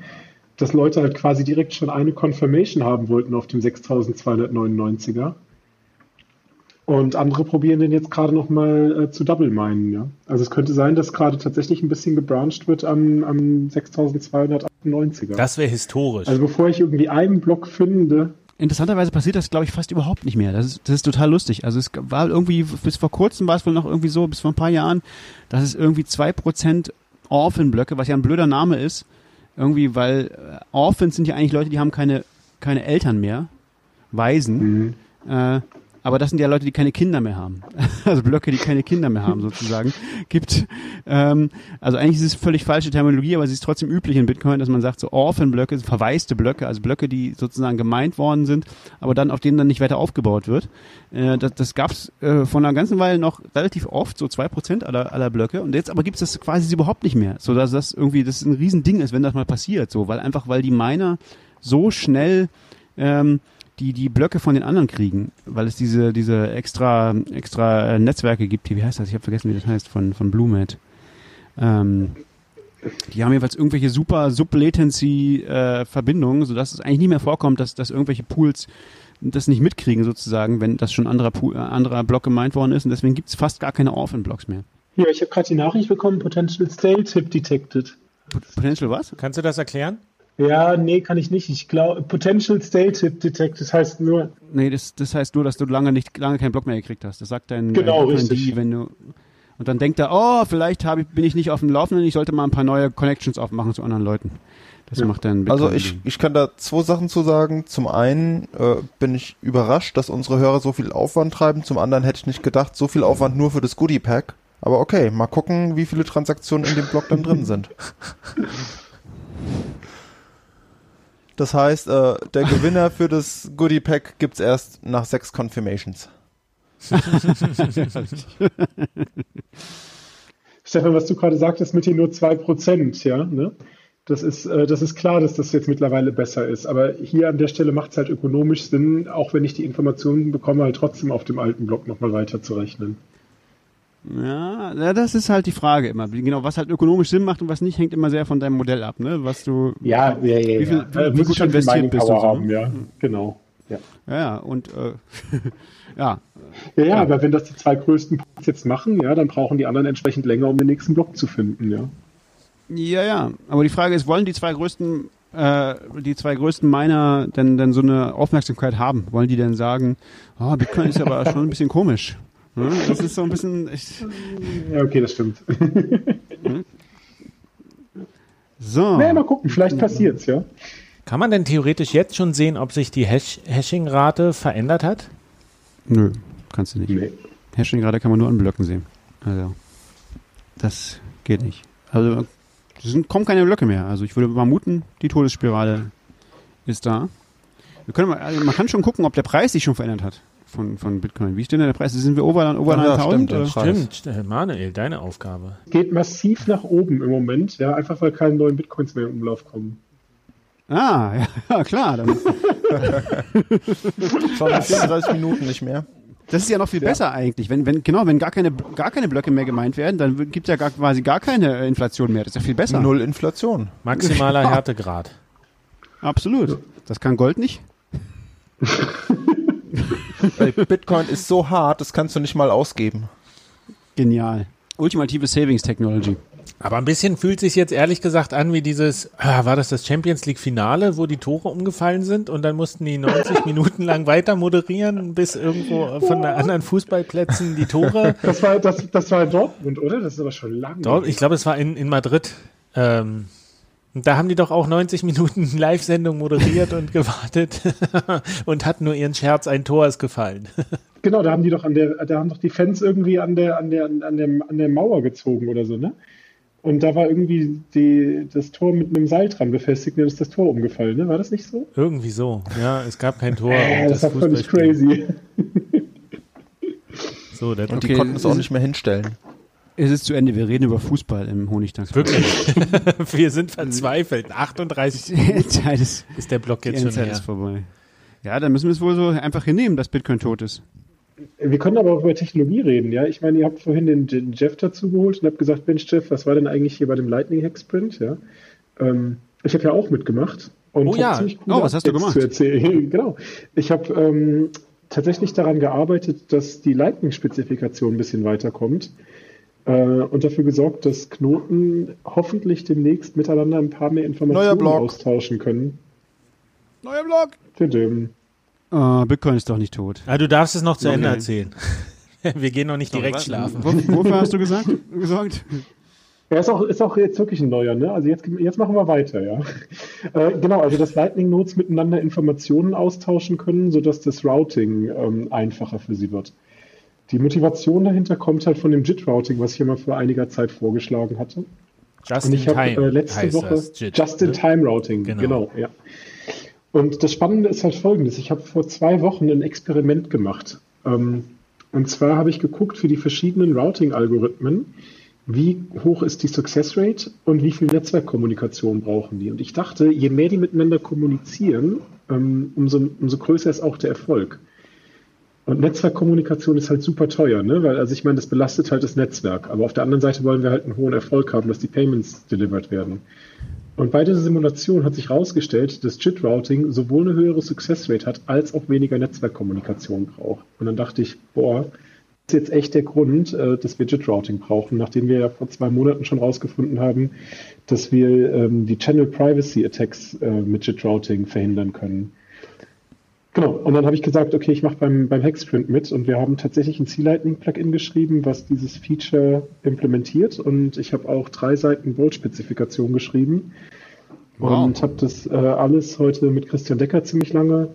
Speaker 2: dass Leute halt quasi direkt schon eine Confirmation haben wollten auf dem 6299er. Und andere probieren den jetzt gerade nochmal äh, zu double minen, ja. Also es könnte sein, dass gerade tatsächlich ein bisschen gebrancht wird am, am 6298er.
Speaker 3: Das wäre historisch.
Speaker 2: also bevor ich irgendwie einen Block finde,
Speaker 6: Interessanterweise passiert das, glaube ich, fast überhaupt nicht mehr. Das ist, das ist total lustig. Also es war irgendwie, bis vor kurzem war es wohl noch irgendwie so, bis vor ein paar Jahren, dass es irgendwie zwei Prozent Orphan-Blöcke, was ja ein blöder Name ist, irgendwie, weil äh, Orphans sind ja eigentlich Leute, die haben keine, keine Eltern mehr, Waisen. Äh, aber das sind ja Leute, die keine Kinder mehr haben. Also Blöcke, die keine Kinder mehr haben, sozusagen. Gibt, ähm, also eigentlich ist es völlig falsche Terminologie, aber sie ist trotzdem üblich in Bitcoin, dass man sagt, so Orphan-Blöcke, verwaiste Blöcke, also Blöcke, die sozusagen gemeint worden sind, aber dann auf denen dann nicht weiter aufgebaut wird. Äh, das das gab es äh, von einer ganzen Weile noch relativ oft, so zwei Prozent aller, aller Blöcke. Und jetzt aber gibt es das quasi überhaupt nicht mehr. So dass das irgendwie, das ein Riesending ist, wenn das mal passiert, so, weil einfach, weil die Miner so schnell ähm, die die Blöcke von den anderen kriegen, weil es diese diese extra extra äh, Netzwerke gibt, die wie heißt das? Ich habe vergessen, wie das heißt von von Bluemet. Ähm, die haben jeweils irgendwelche super Sub-Latency äh, Verbindungen, sodass es eigentlich nie mehr vorkommt, dass dass irgendwelche Pools das nicht mitkriegen sozusagen, wenn das schon anderer Pool, äh, anderer Block gemeint worden ist und deswegen gibt es fast gar keine Orphan-Blocks mehr.
Speaker 2: Ja, ich habe gerade die Nachricht bekommen, Potential Stale Tip detected.
Speaker 6: Potential was?
Speaker 3: Kannst du das erklären?
Speaker 2: Ja, nee, kann ich nicht. Ich glaube, Potential Stale Tip detected das heißt nur,
Speaker 6: Nee, das, das heißt nur, dass du lange nicht lange keinen Block mehr gekriegt hast. Das sagt dein
Speaker 2: Genau,
Speaker 6: dein
Speaker 2: richtig.
Speaker 6: D, wenn du und dann denkt er, oh, vielleicht hab ich, bin ich nicht auf dem Laufenden, ich sollte mal ein paar neue Connections aufmachen zu anderen Leuten. Das macht dann.
Speaker 7: Also ich, ich kann da zwei Sachen zu sagen. Zum einen äh, bin ich überrascht, dass unsere Hörer so viel Aufwand treiben. Zum anderen hätte ich nicht gedacht, so viel Aufwand nur für das Goodie Pack. Aber okay, mal gucken, wie viele Transaktionen in dem Block dann drin sind. Das heißt, äh, der Gewinner für das Goodie Pack gibt's erst nach sechs Confirmations.
Speaker 2: Stefan, was du gerade sagtest mit den nur 2%, ja, ne? Das ist, äh, das ist klar, dass das jetzt mittlerweile besser ist. Aber hier an der Stelle macht es halt ökonomisch Sinn, auch wenn ich die Informationen bekomme, halt trotzdem auf dem alten Block nochmal weiter zu rechnen.
Speaker 6: Ja, das ist halt die Frage immer. Genau, was halt ökonomisch Sinn macht und was nicht, hängt immer sehr von deinem Modell ab, ne? Was du.
Speaker 2: Ja, ja, ja.
Speaker 6: Wie viel-
Speaker 2: ja.
Speaker 6: wie-
Speaker 2: Äh,
Speaker 6: wie gut investiert bist
Speaker 2: Power
Speaker 6: du so,
Speaker 2: haben,
Speaker 6: ne?
Speaker 2: ja. Genau. Ja.
Speaker 6: Ja, und äh, ja,
Speaker 2: Ja, ja, aber wenn das die zwei größten Pools jetzt machen, ja, dann brauchen die anderen entsprechend länger, um den nächsten Block zu finden, ja.
Speaker 6: ja, ja. Aber die Frage ist, wollen die zwei größten, äh, die zwei größten Miner denn, denn so eine Aufmerksamkeit haben? Wollen die denn sagen, oh, Bitcoin ist aber schon ein bisschen komisch? Ne? Das ist so ein bisschen. Ich,
Speaker 2: Ja, okay, das stimmt.
Speaker 6: so.
Speaker 2: naja, mal gucken, vielleicht passiert's, ja.
Speaker 3: Kann man denn theoretisch jetzt schon sehen, ob sich die Hash Hashing-Rate verändert hat?
Speaker 6: Nö, kannst du nicht.
Speaker 2: Nee.
Speaker 6: Hashing gerade kann man nur an Blöcken sehen. Also, das geht nicht. Also, es sind, kommen keine Blöcke mehr. Also, ich würde vermuten, die Todesspirale ist da. Wir können also man kann schon gucken, ob der Preis sich schon verändert hat von, von Bitcoin. Wie steht denn der Preis? Sind wir over, over
Speaker 7: Ja, ja,
Speaker 6: 9000?
Speaker 7: stimmt,
Speaker 6: oder?
Speaker 3: Stimmt, Manuel, deine Aufgabe.
Speaker 2: Geht massiv nach oben im Moment, ja, einfach weil keine neuen Bitcoins mehr im Umlauf kommen.
Speaker 6: Ah, ja, ja klar. Dann,
Speaker 7: Schon in 34 Minuten nicht mehr.
Speaker 6: das ist ja noch viel besser eigentlich. Wenn, wenn, genau, wenn gar keine, gar keine Blöcke mehr gemeint werden, dann gibt es ja gar, quasi gar keine äh, Inflation mehr. Das ist ja viel besser.
Speaker 7: Null Inflation.
Speaker 3: Maximaler Härtegrad.
Speaker 6: Absolut. Das kann Gold nicht.
Speaker 7: Bitcoin ist so hart, das kannst du nicht mal ausgeben.
Speaker 6: Genial. Ultimative Savings Technology.
Speaker 3: Aber ein bisschen fühlt sich jetzt ehrlich gesagt an wie dieses, ah, war das das Champions League Finale, wo die Tore umgefallen sind und dann mussten die 90 Minuten lang weiter moderieren, bis irgendwo von den anderen Fußballplätzen die Tore.
Speaker 2: Das war, das, das war Dortmund, oder? Das ist aber schon lange.
Speaker 3: Dort, ich glaube, es war in, in Madrid. Ähm, und da haben die doch auch 90 Minuten Live-Sendung moderiert und gewartet und hatten nur ihren Scherz, ein Tor ist gefallen.
Speaker 2: Genau, da haben die doch an der, da haben doch die Fans irgendwie an der, an der, an der, an der Mauer gezogen oder so, ne? Und da war irgendwie die, das Tor mit einem Seil dran befestigt und dann ist das Tor umgefallen, ne? War das nicht so?
Speaker 3: Irgendwie so. Ja, es gab kein Tor.
Speaker 2: Äh,
Speaker 3: und
Speaker 2: das war völlig crazy.
Speaker 3: So, der
Speaker 7: Und die konnten es auch nicht mehr hinstellen.
Speaker 6: Es ist zu Ende. Wir reden über Fußball im Honigdachs.
Speaker 3: Wirklich. Wir sind verzweifelt. 38
Speaker 6: Die Endzeit ist,
Speaker 3: ist der Block
Speaker 6: die
Speaker 3: jetzt schon her.
Speaker 6: ist vorbei. Ja, dann müssen wir es wohl so einfach hinnehmen, dass Bitcoin tot ist.
Speaker 2: Wir können aber auch über Technologie reden, ja. Ich meine, ihr habt vorhin den Jeff dazu geholt und habt gesagt, Mensch, Jeff, was war denn eigentlich hier bei dem Lightning Hack Sprint, ja? Ähm, ich habe ja auch mitgemacht. Und
Speaker 3: Oh ja.
Speaker 2: ziemlich coole
Speaker 6: Oh, was hast du gemacht?
Speaker 2: Zu erzählen. genau. Ich habe ähm, tatsächlich daran gearbeitet, dass die Lightning-Spezifikation ein bisschen weiterkommt. Äh, und dafür gesorgt, dass Knoten hoffentlich demnächst miteinander ein paar mehr Informationen austauschen können.
Speaker 6: Neuer Blog.
Speaker 2: Tadam.
Speaker 6: Uh, Bitcoin ist doch nicht tot.
Speaker 3: Ah, du darfst es noch zu
Speaker 6: Okay.
Speaker 3: Ende erzählen. Wir gehen noch nicht direkt schlafen.
Speaker 6: Wo, wofür hast du gesagt? gesorgt?
Speaker 2: Er ist auch, ist auch jetzt wirklich ein neuer, ne? Also jetzt, jetzt machen wir weiter, ja. Äh, genau, also dass Lightning Nodes miteinander Informationen austauschen können, sodass das Routing ähm, einfacher für sie wird. Die Motivation dahinter kommt halt von dem JIT-Routing, was ich mal vor einiger Zeit vorgeschlagen hatte.
Speaker 3: Just
Speaker 2: Und ich habe äh, letzte Woche
Speaker 3: JIT, ne?
Speaker 2: Just-in-Time-Routing,
Speaker 3: Genau.
Speaker 2: genau. ja. Und das Spannende ist halt folgendes. Ich habe vor zwei Wochen ein Experiment gemacht. Ähm, und zwar habe ich geguckt für die verschiedenen Routing-Algorithmen, wie hoch ist die Success Rate und wie viel Netzwerkkommunikation brauchen die. Und ich dachte, je mehr die miteinander kommunizieren, ähm, umso, umso größer ist auch der Erfolg. Und Netzwerkkommunikation ist halt super teuer, ne? Weil, also ich meine, das belastet halt das Netzwerk. Aber auf der anderen Seite wollen wir halt einen hohen Erfolg haben, dass die Payments delivered werden. Und bei dieser Simulation hat sich herausgestellt, dass JIT-Routing sowohl eine höhere Success Rate hat, als auch weniger Netzwerkkommunikation braucht. Und dann dachte ich, boah, das ist jetzt echt der Grund, äh, dass wir JIT-Routing brauchen, nachdem wir ja vor zwei Monaten schon herausgefunden haben, dass wir ähm, die Channel Privacy Attacks äh, mit JIT-Routing verhindern können. Genau, und dann habe ich gesagt, okay, ich mache beim, beim Hexprint mit und wir haben tatsächlich ein C-Lightning-Plugin geschrieben, was dieses Feature implementiert und ich habe auch drei Seiten Bolt-Spezifikation geschrieben
Speaker 6: Wow.
Speaker 2: und habe das äh, alles heute mit Christian Decker ziemlich lange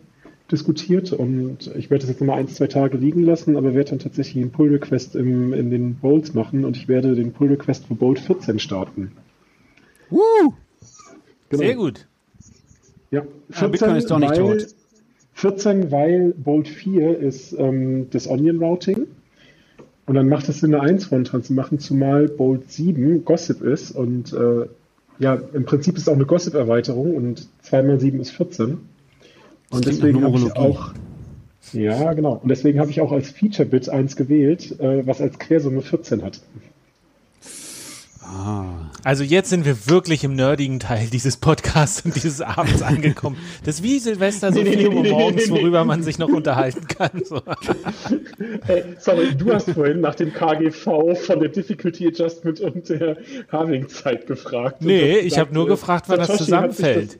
Speaker 2: diskutiert und ich werde das jetzt nochmal ein, zwei Tage liegen lassen, aber werde dann tatsächlich einen Pull-Request in den Bolts machen und ich werde den Pull-Request für Bolt 14 starten.
Speaker 6: Woo!
Speaker 2: Genau.
Speaker 3: Sehr gut.
Speaker 2: Ja,
Speaker 6: Ah, Bitcoin ist doch nicht
Speaker 2: weil,
Speaker 6: tot.
Speaker 2: 14, weil Bolt 4 ist ähm, das Onion Routing. Und dann macht es Sinn, eine 1 von dran zu machen, zumal Bolt 7 Gossip ist. Und äh, ja, im Prinzip ist es auch eine Gossip-Erweiterung und 2 mal 7 ist 14. Und deswegen habe ich auch. Ja, genau. Und deswegen habe ich auch als Feature-Bit 1 gewählt, äh, was als Quersumme 14 hat.
Speaker 6: Ah.
Speaker 3: Also jetzt sind wir wirklich im nerdigen Teil dieses Podcasts und dieses Abends angekommen. Das ist wie Silvester, so
Speaker 2: Nee, nee,
Speaker 3: 4 Uhr
Speaker 2: nee, nee,
Speaker 3: morgens, worüber man sich noch unterhalten kann. So.
Speaker 2: Hey, sorry, du hast vorhin nach dem KGV von der Difficulty Adjustment und der Halving-Zeit gefragt.
Speaker 3: Nee, ich habe nur
Speaker 2: äh,
Speaker 3: gefragt, wann das zusammenfällt.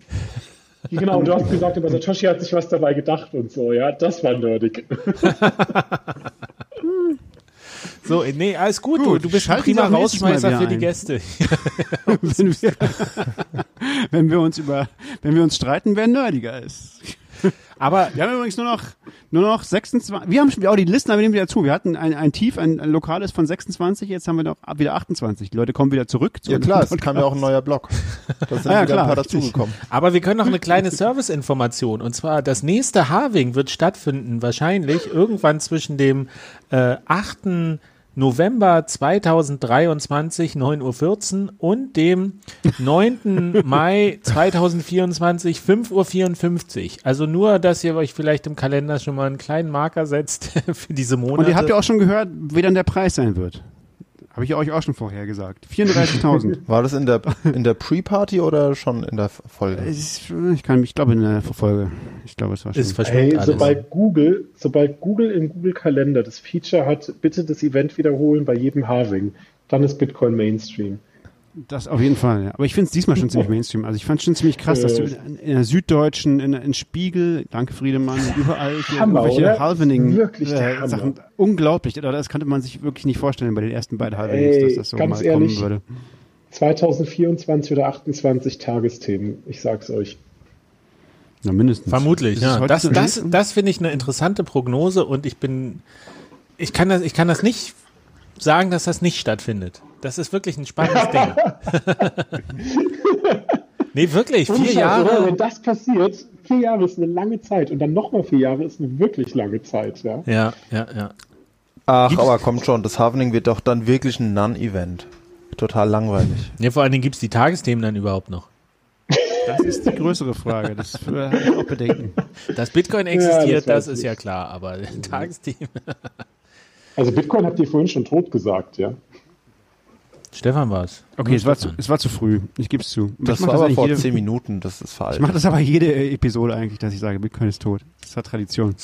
Speaker 2: Das, genau, und du hast gesagt, aber Satoshi hat sich was dabei gedacht und so, ja, das war nerdig.
Speaker 3: So, nee, alles gut, du,
Speaker 6: Gut,
Speaker 3: du bist ein prima Rausschmeißer für die. Gäste.
Speaker 6: wenn, wir, wenn wir uns über, wenn wir uns streiten, wer nerdiger ist.
Speaker 3: Aber
Speaker 6: Wir haben übrigens nur noch, nur noch 26, wir haben schon, auch die Listen haben wir nehmen wieder zu. Wir hatten ein, ein Tief, ein, ein lokales von 26, jetzt haben wir noch wieder 28. Die Leute kommen wieder zurück. zu
Speaker 7: Ja klar, es kam ja auch ein neuer Blog. Da sind
Speaker 6: Ah, ja,
Speaker 7: wieder
Speaker 6: klar,
Speaker 7: ein paar dazugekommen.
Speaker 3: Aber wir können noch eine kleine Serviceinformation. Und zwar, das nächste Harving wird stattfinden, wahrscheinlich irgendwann zwischen dem äh, 8. November 2023, 9.14 Uhr und dem 9. Mai 2024, 5.54 Uhr. Also nur, dass ihr euch vielleicht im Kalender schon mal einen kleinen Marker setzt für diese Monate.
Speaker 6: Und ihr habt ja auch schon gehört, wie dann der Preis sein wird. Habe ich euch auch schon vorher gesagt. 34.000.
Speaker 7: War das in der, in der Pre-Party oder schon in der Folge?
Speaker 6: Es- ich kann, ich glaube in der Verfolge. Ich glaube, es war schon.
Speaker 3: es verschwimmt
Speaker 2: Hey, sobald Google, sobald Google im Google Kalender das Feature hat, bitte das Event wiederholen bei jedem Halving, dann ist Bitcoin Mainstream.
Speaker 6: Das auf jeden Fall, ja. Aber ich finde es diesmal schon ziemlich Mainstream. Also ich fand es schon ziemlich krass, dass du in, in der Süddeutschen, in, in Spiegel, danke Friedemann, überall hier
Speaker 2: Hammer,
Speaker 6: irgendwelche
Speaker 2: oder?
Speaker 6: Halvening
Speaker 2: Wirklich
Speaker 6: äh. Sachen. Unglaublich. Oder das kannte man sich wirklich nicht vorstellen bei den ersten beiden Halvenings, dass das so
Speaker 2: ganz
Speaker 6: mal
Speaker 2: ehrlich,
Speaker 6: kommen würde.
Speaker 2: 2024 oder 28 Tagesthemen, ich sag's euch.
Speaker 6: Na, mindestens.
Speaker 3: Vermutlich,
Speaker 6: es
Speaker 3: ja. Das, das, das finde ich eine interessante Prognose und ich bin, ich kann das, ich kann das nicht sagen, dass das nicht stattfindet. Das ist wirklich ein spannendes Ding. nee, wirklich, vier
Speaker 2: oder?
Speaker 3: Jahre.
Speaker 2: Wenn das passiert, vier Jahre ist eine lange Zeit und dann nochmal vier Jahre ist eine wirklich lange Zeit, ja.
Speaker 3: Ja, ja, ja.
Speaker 7: Ach, aber kommt schon, das Havening wird doch dann wirklich ein Non-Event. Total langweilig.
Speaker 3: Nee, vor allen Dingen gibt's die Tagesthemen dann überhaupt noch.
Speaker 6: Das ist die größere Frage. Das ich auch Bedenken.
Speaker 3: Dass Bitcoin existiert,
Speaker 2: das weiß
Speaker 3: das ist
Speaker 2: ich.
Speaker 3: ja klar, aber Tagesthemen.
Speaker 2: Also Bitcoin habt ihr vorhin schon tot gesagt, ja.
Speaker 3: Stefan war's.
Speaker 6: Okay, es war, zu, es war zu früh. Ich gebe es zu.
Speaker 7: Das
Speaker 6: ich
Speaker 7: war aber vor
Speaker 6: jede,
Speaker 7: zehn Minuten, das ist
Speaker 6: Ich
Speaker 7: veraltet.
Speaker 6: mache das aber jede Episode eigentlich, dass ich sage, Bitcoin ist tot. Das hat Tradition.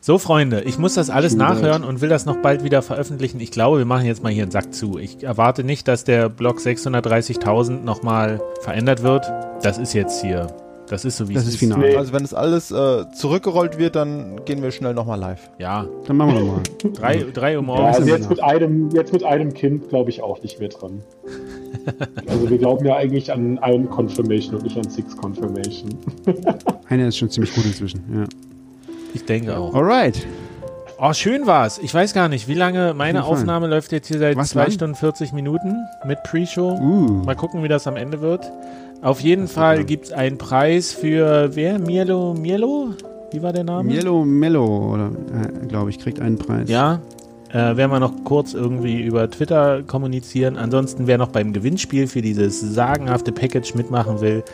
Speaker 3: So, Freunde, ich muss das alles nachhören und will das noch bald wieder veröffentlichen. Ich glaube, wir machen jetzt mal hier einen Sack zu. Ich erwarte nicht, dass der Block 630.000 nochmal verändert wird. Das ist jetzt hier. Das ist so, wie
Speaker 6: Das
Speaker 3: es
Speaker 6: ist final.
Speaker 2: Nee.
Speaker 7: Also wenn es alles äh, zurückgerollt wird, dann gehen wir schnell nochmal live.
Speaker 3: Ja,
Speaker 6: Dann machen wir nochmal.
Speaker 3: drei, drei Uhr
Speaker 2: ja
Speaker 3: morgens.
Speaker 2: also
Speaker 6: sind
Speaker 2: jetzt mit einem, jetzt mit einem Kind glaube ich auch nicht mehr dran. Also wir glauben ja eigentlich an ein Confirmation und nicht an Six Confirmation.
Speaker 6: Einer ist schon ziemlich gut inzwischen, ja.
Speaker 3: Ich denke auch.
Speaker 6: Alright.
Speaker 3: Oh, schön war's. Ich weiß gar nicht, wie lange meine. Aufnahme läuft jetzt hier seit
Speaker 6: Was,
Speaker 3: 2
Speaker 6: lang?
Speaker 3: Stunden 40 Minuten mit Pre-Show.
Speaker 6: Uh.
Speaker 3: Mal gucken, wie das am Ende wird. Auf jeden Fall gibt's einen Preis für wer? Mirlo Mirlo? Wie war der Name?
Speaker 6: Mielo Mello, oder, äh, glaube ich, kriegt einen Preis.
Speaker 3: Ja. Äh, werden wir noch kurz irgendwie über Twitter kommunizieren. Ansonsten, wer noch beim Gewinnspiel für dieses sagenhafte Package mitmachen will,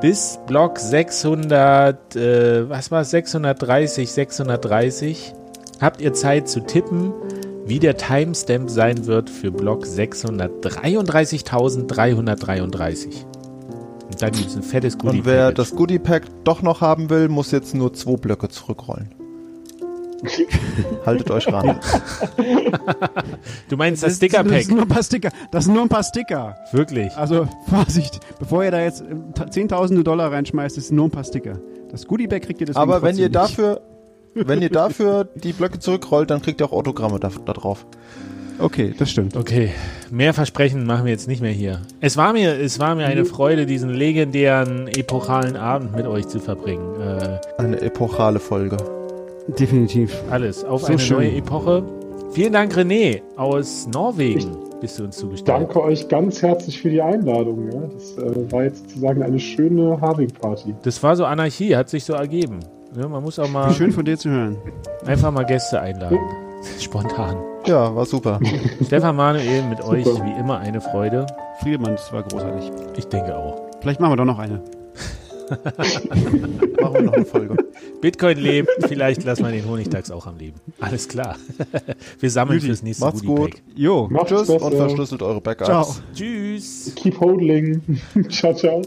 Speaker 3: bis Block 600, äh, was war 630, 630, habt ihr Zeit zu tippen, wie der Timestamp sein wird für Block 633.333. Und dann gibt es ein fettes Goodie
Speaker 7: Und wer das Goodie Pack doch noch haben will, muss jetzt nur zwei Blöcke zurückrollen. Haltet euch ran.
Speaker 3: Du meinst das
Speaker 6: Das
Speaker 3: Sticker-Pack?
Speaker 6: sind nur ein paar Sticker. Das sind nur ein paar Sticker.
Speaker 3: Wirklich?
Speaker 6: Also Vorsicht, bevor ihr da jetzt äh, ta- Zehntausende Dollar reinschmeißt, ist nur ein paar Sticker. Das Goodie-Bag kriegt ihr deswegen
Speaker 7: Aber wenn ihr
Speaker 6: nicht.
Speaker 7: dafür, wenn ihr dafür die Blöcke zurückrollt, dann kriegt ihr auch Autogramme da, da drauf.
Speaker 6: Okay, das stimmt.
Speaker 3: Okay, mehr Versprechen machen wir jetzt nicht mehr hier. Es war mir, es war mir eine Freude, diesen legendären, epochalen Abend mit euch zu verbringen. Äh,
Speaker 7: Eine epochale Folge.
Speaker 6: Definitiv.
Speaker 3: alles auf
Speaker 6: So
Speaker 3: eine
Speaker 6: schön.
Speaker 3: neue Epoche. Vielen Dank, René aus Norwegen. bist du uns zugestellt.
Speaker 2: Danke euch ganz herzlich für die Einladung. Ja. Das äh, war jetzt sozusagen eine schöne Harving-Party.
Speaker 3: Das war so Anarchie, hat sich so ergeben. Ja, man muss auch mal
Speaker 6: Schön von dir zu hören.
Speaker 3: einfach mal Gäste einladen. Spontan.
Speaker 7: Ja, war super.
Speaker 3: Stefan Manuel, mit euch
Speaker 2: Super.
Speaker 3: wie immer eine Freude.
Speaker 6: Friedemann, das war großartig.
Speaker 3: Ich denke auch.
Speaker 6: Vielleicht machen wir doch noch eine.
Speaker 7: Machen wir noch eine Folge.
Speaker 3: Bitcoin lebt, vielleicht lassen wir den Honigdachs auch am Leben. Alles klar. Wir sammeln fürs nächste
Speaker 7: Macht's gut.
Speaker 3: Pack.
Speaker 6: Jo.
Speaker 2: Macht's
Speaker 7: Tschüss
Speaker 2: besser.
Speaker 7: und verschlüsselt eure Backups.
Speaker 6: Ciao.
Speaker 3: Tschüss.
Speaker 2: Keep holding. ciao, ciao.